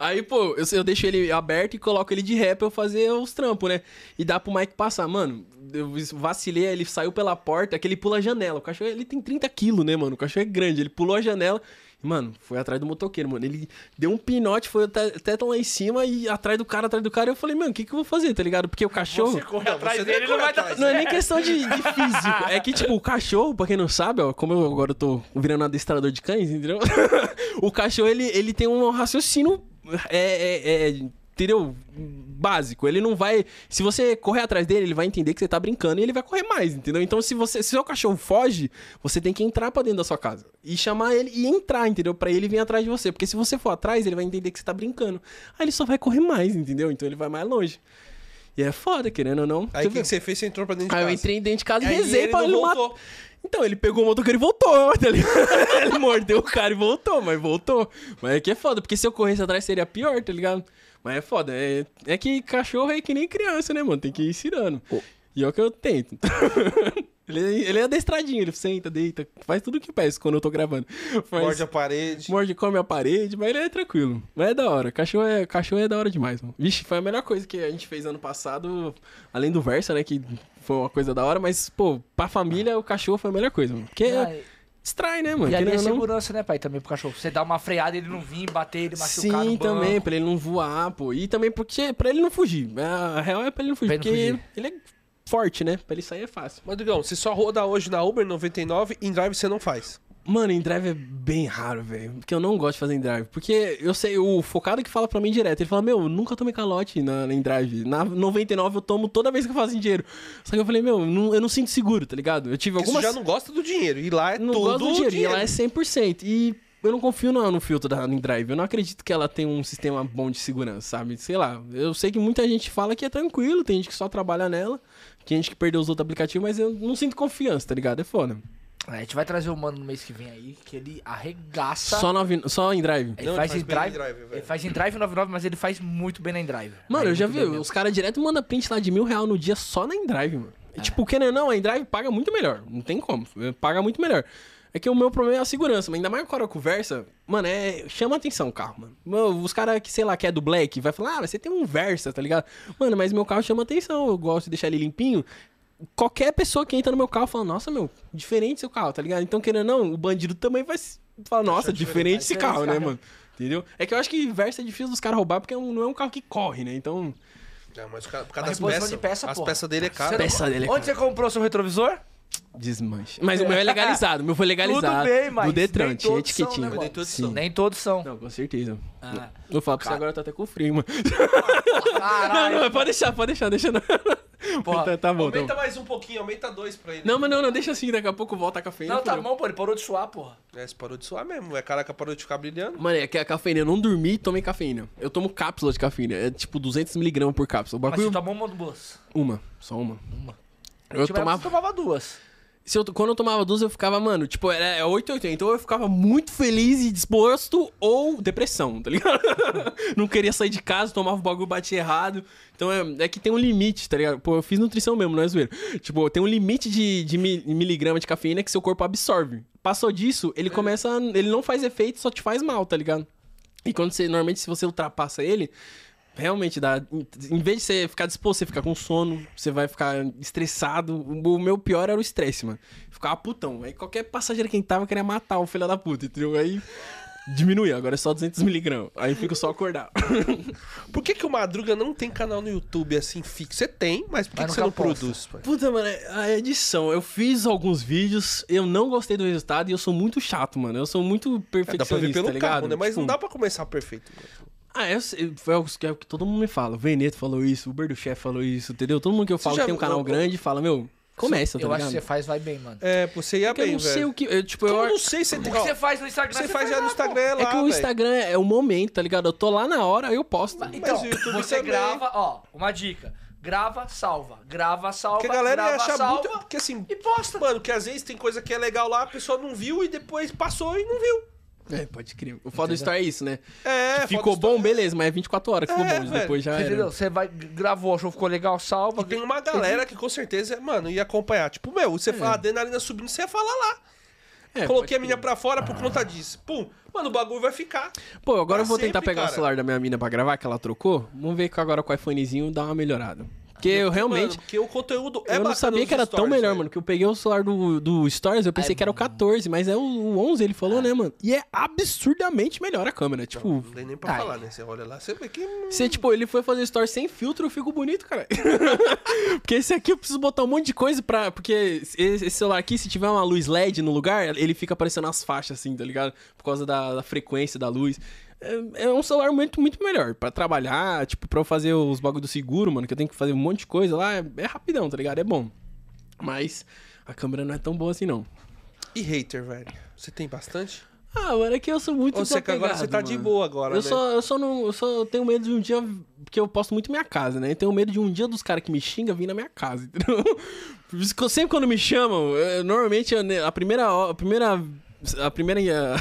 Aí, pô, eu, eu deixo ele aberto e coloco ele de ré pra eu fazer os trampos, né? E dá pro Mike passar. Mano, eu vacilei, ele saiu pela porta, que ele pula a janela. O cachorro, ele tem 30 quilos, né, mano? O cachorro é grande. Ele pulou a janela e, mano, foi atrás do motoqueiro, mano. Ele deu um pinote, foi até, até tão lá em cima e atrás do cara, atrás do cara. Eu falei, mano, o que que eu vou fazer, tá ligado? Porque o cachorro... Você corre Não, atrás você dele, não vai atrás. Não é nem questão de, de físico. É que, tipo, o cachorro, pra quem não sabe, ó, como eu agora tô virando adestrador de cães, entendeu? o cachorro, ele, ele tem um raciocínio. É, é, é, entendeu? Básico. Ele não vai. Se você correr atrás dele, ele vai entender que você tá brincando e ele vai correr mais, entendeu? Então, se você. Se seu cachorro foge, você tem que entrar pra dentro da sua casa. E chamar ele e entrar, entendeu? Pra ele vir atrás de você. Porque se você for atrás, ele vai entender que você tá brincando. Aí ele só vai correr mais, entendeu? Então ele vai mais longe. E é foda, querendo ou não. Aí o que, que você fez? Você entrou pra dentro de Aí eu casa. entrei dentro de casa e Aí rezei ele pra ele não matar. Então, ele pegou o motoqueiro e voltou, tá ligado? ele mordeu o cara e voltou, mas voltou. Mas é que é foda, porque se eu corresse atrás seria pior, tá ligado? Mas é foda, é, é que cachorro é que nem criança, né, mano? Tem que ir ensinando. E é o que eu tento. ele, ele é adestradinho, ele senta, deita, faz tudo que peço quando eu tô gravando. Faz, Morde a parede. Morde, come a parede, mas ele é tranquilo. Mas é da hora. Cachorro é, cachorro é da hora demais, mano. Vixe, foi a melhor coisa que a gente fez ano passado, além do Versa, né? Que foi uma coisa da hora, mas, pô, pra família, o cachorro foi a melhor coisa, mano. Porque distrai, né, mano? E ali é ou não- segurança, né, pai? Também pro cachorro. Você dá uma freada, ele não vir, bater, ele machucar Sim, no banco. também, pra ele não voar, pô. E também porque, pra ele não fugir. A real é pra ele não fugir, Pra ele não porque ele é forte, né? Pra ele sair é fácil. Mas, Digão, você só roda hoje na Uber 99, em drive você não faz. Mano, em drive é bem raro, velho. Porque eu não gosto de fazer em drive. Porque eu sei, o focado que fala pra mim direto, ele fala, meu, eu nunca tomei calote na, em drive. Na 99 eu tomo toda vez que eu faço em dinheiro. Só que eu falei, meu, não- eu não sinto seguro, tá ligado? Eu tive Porque algumas. você já não gosta do dinheiro. E lá é não tudo gosto do dinheiro. dinheiro. E ela é 100%. E eu não confio no, no filtro da em drive. Eu não acredito que ela tem um sistema bom de segurança, sabe? Sei lá. Eu sei que muita gente fala que é tranquilo, tem gente que só trabalha nela, tem gente que perdeu os outros aplicativos, mas eu não sinto confiança, tá ligado? É foda. É, a gente vai trazer o mano no mês que vem aí, que ele arregaça. Só, novi- só em drive. Ele Não, ele faz, faz em drive. em drive, ele faz em drive 99, mas ele faz muito bem na drive. Mano, Mas eu já vi, os caras direto mandam print lá de mil real no dia só na InDrive, mano. E, Tipo, querendo ou não, a InDrive paga muito melhor. Não tem como. Paga muito melhor. É que o meu problema é a segurança, mas ainda mais quando eu conversa, mano, é. Chama atenção o carro, mano. Mano, Os caras que, sei lá, que é do Black, vai falar, ah, mas você tem um Versa, tá ligado? Mano, mas meu carro chama atenção, eu gosto de deixar ele limpinho. Qualquer pessoa que entra no meu carro fala, nossa, meu, diferente seu carro, tá ligado? Então, querendo ou não, o bandido também vai falar, nossa, diferente esse diferente carro, esse né, carro. mano? Entendeu? É que eu acho que Versa é difícil dos caras roubar porque é não é um carro que corre, né? Então. Não, mas o cara- por causa das peças, de peça, as peças dele é caro. Peça dele é Onde você comprou seu retrovisor? Desmanche. Mas o meu é legalizado. O meu foi legalizado. Tudo bem, mas Do Detran, tinha são, etiquetinha. né, Nem todos Sim. são. Nem todos são. Não, com certeza. Ah. Vou falar pra você agora, eu tô até com frio, mano. Caralho. Não, não, pode deixar, pode deixar, deixa não. Porra, tá, tá bom, tá Aumenta bom. mais um pouquinho, aumenta dois pra ele. Não, mas não, não, deixa assim, daqui a pouco volta a cafeína. Não, tá bom, pô, ele parou de suar, porra. É, você parou de suar mesmo. É caraca, parou de ficar brilhando. Mano, é que a cafeína, eu não dormi e tomei cafeína. Eu tomo cápsula de cafeína, é tipo 200mg por cápsula. O Mas bagulho... você tomou uma ou duas? Uma, só uma. Uma. Eu Tipo, tomava... Tomava duas. Se eu, quando eu tomava duas, eu ficava, mano, tipo, era 880. Então eu ficava muito feliz e disposto ou depressão, tá ligado? não queria sair de casa, tomava o bagulho, batia errado. Então é, é que tem um limite, tá ligado? Pô, eu fiz nutrição mesmo, não é zoeira. Tipo, tem um limite de, de mi- miligrama de cafeína que seu corpo absorve. Passou disso, ele começa. Ele não faz efeito, só te faz mal, tá ligado? E quando você. Normalmente, se você ultrapassa ele. Realmente dá. Em vez de você ficar disposto, você fica com sono, você vai ficar estressado. O meu pior era o estresse, mano. Ficava putão. Aí qualquer passageiro que entrava queria matar o filho da puta, entendeu? Aí diminuía, agora é só 200mg. Aí fico só acordado. Por que, que o Madruga não tem canal no YouTube assim fixo? Você tem, mas por que, que você não posta. produz? pai? Puta, mano, a edição. Eu fiz alguns vídeos, eu não gostei do resultado e eu sou muito chato, mano. Eu sou muito É, dá pra ver perfeccionista, pelo tá ligado? carro, né? Mas Tipo, não dá pra começar perfeito. Ah, eu sei, foi o que, é o que todo mundo me fala. O Veneto falou isso, o Uber do Chef falou isso, entendeu? Todo mundo que eu falo já- que tem um canal eu- grande fala, meu, começa, tá eu ligado? acho que você faz, vai bem, mano. É, pô, você ia Porque eu bem, não sei velho. o que. Eu, tipo, Eu eu, não sei se você tem. O que você faz no Instagram, Você faz já no lá, Instagram É lá, que o velho. Instagram é o momento, tá ligado? Eu tô lá na hora, aí eu posto. pô. Então, você também. grava, ó, uma dica. Grava, salva. Grava, salva. Porque a galera ia grava, achar salva, muito. Porque assim, E posta. mano, que às vezes tem coisa que é legal lá, a pessoa não viu e depois passou e não viu. É, pode crer. O foda do Story é isso, né? É, ficou foda bom, do- beleza, mas é 24 horas que ficou É, bom. Depois já Você era. entendeu? Você vai, gravou, achou que ficou legal, salva. E tem uma galera que com certeza, mano, ia acompanhar. Tipo, meu, você fala adrenalina subindo, você ia falar lá. É, Coloquei a menina pra fora por conta disso. Pum. Mano, o bagulho vai ficar. Pô, agora eu vou tentar sempre, pegar cara. o celular da minha mina pra gravar, que ela trocou. Vamos ver que agora com o iPhonezinho dá uma melhorada. Porque eu realmente. Mano, porque o conteúdo é eu não sabia que era tão stories, melhor, velho. mano. Que eu peguei o celular do, do Stories, eu pensei que era o 14, mas é o, o 11, ele falou, né, mano? E é absurdamente melhor a câmera. Tipo, Não tem nem pra Ai. falar, né? Você olha lá, você vê que. você, tipo, ele foi fazer stories sem filtro, eu fico bonito, cara. porque esse aqui eu preciso botar um monte de coisa pra. Porque esse esse celular aqui, se tiver uma luz LED no lugar, ele fica aparecendo as faixas, assim, tá ligado? Por causa da, da frequência da luz. É, é um celular muito, muito melhor. Pra trabalhar, tipo, pra eu fazer os bagulho do seguro, mano, que eu tenho que fazer um monte de coisa lá, é, é rapidão, tá ligado? É bom. Mas a câmera não é tão boa assim, não. E hater, velho? Você tem bastante? Ah, mano, é que eu sou muito Ou agora você tá desapegado, de mano. boa agora, Eu né? só, eu só não. Eu só tenho medo de um dia. Porque eu posto muito minha casa, né? Eu tenho medo de um dia dos caras que me xingam vir na minha casa, entendeu? Sempre quando me chamam, eu- normalmente eu- né, a primeira. A primeira. A primeira. eh,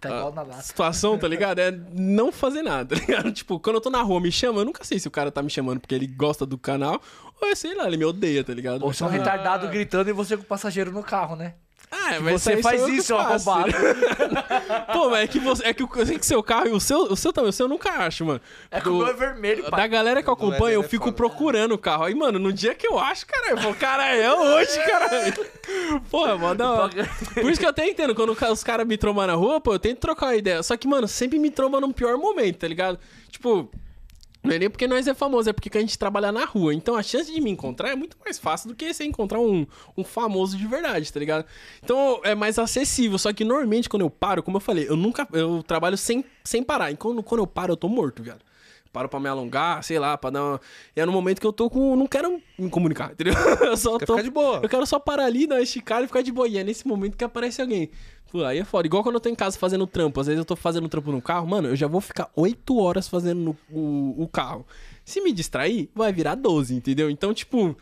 Tá na lata. situação, tá ligado? É não fazer nada, tá ligado? Tipo, quando eu tô na rua me chama, eu nunca sei se o cara tá me chamando porque ele gosta do canal ou é, sei lá, ele me odeia, tá ligado? Ou se é um retardado gritando e você com o passageiro no carro, né? Ah, Você aí faz isso, ó, faço. arrombado. Pô, mas é que, você, é que o é que seu carro e o seu, o seu também, o seu eu nunca acho, mano. É que o meu é vermelho, Da pai. galera que eu acompanho, eu é fico procurando o carro. Aí, mano, no dia que eu acho, cara, eu falo, cara, é hoje, cara. Porra, mó da hora. Por isso que eu até entendo, quando os caras me trombam na rua, pô, eu tento trocar uma ideia. Só que, mano, sempre me tromba num pior momento, tá ligado? Tipo, não é nem porque nós é famoso, é porque a gente trabalha na rua. Então a chance de me encontrar é muito mais fácil do que você encontrar um, um famoso de verdade, tá ligado? Então é mais acessível. Só que normalmente quando eu paro, como eu falei, eu nunca. Eu trabalho sem, sem parar. E quando, eu paro, eu tô morto, viado. Paro pra me alongar, sei lá, pra dar uma... E é no momento que eu tô com... Não quero me comunicar, entendeu? Eu só Quer tô... ficar de boa. Eu quero só parar ali, dar uma esticada e ficar de boa. E é nesse momento que aparece alguém. Pô, aí é foda. Igual quando eu tô em casa fazendo trampo. Às vezes eu tô fazendo trampo no carro. Mano, eu já vou ficar 8 horas fazendo no- o, o carro. Se me distrair, vai virar 12, entendeu? Então, tipo...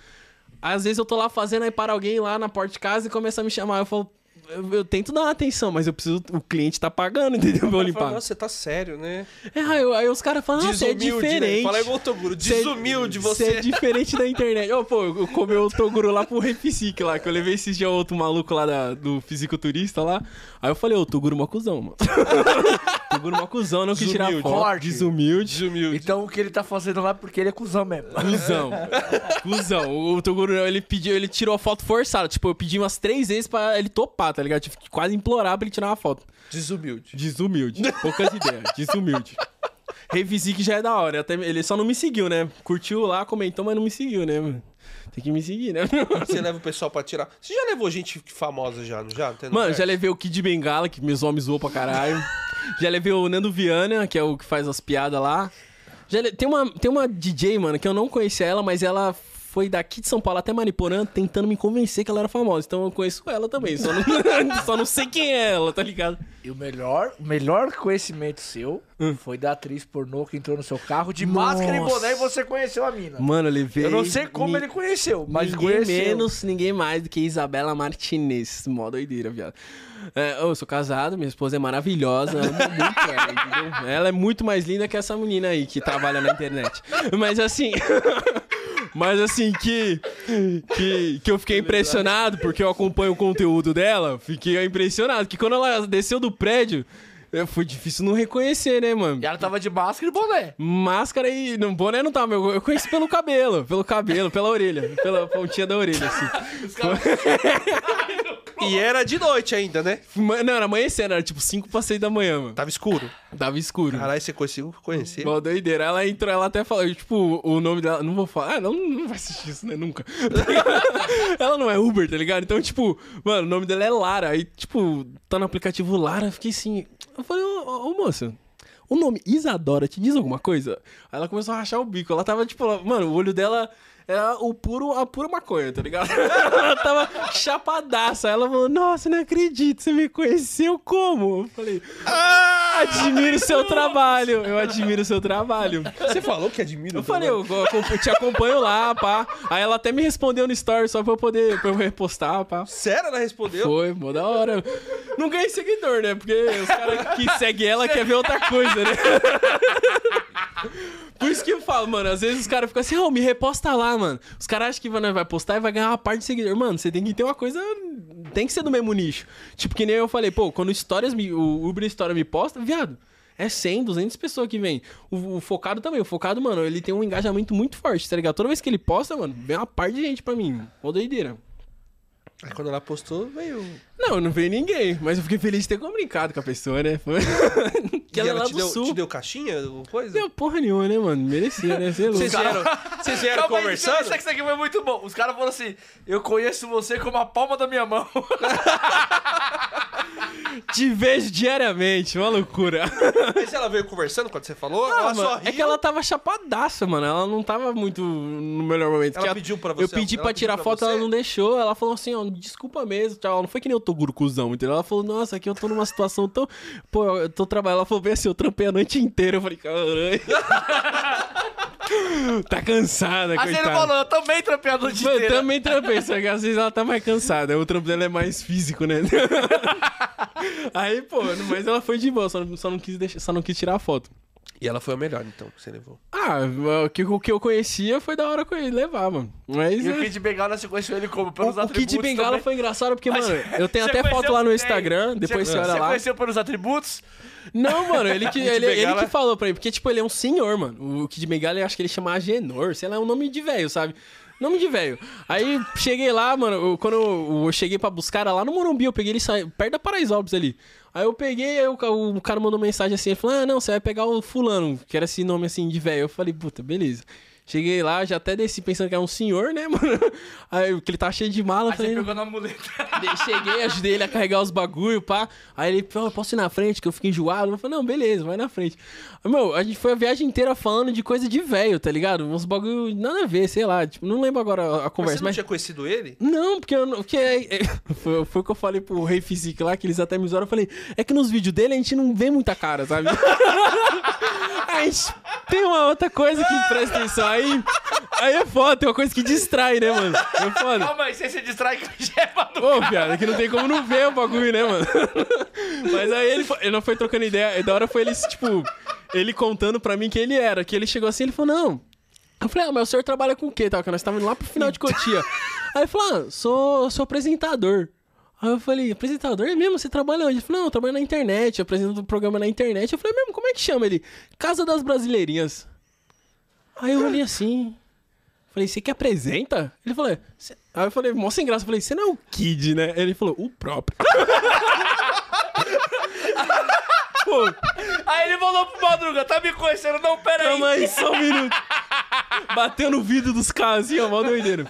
Às vezes eu tô lá fazendo, aí para alguém lá na porta de casa e começa a me chamar. Eu falo... Eu, eu tento dar atenção, mas eu preciso... O cliente tá pagando, entendeu? Pra eu Fala, limpar. Nossa, você tá sério, né? É, aí, aí os caras falam, ah, você é Desumilde, diferente. Né? Fala igual o Toguro. É- Desumilde Você você. é diferente da internet. Ô, pô, eu comi o Toguro lá pro Repsic lá, que eu levei esses dias outro maluco lá da- do fisiculturista lá. Aí eu falei, ô, Toguro mó cuzão, mano. Toguro mó cuzão, não quis tirar foto. Forte. Desumilde. Desumilde. Então o que ele tá fazendo lá é porque ele é cuzão mesmo. Cusão. Cusão. O Toguro, ele pediu, ele tirou a foto forçada. Tipo, eu pedi umas três vezes pra ele topar, tá ligado? Tive que quase implorar pra ele tirar uma foto. Desumilde. Desumilde. Poucas ideias. Desumilde. Revisik já é da hora. Até, ele só não me seguiu, né? Curtiu lá, comentou, mas não me seguiu, né, mano? Tem que me seguir, né? Você leva o pessoal pra tirar. Você já levou gente famosa já, não já? Mano, já levei o Kid Bengala, que meus homens zoou pra caralho. já levei o Nando Viana, que é o que faz as piadas lá. Já le- tem, uma, tem uma DJ, mano, que eu não conhecia ela, mas ela foi daqui de São Paulo até Mariporã tentando me convencer que ela era famosa. Então eu conheço ela também. Só não, só não sei quem é ela, tá ligado? E o melhor, o melhor conhecimento seu foi da atriz pornô que entrou no seu carro de máscara e Nossa. boné e você conheceu a mina. Mano, eu levei. Eu não sei como ni- ele conheceu, mas ninguém conheceu. menos, ninguém mais do que Isabela Martinez. Mó doideira, viado. É, eu sou casado, minha esposa é maravilhosa, amo muito ela, entendeu? Ela é muito mais linda que essa menina aí que trabalha na internet. Mas assim. Mas assim, que, que, que eu fiquei impressionado, porque eu acompanho o conteúdo dela, fiquei impressionado. Que quando ela desceu do prédio, foi difícil não reconhecer, né, mano? E ela tava de máscara e boné. Máscara e. Não, boné não tava, eu, eu conheci pelo cabelo, pelo cabelo, pela orelha, pela pontinha da orelha, assim. E era de noite ainda, né? Ma- Não, era amanhecendo, era tipo 5 pra 6 da manhã, mano. Tava escuro. Tava escuro. Caralho, você conseguiu conhecer? Mó doideira. Ela entrou, ela até falou, tipo, o nome dela. Não vou falar. Ah, não, não vai assistir isso, né? Nunca. ela não é Uber, tá ligado? Então, tipo, mano, o nome dela é Lara. Aí, tipo, tá no aplicativo Lara, eu fiquei assim. Eu falei, ô, ô, ô, moça. O nome Isadora te diz alguma coisa? Aí ela começou a rachar o bico. Ela tava, tipo, mano, o olho dela era o puro, a pura maconha, tá ligado? ela tava chapadaça. Aí ela falou, nossa, não acredito, você me conheceu como? Eu falei, ah, admiro o seu trabalho. Eu admiro o seu trabalho. Você falou que admira Eu falei, eu, eu te acompanho lá, pá. Aí ela até me respondeu no story só pra eu poder pra eu repostar, pá. Sério, ela respondeu? Foi, mó da hora. Não ganhei seguidor, né? Porque os caras que seguem ela querem ver outra coisa, né? Por isso que eu falo, mano, às vezes os caras ficam assim, ô, me reposta lá, mano. Os caras acham que vai vai postar e vai ganhar uma parte de seguidor. Mano, você tem que ter uma coisa tem que ser do mesmo nicho. Tipo, que nem eu falei, pô, quando histórias me, o Uber História me posta, viado, é 100, 200 pessoas que vem. O, o Focado também, o Focado, mano, ele tem um engajamento muito forte, tá ligado? Toda vez que ele posta, mano, vem uma par de gente pra mim. Uma doideira. Aí quando ela postou, veio. Não, não veio ninguém, mas eu fiquei feliz de ter comunicado com a pessoa, né? Foi... que ela é ela lá te do deu, sul. te deu caixinha, ou coisa? Deu porra nenhuma, né, mano? Merecia, né? Você é louco. Vocês vieram, vocês vieram Calma aí, conversando? Isso aqui foi muito bom. Os caras falaram assim: eu conheço você como a palma da minha mão. Te vejo diariamente, uma loucura. Mas ela veio conversando quando você falou? Ah, ela mano, só riu? é que ela tava chapadaça, mano. Ela não tava muito no melhor momento. Ela Que pediu pra Eu você- pedi ela pra tirar pra foto, você? ela não deixou. Ela falou assim, ó, desculpa mesmo, tchau. Não foi que nem eu tô cuzão, entendeu? Ela falou, nossa, aqui eu tô numa situação tão... Pô, eu tô trabalhando. Ela falou bem assim, eu trampei a noite inteira. Eu falei, caralho. tá cansada, Aí coitada. ele falou: eu também trampei a noite Mano, eu inteira. também trampei, só que às vezes ela tá mais cansada. O trampo dela é mais físico, né? Aí, pô, mas ela foi de boa, só, não- só não quis deixar, só não quis tirar a foto. E ela foi a melhor, então, que você levou. Ah, o que, o que eu conhecia foi da hora com ele levar, mano. Mas E o é, Kid Bengala você conheceu ele como? o, Pelos o atributos Kid Bengala também? foi engraçado porque, Mas mano, eu tenho você até foto lá no Instagram, depois você, olha Você lá. conheceu pelos atributos? Não, mano, ele que, ele, ele que falou pra mim, porque, tipo, ele é um senhor, mano. O Kid Bengala, eu acho que ele chama Agenor, sei lá, é um nome de velho, sabe? Nome de velho. Aí cheguei lá, mano, eu- quando eu, eu cheguei pra buscar lá no Morumbi, eu peguei ele sa- perto da Paraisópolis ali. Aí eu peguei, aí o, o cara mandou mensagem assim, ele falou: Ah, não, você vai pegar o fulano, que era esse nome assim de velho. Eu falei, puta, beleza. Cheguei lá, já até desci pensando que era um senhor, né, mano? Aí, que ele tá cheio de mala, Aí você falei, pegou na muleta. Daí Cheguei, ajudei ele a carregar os bagulho, pá. Aí ele, pô, eu posso ir na frente, que eu fico enjoado. Eu falei, não, beleza, vai na frente. Meu, a gente foi a viagem inteira falando de coisa de velho, tá ligado? Uns bagulho nada a ver, sei lá. Tipo, não lembro agora a- a Mas conversa, você não mas. tinha conhecido ele? Não, porque, eu, não- porque é- é- foi, foi o que eu falei pro Rei Physique lá, que eles até me zoaram. Eu falei, é que nos vídeos dele a gente não vê muita cara, sabe? Gente tem uma outra coisa que presta atenção. Aí, aí é foda, tem uma coisa que distrai, né, mano? É foda. Calma aí, você se distrai com a gema do... Ô, piada, que não tem como não ver o bagulho, né, mano? Mas aí ele, ele não foi trocando ideia. E da hora foi ele, tipo, ele contando pra mim quem ele era. Que ele chegou assim ele falou, não. Eu falei, ah, mas o senhor trabalha com o quê? Tal, que nós estávamos lá pro final de Cotia. aí ele falou, ah, sou, sou apresentador. Aí eu falei, apresentador? É mesmo? Você trabalha onde? Ele falou, não, eu trabalho na internet, eu apresento um programa na internet. Eu falei, mesmo, como é que chama ele? Casa das Brasileirinhas. Aí eu olhei assim. Falei, você que apresenta? Ele falou, é. Cê- Aí eu falei, mó sem graça. Eu falei, você não é o Kid, né? Ele falou, o próprio. Pô, Aí ele falou pro Madruga, tá me conhecendo? Não, pera aí. calma aí, só um minuto. Bateu no vidro dos caras assim, ó, mó doideira.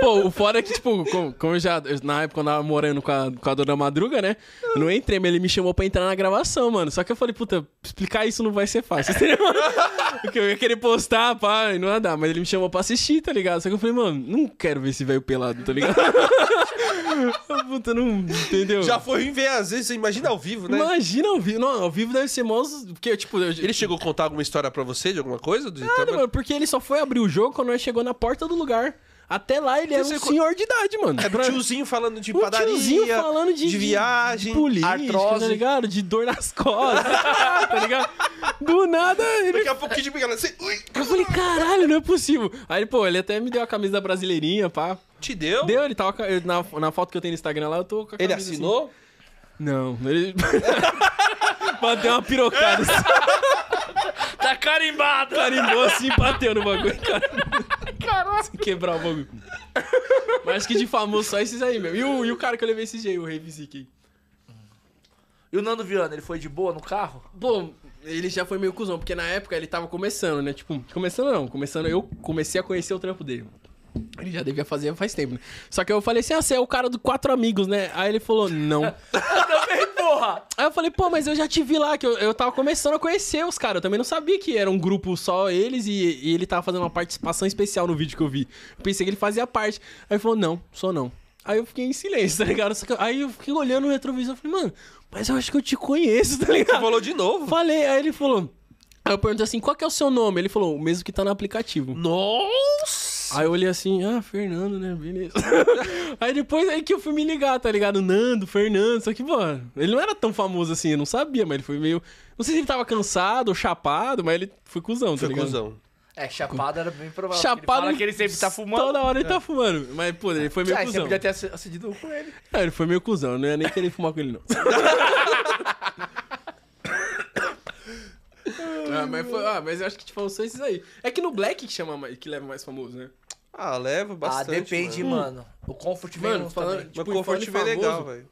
Pô, o foda é que, tipo, como, como eu já, na época, quando eu tava morando com a, com a dona Madruga, né? Eu não entrei, mas ele me chamou pra entrar na gravação, mano. Só que eu falei, puta, explicar isso não vai ser fácil. entendeu? Porque eu ia querer postar, pá, e não ia dar. Mas ele me chamou pra assistir, tá ligado? Só que eu falei, mano, não quero ver esse velho pelado, tá ligado? puta, não, entendeu? Já foi em ver, às vezes, você imagina ao vivo, né? Imagina ao vivo. Não, ao vivo deve ser mó... Porque, tipo... Eu, Ele chegou a contar alguma história pra você de alguma coisa? Do Nada, mano, porque ele só foi abrir o jogo quando nós chegou na porta do lugar. Até lá ele era um co- senhor de idade, mano. É, Pra- tiozinho falando de um padaria, tiozinho falando de, de viagem, de política, artrose. tá ligado? De dor nas costas, tá ligado? Do nada, ele... Daqui a pouco de pegar assim, Eu falei, caralho, não é possível. Aí, pô, ele até me deu a camisa da brasileirinha, pá. te deu? Deu, ele tava... Na, na foto que eu tenho no Instagram lá, eu tô com a Ele camisa assim. assinou? Não, ele... Bateu uma pirocada, assim, Tá carimbado. carimbou assim e bateu no bagulho, cara. Caralho. Sem quebrar o bagulho. Mas acho que de famoso só esses aí, meu. E o, e o cara que eu levei esse jeito, o Rei Physique. E o Nando Viana, ele foi de boa no carro? Pô, ele já foi meio cuzão, porque na época ele tava começando, né? Tipo, começando não, começando, eu comecei a conhecer o trampo dele. Ele já devia fazer faz tempo, né? Só que eu falei assim, ah, você é o cara do Quatro Amigos, né? Aí ele falou, não. Também, porra. Aí eu falei, pô, mas eu já te vi lá, que eu, eu tava começando a conhecer os caras. Eu também não sabia que era um grupo só eles e, e ele tava fazendo uma participação especial no vídeo que eu vi. Eu pensei que ele fazia parte. Aí ele falou, não, sou não. Aí eu fiquei em silêncio, tá ligado? Aí eu fiquei olhando no retrovisor e falei, mano, mas eu acho que eu te conheço, tá ligado? Você falou de novo. Falei, aí ele falou. Aí eu perguntei assim, qual que é o seu nome? Ele falou, o mesmo que tá no aplicativo. Nossa! Aí eu olhei assim, ah, Fernando, né? Beleza. aí depois aí que eu fui me ligar, tá ligado? Nando, Fernando, só que, mano, ele não era tão famoso assim, eu não sabia, mas ele foi meio. Não sei se ele tava cansado ou chapado, mas ele foi cuzão, tá Foi ligado? cuzão. É, chapado era bem provável. Chapado. Ele fala que ele sempre tá fumando. Toda hora ele tá fumando. Mas, pô, ele foi meio Ah, você cuzão. podia ter ac- acendido um com ele. É, ele foi meio cuzão. Não ia nem querer fumar com ele, não. ah, mas, foi, ah, mas eu acho que te falou só esses aí. É que no Black que chama mais, que leva mais famoso, né? Ah, leva Ah, bastante. depende, mano. mano. O Comfort vem Mano, falando- também. Mas Tipo, o Comfort vem legal, velho.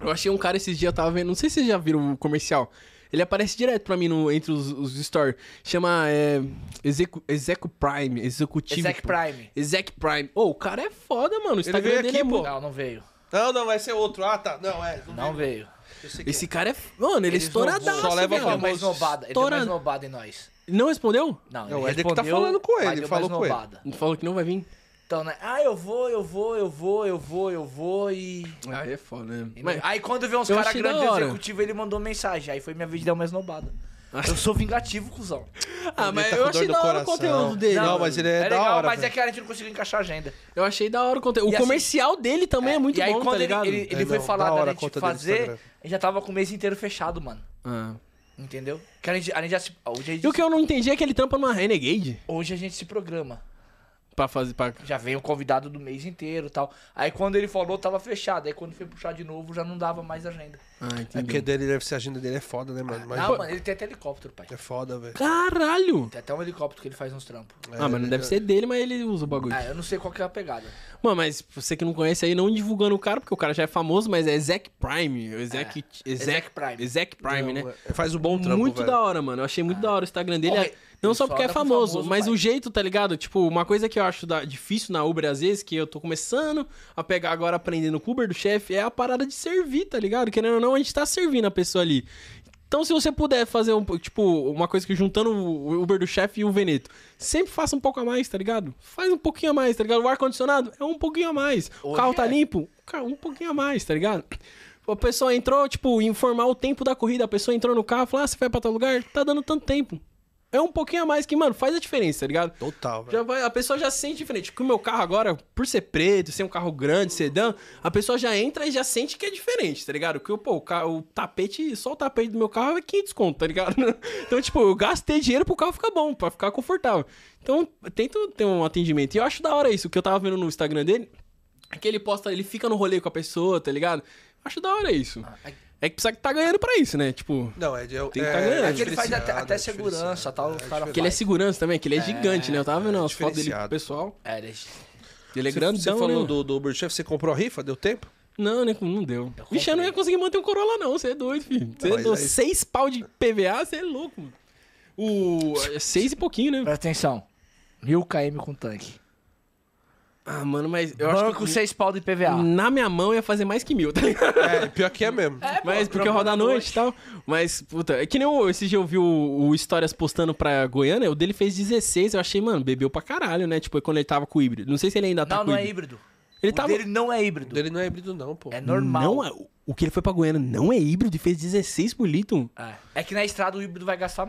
Eu achei um cara esses dias, eu tava vendo. Não sei se vocês já viram o comercial. Ele aparece direto pra mim no, entre os, os stories. Chama é, Execu, Execu Prime. Executivo. Exec Prime. Exec Prime. Ô, o cara é foda, mano. O Instagram veio dele aqui, é pô. Não, não veio. Não, não, vai ser outro. Ah, tá. Não, é. Não veio. Eu sei que Esse cara é. Mano, ele é Ele estouradaço. Só leva Ele velho. mais nobada. Ele deu mais nobada em nós. Não respondeu? Não, É ele Éder que tá falando com ele, ele falou com ele. nobada. Falou que não vai vir. Então, né? Ah, eu vou, eu vou, eu vou, eu vou, eu vou e... Ah, é foda, né? Mas, Aí quando vê uns caras grandes executivos, ele mandou mensagem. Aí foi minha vez de dar mais nobada. Eu sou vingativo, cuzão. ah, Ele mas tá eu achei da hora o conteúdo dele. Não, mano. mas ele é, da legal, hora, mas é que a gente não conseguiu encaixar a agenda. Eu achei da hora o conteúdo. O E assim- comercial dele também é, muito e aí, bom, quando tá ele, ligado? ele, ele É, foi não, falar da da hora a gente fazer, Instagram. ele já tava com o mês inteiro fechado, mano. Ah. Entendeu? Que a gente, a gente já se, hoje, a gente, E o que eu não entendi é que ele trampa numa Renegade hoje a gente se programa. Pra fazer. Pra... Já vem o convidado do mês inteiro e tal. Aí quando ele falou, tava fechado. Aí quando foi puxar de novo, já não dava mais agenda. Ah, É entendi. porque dele deve ser a agenda dele é foda, né, mano? Mas não, mano, ele tem até helicóptero, pai. é foda, velho. Caralho! Tem até um helicóptero que ele faz uns trampos. ah, mas não deve ser dele, mas ele usa o bagulho. Ah, eu não sei qual que é a pegada. Mano, mas você que não conhece aí, não divulgando o cara, porque o cara já é famoso, mas é Zack Prime. O Zack, É, Zack Prime. Zack Prime, Não, né? é- Faz um bom trampo, muito velho. da hora, mano. Eu achei muito da hora o Instagram dele. É- não só só porque é famoso, famoso, mas pai. o jeito, tá ligado? Tipo, uma coisa que eu acho da- difícil na Uber, às vezes, que eu tô começando a pegar agora, aprendendo com o Uber do chefe, é a parada de servir, tá ligado? Querendo ou não, a gente tá servindo a pessoa ali. Então, se você puder fazer, um, tipo, uma coisa que juntando o Uber do chefe e o Veneto, sempre faça um pouco a mais, tá ligado? Faz um pouquinho a mais, tá ligado? O ar-condicionado é um pouquinho a mais. O Hoje carro tá é. limpo, cara, um pouquinho a mais, tá ligado? A pessoa entrou, tipo, informar o tempo da corrida. A pessoa entrou no carro, falou, ah, você vai pra tal lugar? Tá dando tanto tempo. É um pouquinho a mais que, mano, faz a diferença, tá ligado? Total, velho. Já vai, a pessoa já se sente diferente. Porque o meu carro agora, por ser preto, ser um carro grande, sedã, a pessoa já entra e já sente que é diferente, tá ligado? Porque, pô, o, o tapete, só o tapete do meu carro é 500 conto, tá ligado? Então, tipo, eu gastei dinheiro pro carro ficar bom, pra ficar confortável. Então, tento ter um atendimento. E eu acho da hora isso, que eu tava vendo no Instagram dele, é que ele posta, ele fica no rolê com a pessoa, tá ligado? Acho da hora isso. É que precisa que tá ganhando pra isso, né? Tipo, Não, é de. É, Tem que tá ganhando. É que ele faz até, até é segurança, tal. é o cara que ele é segurança também, que ele é, gigante, né? Eu tava vendo é umas fotos dele pro pessoal. É, ele é... Ele é Você- grandão, Você falou né? do, do Uber Chef, você comprou a rifa? Deu tempo? Não, nem, não deu. Eu Vixe, eu não ia conseguir manter um Corolla, não. Você é doido, filho. Você deu aí- seis pau de PVA, você é louco, mano. O. é Seis e pouquinho, né? Presta atenção. Mil km com tanque. Ah, mano, mas eu acho Banco que. seis pau de PVA. Na minha mão ia fazer mais que mil, tá ligado? É, pior que é mesmo. Mas porque eu rodo à noite e tal. Mas, puta, é que nem o, esse dia eu vi o, o Histórias postando pra Goiânia, o dele fez 16. Eu achei, mano, bebeu pra caralho, né? Tipo, quando ele tava com o híbrido. Não sei se ele ainda tá Não, com não o é híbrido. Ele o tava- dele não é híbrido. Dele não é híbrido, não, pô. É normal. Não, é- o que ele foi pra Goiânia não é híbrido e fez 16 por litro. É. É que na estrada o híbrido vai gastar.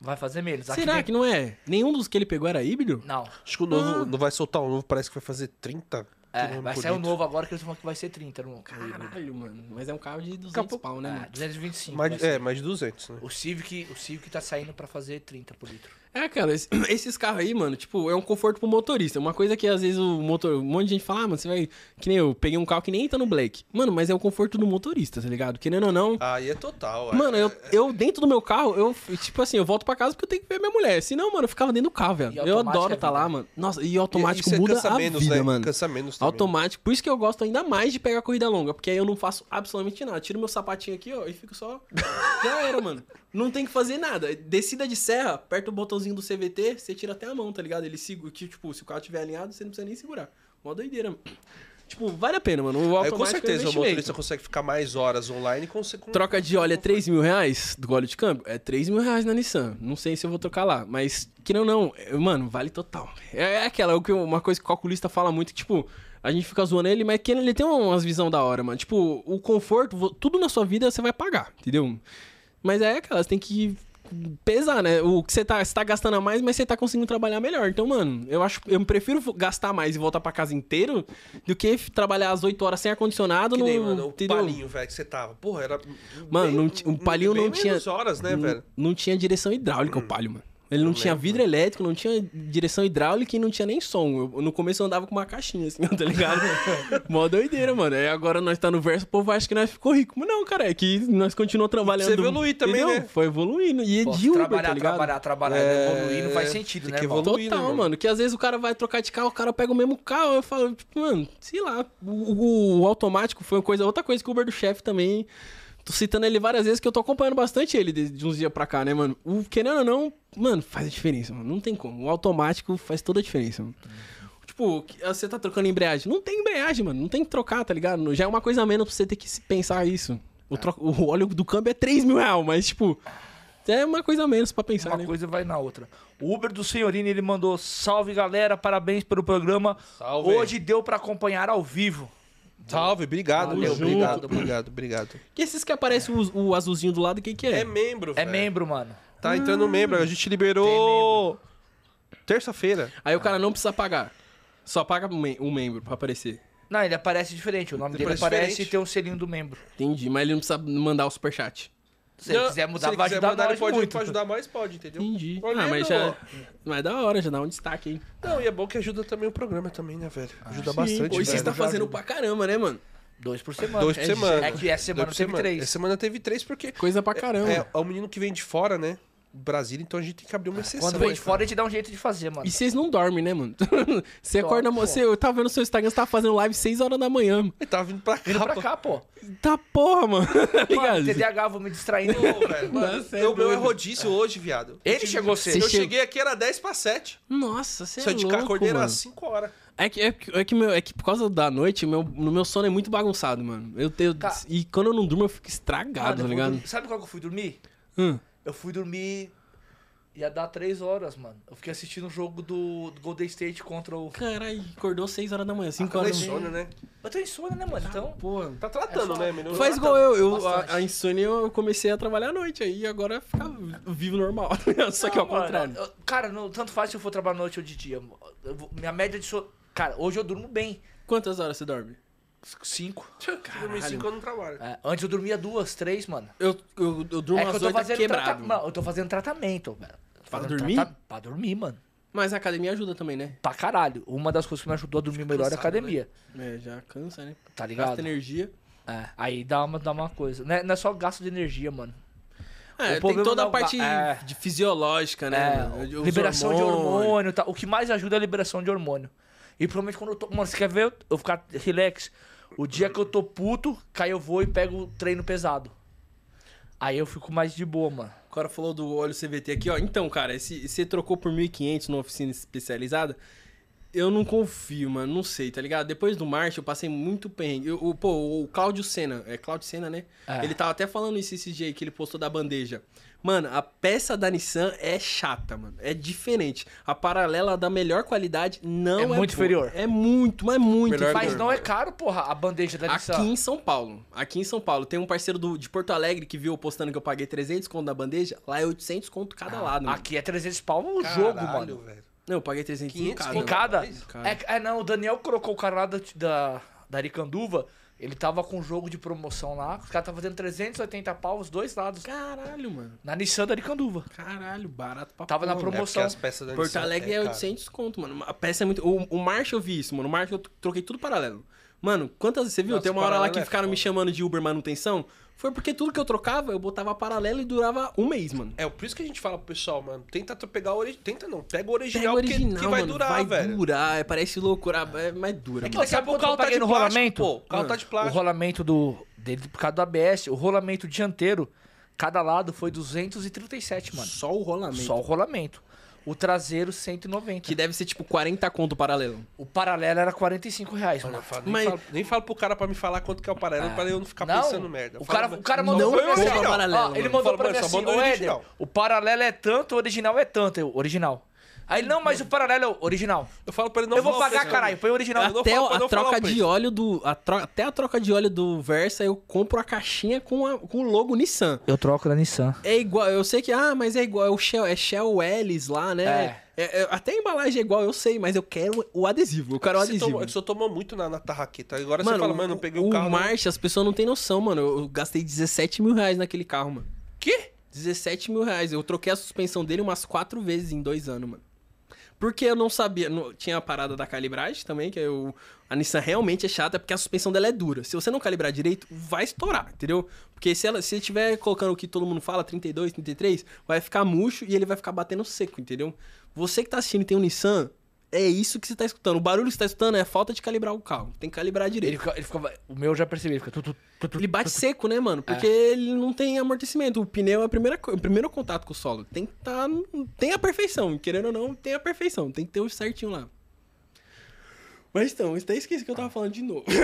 Vai fazer menos. Aqui Será tem- que não é? Nenhum dos que ele pegou era híbrido? Não. Acho que o novo não vai soltar um novo, parece que vai fazer 30. É, vai sair o litro. novo agora que eles falam que vai ser 30 no. Caralho, mano. Mas é um carro de 200 Capô- pau, né, É, mano? 225. Mais, ser. é, mais de 200, né? O Civic, o Civic tá saindo pra fazer 30 por litro. É, cara, esse- esses carros aí, mano, tipo, é um conforto pro motorista. Uma coisa que às vezes o motor. Um monte de gente fala, ah, mano, você vai. Que nem eu, peguei um carro que nem tá no Black. Mano, mas é o conforto do motorista, tá ligado? Querendo ou não. Aí é total. é- Mano, eu, eu dentro do meu carro, eu, tipo assim, eu volto pra casa porque eu tenho que ver minha mulher. Senão, mano, eu ficava dentro do carro, velho. E Eu adoro é tá lá, mano. Nossa, e E- automático isso é muda cansa a menos, vida, né? mano. Cansa menos também. Automático. Por isso que eu gosto ainda mais de pegar corrida longa, porque aí eu não faço absolutamente nada. Tiro meu sapatinho aqui, ó, e fico só. Já era, mano. Não tem que fazer nada. Descida de serra, aperta o botãozinho do CVT, você tira até a mão, tá ligado? Ele segura, tipo, se o carro estiver alinhado, você não precisa nem segurar. Mó doideira, mano. Tipo, vale a pena, mano. O Aí, com é certeza o investimento. motorista consegue ficar mais horas online com Troca de óleo é 3 mil reais do óleo de câmbio? É 3 mil reais na Nissan. Não sei se eu vou trocar lá, mas que não, não. é, Mano, vale total. É, é aquela, é o uma coisa que o calculista fala muito, que, tipo, a gente fica zoando ele, mas que ele tem umas visão da hora, mano. Tipo, o conforto, tudo na sua vida você vai pagar, entendeu? Mas é aquela, você tem que pesar, né? O que você tá, você tá gastando a mais, mas você tá conseguindo trabalhar melhor. Então, mano, eu acho, eu prefiro gastar mais e voltar pra casa inteiro do que trabalhar as 8 horas sem ar-condicionado Que no, nem, mano, o entendeu? palinho, velho, que você tava. Porra, era. Mano, bem- não o palinho bem não tinha- horas, né, Não- velho? Não tinha direção hidráulica o palio, mano. Ele não tinha lembro. vidro elétrico, não tinha direção hidráulica e não tinha nem som. Eu- no começo eu andava com uma caixinha, assim, tá ligado? Mó doideira, mano. Aí agora nós tá no verso, o povo acha que nós ficou rico. Mas não, cara, é que nós continuamos trabalhando. Você evoluir também, entendeu? né? Foi evoluindo. E Pô, de Uber, trabalhar, tá ligado? trabalhar, trabalhar, É, evoluir não faz sentido, tem né, evoluir. Total, né, mano? mano? Que às vezes o cara vai trocar de carro, o cara pega o mesmo carro. Eu falo, tipo, mano, sei lá. O, o- o automático foi uma coisa, outra coisa que o Uber do chefe também. Tô citando ele várias vezes que eu tô acompanhando bastante ele de, de uns dias pra cá, né, mano? O querendo ou não, mano, faz a diferença, mano. Não tem como. O automático faz toda a diferença, mano. Tipo, que- você tá trocando embreagem. Não tem embreagem, mano. Não tem que trocar, tá ligado? Já é uma coisa a menos pra você ter que pensar isso. O, tro- o óleo do câmbio é 3 mil reais, mas, tipo, é uma coisa a menos pra pensar, Uma né? coisa vai na outra. O Uber do Senhorini, ele mandou salve galera, parabéns pelo programa. Salve. Hoje deu pra acompanhar ao vivo. Salve, obrigado, Valeu, meu. Obrigado, obrigado, obrigado. Que esses que aparecem o, o azulzinho do lado, o que que é? É membro, É velho. membro, mano. Tá entrando membro. A gente liberou terça-feira. Aí o cara não precisa pagar. Só paga um mem- um membro pra aparecer. Não, ele aparece diferente. O nome Ele dele aparece aparece diferente. e tem o selinho do membro. Entendi, mas ele não precisa mandar o superchat. Se ele Não, quiser mudar, se ele vai quiser ajudar mandar, nós ele pode, muito. pra ajudar mais, pode, entendeu? Entendi. Olha, ah, mas não. já. Mas é da hora, já dá um destaque aí. Não, e é bom que ajuda também o programa também, né, velho? Ajuda Sim, bastante, Pô, e vocês velho. estão fazendo ajuda. pra caramba, né, mano? Dois por semana. Dois por É semana. É que essa semana teve três. Essa semana teve três porque Coisa pra caramba. é, é o menino que vem de fora, né? Brasília, então a gente tem que abrir uma exceção. Quando vem de fora, a gente dá um jeito de fazer, mano. E vocês não dormem, né, mano? Você Dorme, acorda. pô. Você, eu tava vendo seu Instagram, você tava fazendo live 6 horas da manhã. mano. Ele tava vindo pra cá. Vindo pra pô. cá, pô. Tá porra, mano. Tá Mano? TDAH, vou me distraindo. Velho, mano, Nossa, é o meu é rodízio hoje, viado. Ele Eu chegou cedo. Eu cheguei aqui, era 10 pra 7. Nossa, você é Só de louco, cá, acordei era mano. 5 horas. É que, é, que, é, que meu, é que por causa da noite, meu, no meu sono é muito bagunçado, mano. Eu tenho, Ca- E quando eu não durmo, eu fico estragado, Mano, eu tá ligado? dormir- Sabe qual que eu fui dormir? Hum. Eu fui dormir. Ia dar três horas, mano. Eu fiquei assistindo o jogo do, do Golden State contra o. Caralho, acordou 6 horas da manhã, 5 Aquela horas da insônia, né? Eu tô insônia, né, mano? Então. Porra. Tá tratando, É só- né, menino? Faz Tá igual eu, eu a, a insônia eu comecei a trabalhar à noite, aí agora fica vivo normal. Só que Não, ao mano, contrário. eu- cara, não, tanto faz se eu for trabalhar noite ou de dia. Eu vou- minha média de sono. Cara, hoje eu durmo bem. Quantas horas você dorme? Cinco. Dormir 5 eu não trabalho. É, antes eu dormia duas, três, mano. Eu, eu, eu durmo é que eu umas tô 8 fazendo quebrado. tratamento. Não, eu tô fazendo tratamento, velho. Pra fazendo dormir? trata- Pra dormir, mano. Mas a academia ajuda também, né? Pra caralho. Uma das coisas que me ajudou a dormir melhor é a cansado, academia. É, já cansa, né? Tá Gasta ligado? energia. É, aí dá uma, dá uma coisa. Não é, não é só gasto de energia, mano. É, O tem toda não a parte é- de fisiológica, né? É, liberação de hormônios. hormônio. Tá? O que mais ajuda é a liberação de hormônio. E provavelmente quando eu tô. Mano, você quer ver eu ficar relax? O dia que eu tô puto, cai eu vou e pego o treino pesado. Aí eu fico mais de boa, mano. O cara falou do óleo CVT aqui, ó. Então, cara, esse, você trocou por 1.500 numa oficina especializada? Eu não confio, mano. Não sei, tá ligado? Depois do March, eu passei muito perrengue. Eu- o, pô, o Cláudio Senna, é Cláudio Senna, né? É. Ele tava até falando isso esse dia aí que ele postou da bandeja. Mano, a peça da Nissan é chata, mano. É diferente. A paralela da melhor qualidade não É é muito boa. inferior. É muito, mas muito Melhor Mas inferior. não é caro, porra, a bandeja da Aqui Nissan. em São Paulo. Aqui em São Paulo. Tem um parceiro do, de Porto Alegre que viu eu postando que eu paguei 300 conto na bandeja. Lá é 800 conto cada lado, mano. Aqui é 300 pau no jogo, Caralho, mano. velho. Não, eu paguei 300 em 500 cada. Em cada? Cara. É, é, não, o Daniel colocou o cara lá da, da, da Aricanduva. Ele tava com um jogo de promoção lá. Os caras estavam fazendo 380 pau os dois lados. Caralho, mano. Na Nissan da Aricanduva. Caralho, barato pra Tava na porra. É promoção. as peças da Porto Nissan Alegre é, caro. 800 conto, mano. A peça é muito... O, o March eu vi isso, mano. O March eu troquei tudo paralelo. Mano, quantas vezes você viu? Nossa, Tem uma hora lá que é ficaram me foda. chamando de Uber manutenção. Foi porque tudo que eu trocava, eu botava paralelo e durava um mês, mano. É, por isso que a gente fala pro pessoal, mano, tenta pegar o original. Tenta não, pega o Pega original, o original, porque que vai mano. durar, vai velho. durar, é, parece loucura, é, mas dura, É que mano. daqui a pouco o carro tá paguei de no plástico, rolamento. pô. O carro Ah, tá de O plástico. rolamento do, dele por causa do ABS, o rolamento dianteiro, cada lado foi 237, mano. Só o rolamento. Só o rolamento. O traseiro, 190. Que deve ser tipo 40 conto paralelo. O paralelo era 45 reais, mano. falo- nem, Mas- falo, nem falo pro cara pra me falar quanto que é o paralelo, pra eu não ficar Não, pensando merda. O falo, cara, o cara mandou não pra mim assim, paralelo, ó, mano. Ele mandou Fala, pra mim assim, o Éder, original." o paralelo é tanto, o original é tanto. Eu, original. Aí, não, mas o paralelo é o original. Eu falo pra ele não eu vou não, pagar, caralho, põe o original. Eu não Até falo pra a não troca de óleo do. a tro- Até a troca de óleo do Versa, eu compro a caixinha com, a- com o logo Nissan. Eu troco da Nissan. É igual, eu sei que, ah, mas é igual, é o Shell, é Shell Ellis lá, né? É. É, é, até a embalagem é igual, eu sei, mas eu quero o adesivo. Eu quero o Você adesivo. tomou, você tomou muito na, na tarraqueta. Agora Mano, você fala, mano, eu peguei o, o carro. não- March, as pessoas não têm noção, mano. Eu, eu gastei 17 mil reais naquele carro, mano. Quê? 17 mil reais. Eu troquei a suspensão dele umas quatro vezes em dois anos, mano. Porque eu não sabia. não- tinha a parada da calibragem também, que eu, a Nissan realmente é chata, porque a suspensão dela é dura. Se você não calibrar direito, vai estourar, entendeu? Porque se ela se estiver colocando o que todo mundo fala, 32, 33, vai ficar murcho e ele vai ficar batendo seco, entendeu? Você que tá assistindo e tem um Nissan, é isso que você tá escutando. O barulho que você tá escutando é falta de calibrar o carro. Tem que calibrar direito. Ele, fica, ele O meu eu já percebi, ele fica. Tu, tu, tu, Ele bate seco, né, mano? É. Porque ele não tem amortecimento. O pneu é a primeira, o primeiro contato com o solo. Tem que tá. Tem a perfeição. Querendo ou não, tem a perfeição. Tem que ter o certinho lá. Mas então, até esqueci que eu tava falando de novo.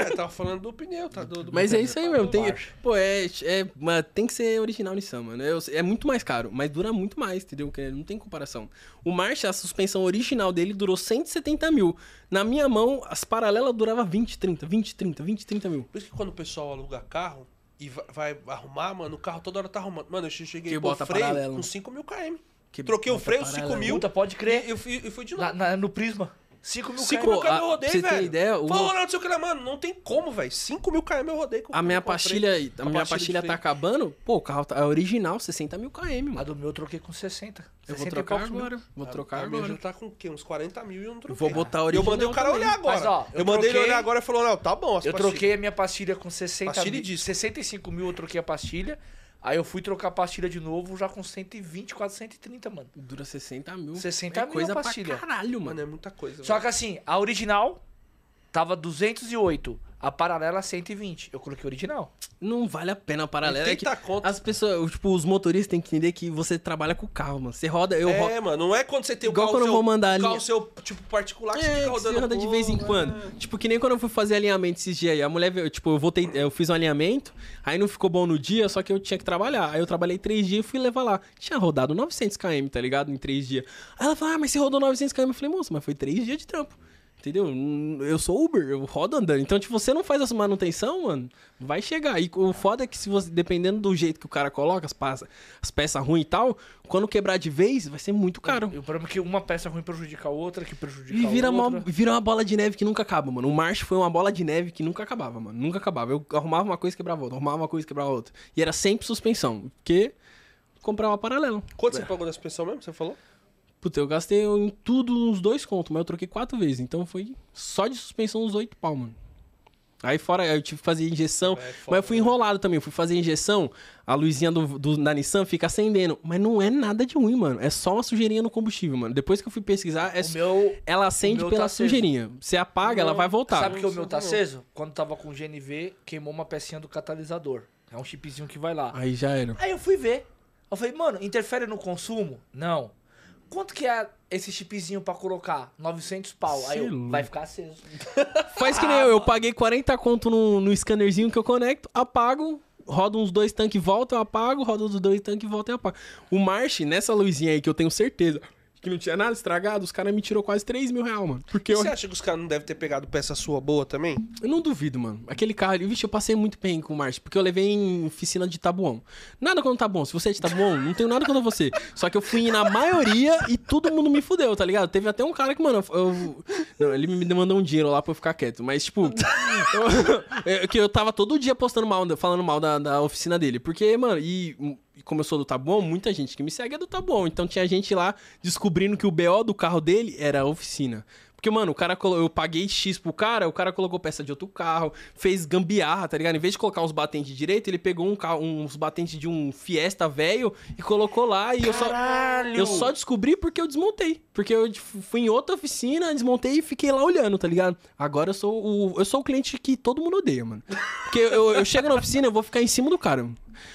É, tava falando do pneu, tá? Do, do Mas é isso aí mesmo. Tem, pô, é, é, mas tem que ser original Nissan, mano. Eu- É, muito mais caro, mas dura muito mais, entendeu? Que Não tem comparação. O Marcha, a suspensão original dele durou 170 mil. Na minha mão, as paralelas duravam 20, 30, 20, 30, 20, 30 mil. Por isso que quando o pessoal aluga carro e vai, vai arrumar, mano, o carro toda hora tá arrumando. Mano, eu cheguei bota freio paralelo. com 5 mil km. Que Troquei o freio, paralelo. 5 mil. Puta, pode crer. E eu fui, eu fui de Na- novo. na- no Prisma. 5 mil 5 km. mil km a- eu rodei, você velho. ideia, o Falou, meu- não, não sei o que lá, mano. Não tem como, velho. 5 mil km eu rodei com A minha pastilha, a a minha pastilha pastilha de tá acabando. Pô, o carro tá, é original, 60 mil km, A mano. do meu eu troquei com 60. Eu vou 60 e trocar poucos mil. agora. Vou A- trocar a minha agora. já tá com o quê? Uns 40 mil e eu não troquei. Vou botar a Eu original mandei o cara também. olhar agora. Mas, ó, eu, eu mandei ele troquei- olhar agora e falou, não, tá bom as Eu pastilhas. troquei a minha pastilha com 60 Pastilha mil. disco. 65 mil eu troquei a pastilha. Aí eu fui trocar a pastilha de novo já com 120, quase 130, mano. Dura 60 mil. 60 é mil coisa a pastilha. pra caralho, Mano, mano. é muita coisa. Só velho. que assim, a original tava 208. A paralela 120. Eu coloquei a original. Não vale a pena a paralela. É que 80 conto. as pessoas, tipo, os motoristas têm que entender que você trabalha com o carro, mano. Você roda, eu rodo. É, mano, não é quando você tem o Igual carro quando eu seu, vou mandar a carro linha- seu, tipo, particular, que você É, fica que rodando. você roda de vez em quando. Tipo, que nem quando eu fui fazer alinhamento esses dias aí. A mulher, veio, tipo, eu voltei, eu fiz um alinhamento, aí não ficou bom no dia, só que eu tinha que trabalhar. Aí eu trabalhei três dias e fui levar lá. Tinha rodado 900 km, tá ligado? Em três dias. Aí ela falou, ah, mas você rodou 900 km. Eu falei, moça, mas foi três dias de trampo. Entendeu? Eu sou Uber, eu rodo andando. Então, tipo, você não faz essa manutenção, mano, vai chegar. E o foda é que se você, dependendo do jeito que o cara coloca, as, peças, as peças ruins e tal, quando quebrar de vez, vai ser muito caro. E o problema é que uma peça ruim prejudica a outra, que prejudica E a vira, outra. uma, vira uma bola de neve que nunca acaba, mano. O March foi uma bola de neve que nunca acabava, mano. Nunca acabava. Eu arrumava uma coisa e quebrava outra. Arrumava uma coisa e quebrava outra. E era sempre suspensão. Porque comprava paralelo. Quanto você pagou na suspensão mesmo? Você falou? Puta, eu gastei em tudo uns dois contos, mas eu troquei quatro vezes. Então foi só de suspensão uns oito pau, mano. Aí fora, eu tive que fazer injeção. É foda, mas eu fui né? enrolado também. Eu fui fazer injeção, a luzinha do, do, da Nissan fica acendendo. Mas não é nada de ruim, mano. É só uma sujeirinha no combustível, mano. Depois que eu fui pesquisar, é meu. ela acende meu pela tá aceso. sujeirinha. Você apaga, ela Não, vai voltar. Sabe que o meu tá aceso? Quando tava com GNV, queimou uma pecinha do catalisador. É um chipzinho que vai lá. Aí já era. Aí eu fui ver. Eu falei, mano, interfere no consumo? Não. Quanto que é esse chipzinho pra colocar? 900 pau. Aí eu, vai ficar aceso. Faz que nem eu, eu paguei 40 conto no, no scannerzinho que eu conecto, apago, roda uns dois tanques e volta, eu apago, roda os dois tanques e volta e apago. O March, nessa luzinha aí que eu tenho certeza que não tinha nada estragado, os caras me tirou quase 3 mil reais, mano. Porque E eu, Você acha que os caras não devem ter pegado peça sua boa também? eu não duvido, mano. Aquele carro ali, vixe, eu passei muito bem com o March, porque eu levei em oficina de Tabuão. Nada contra Tabuão, se você é de Tabuão, não tenho nada contra você. Só que eu fui na maioria e todo mundo me fudeu, tá ligado? Teve até um cara que, mano, eu... Não, ele me mandou um dinheiro lá pra eu ficar quieto, mas, tipo... eu, que eu tava todo dia postando mal, falando mal da, da oficina dele. Porque, mano, e... Como eu sou do Tabuão, muita gente que me segue é do Tabuão. Então tinha gente lá descobrindo que o BO do carro dele era a oficina. Porque, mano, o cara eu paguei X pro cara, o cara colocou peça de outro carro, fez gambiarra, tá ligado? Em vez de colocar uns batentes direito, ele pegou um carro, uns batentes de um Fiesta velho e colocou lá e eu só. Caralho! Eu só descobri porque eu desmontei. Porque eu fui em outra oficina, desmontei e fiquei lá olhando, tá ligado? Agora eu sou o, eu sou o cliente que todo mundo odeia, mano. Porque eu, eu chego na oficina, eu vou ficar em cima do cara.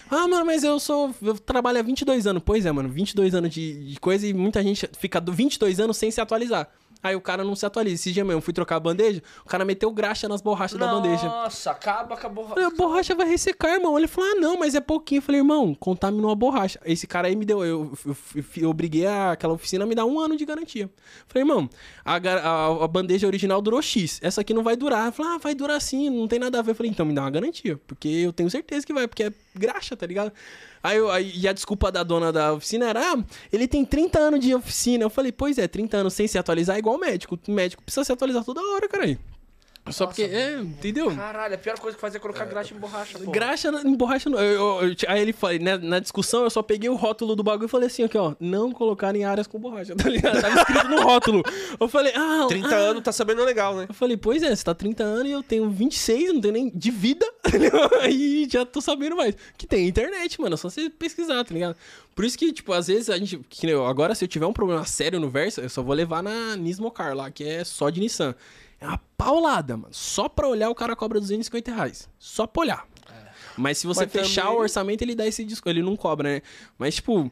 Ah, mano, mas eu sou. Eu trabalho há 22 anos. Pois é, mano, 22 anos de, de coisa e muita gente fica do 22 anos sem se atualizar. Aí o cara não se atualiza. Esse dia mesmo, eu fui trocar a bandeja, o cara meteu graxa nas borrachas da bandeja. Nossa, acaba, acabou. Eu falei, a borracha vai ressecar, irmão. Ele falou, ah, não, mas é pouquinho. Eu falei, irmão, contaminou a borracha. Esse cara aí me deu, eu, eu, eu, eu obriguei a- aquela oficina a me dar um ano de garantia. Falei, irmão, a, a- a bandeja original durou X. Essa aqui não vai durar. Ele falou, ah, vai durar sim, não tem nada a ver. Eu falei, então me dá uma garantia. Porque eu tenho certeza que vai, porque é graxa, tá ligado? Aí, eu- aí- e a desculpa da dona da oficina era, ah, ele tem 30 anos de oficina. Eu falei, pois é, 30 anos sem se atualizar é igual médico. O médico precisa se atualizar toda hora, cara. Só porque, é, entendeu? Caralho, a pior coisa que fazia é colocar graxa em borracha, pô. Graxa na- em borracha. não. Eu- eu- eu- aí ele falou, né, na discussão, eu só peguei o rótulo do bagulho e falei assim, aqui, ó, não colocar em áreas com borracha, tá ligado? Tava escrito no rótulo. Eu falei, ah, 30 ah. anos tá sabendo legal, né? Eu falei, pois é, você tá 30 anos e eu tenho 26, não tenho nem de vida. Aí já tô sabendo mais. Que tem internet, mano, é só você pesquisar, tá ligado? Por isso que, tipo, às vezes a gente. Que, agora, se eu tiver um problema sério no verso, eu só vou levar na Nismocar lá, que é só de Nissan. É uma paulada, mano. Só pra olhar o cara cobra 250 reais. Só pra olhar. Mas se você Mas fechar também- o orçamento, ele dá esse desconto. Ele não cobra, né? Mas, tipo.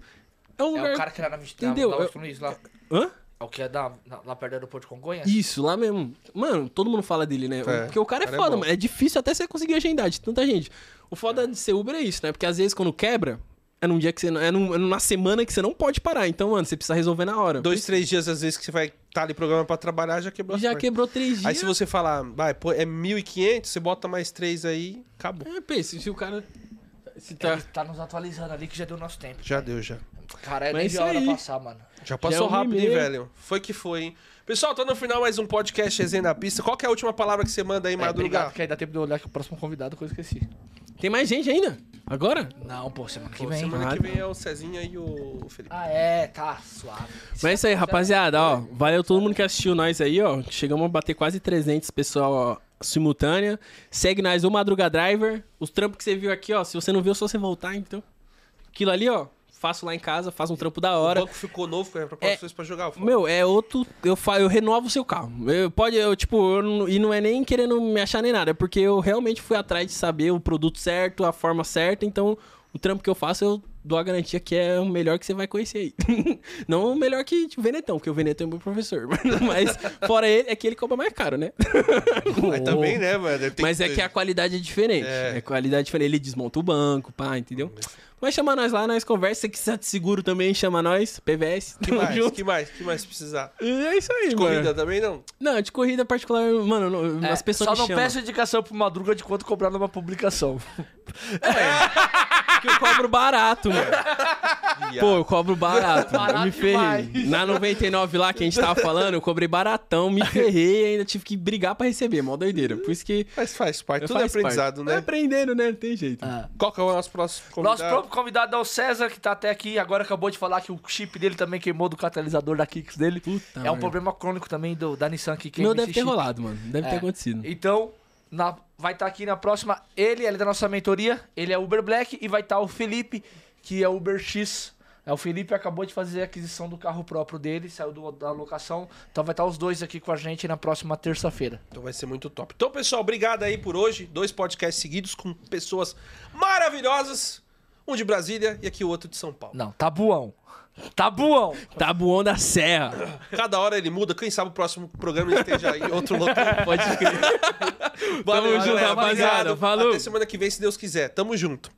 É um É lugar. o cara que era na Entendeu? Entendeu? Da Eu- West Luiz, lá. Hã? É o que é da, na- lá perto do aeroporto de Congonhas? Isso, lá mesmo. Mano, todo mundo fala dele, né? É, Porque o cara é cara é foda, bom. mano. É difícil até você conseguir agendar de tanta gente. O foda de ser Uber é isso, né? Porque às vezes quando quebra, é num dia que você. não- É, num, é numa semana que você não pode parar. Então, mano, você precisa resolver na hora. Dois, três dias, às vezes, que você vai estar tá ali programa pra trabalhar, já quebrou Já quebrou três dias. Aí se você falar, vai, pô, é 1.500, você bota mais três aí, acabou. É, pensa, se o cara. Se Tá. tá. Ele tá nos atualizando ali que já deu nosso tempo. Já deu, já. Cara, é nem de hora aí. passar, mano. Já passou uma e rápido, hein, velho? Foi que foi, hein? Pessoal, tô no final mais um podcast Resenha na Pista. Qual que é a última palavra que você manda aí, É, Madruga? obrigado, que aí dá tempo de eu olhar que o próximo convidado que eu esqueci. Tem mais gente ainda? Agora? Não, pô, semana que Pô, vem. semana que vem é o Cezinha e o Felipe. Ah, é, tá, suave. Mas é isso aí, rapaziada, ó. Valeu todo mundo que assistiu nós aí, ó. Chegamos a bater quase 300 pessoal ó, simultânea. Segue nós, o Madruga Driver. Os trampos que você viu aqui, ó. Se você não viu, é só você voltar, então. Aquilo ali, ó. Faço lá em casa, faço um trampo da O hora. banco ficou novo, foi pra vocês pra jogar. Fala. Meu, é outro. Eu, fa, eu renovo o seu carro. Eu, pode, eu, tipo, eu e não é nem querendo me achar nem nada, é porque eu realmente fui atrás de saber o produto certo, a forma certa, então o trampo que eu faço eu dou a garantia que é o melhor que você vai conhecer aí. não o melhor que o Venetão, porque o Venetão é meu professor. Mas fora ele, é que ele cobra mais caro, né? Mas também, né, mano? Mas é que a qualidade é diferente. É. É, qualidade diferente. Ele desmonta o banco, pá, entendeu? Mas chama nós lá, nós conversa. Se quiser de seguro também, chama nós. PVS. Que mais? junto. Que mais? Que mais precisar? E É isso aí, De mano. corrida também, não? Não, de corrida particular, mano, não- É, as pessoas só não chamam. peço indicação pro Madruga de quanto cobrar numa publicação. que eu cobro barato, mano. Pô, eu cobro barato. Barato me ferrei. demais. Na 99 lá que a gente tava falando, eu cobrei baratão, me ferrei e ainda tive que brigar pra receber. Mó doideira. Por isso que. Mas faz parte, tudo é faz parte. aprendizado, É né? aprendendo, né? Não tem jeito. Qual que é o nosso próximo convidado? Nosso próprio convidado é o César, que tá até aqui. Agora acabou de falar que o chip dele também queimou do catalisador da Kicks dele. Puta é um merda. problema crônico também do, da Nissan que O queima meu deve ter chip. rolado, mano. Deve ter É. acontecido. Então, na- vai estar aqui na próxima ele, ele é da nossa mentoria, ele é Uber Black e vai estar o Felipe, que é Uber X. É, o Felipe acabou de fazer a aquisição do carro próprio dele, saiu do- da locação. Então vai estar os dois aqui com a gente na próxima terça-feira. Então vai ser muito top. Então, pessoal, obrigado aí por hoje. Dois podcasts seguidos com pessoas maravilhosas. Um de Brasília e aqui o outro de São Paulo. Não, tabuão. Tabuão. Tabuão da Serra. Cada hora ele muda. Quem sabe o próximo programa ele esteja em outro local. Pode crer. Valeu, junto, galera. rapaziada. Falou. Até semana que vem, se Deus quiser. Tamo junto.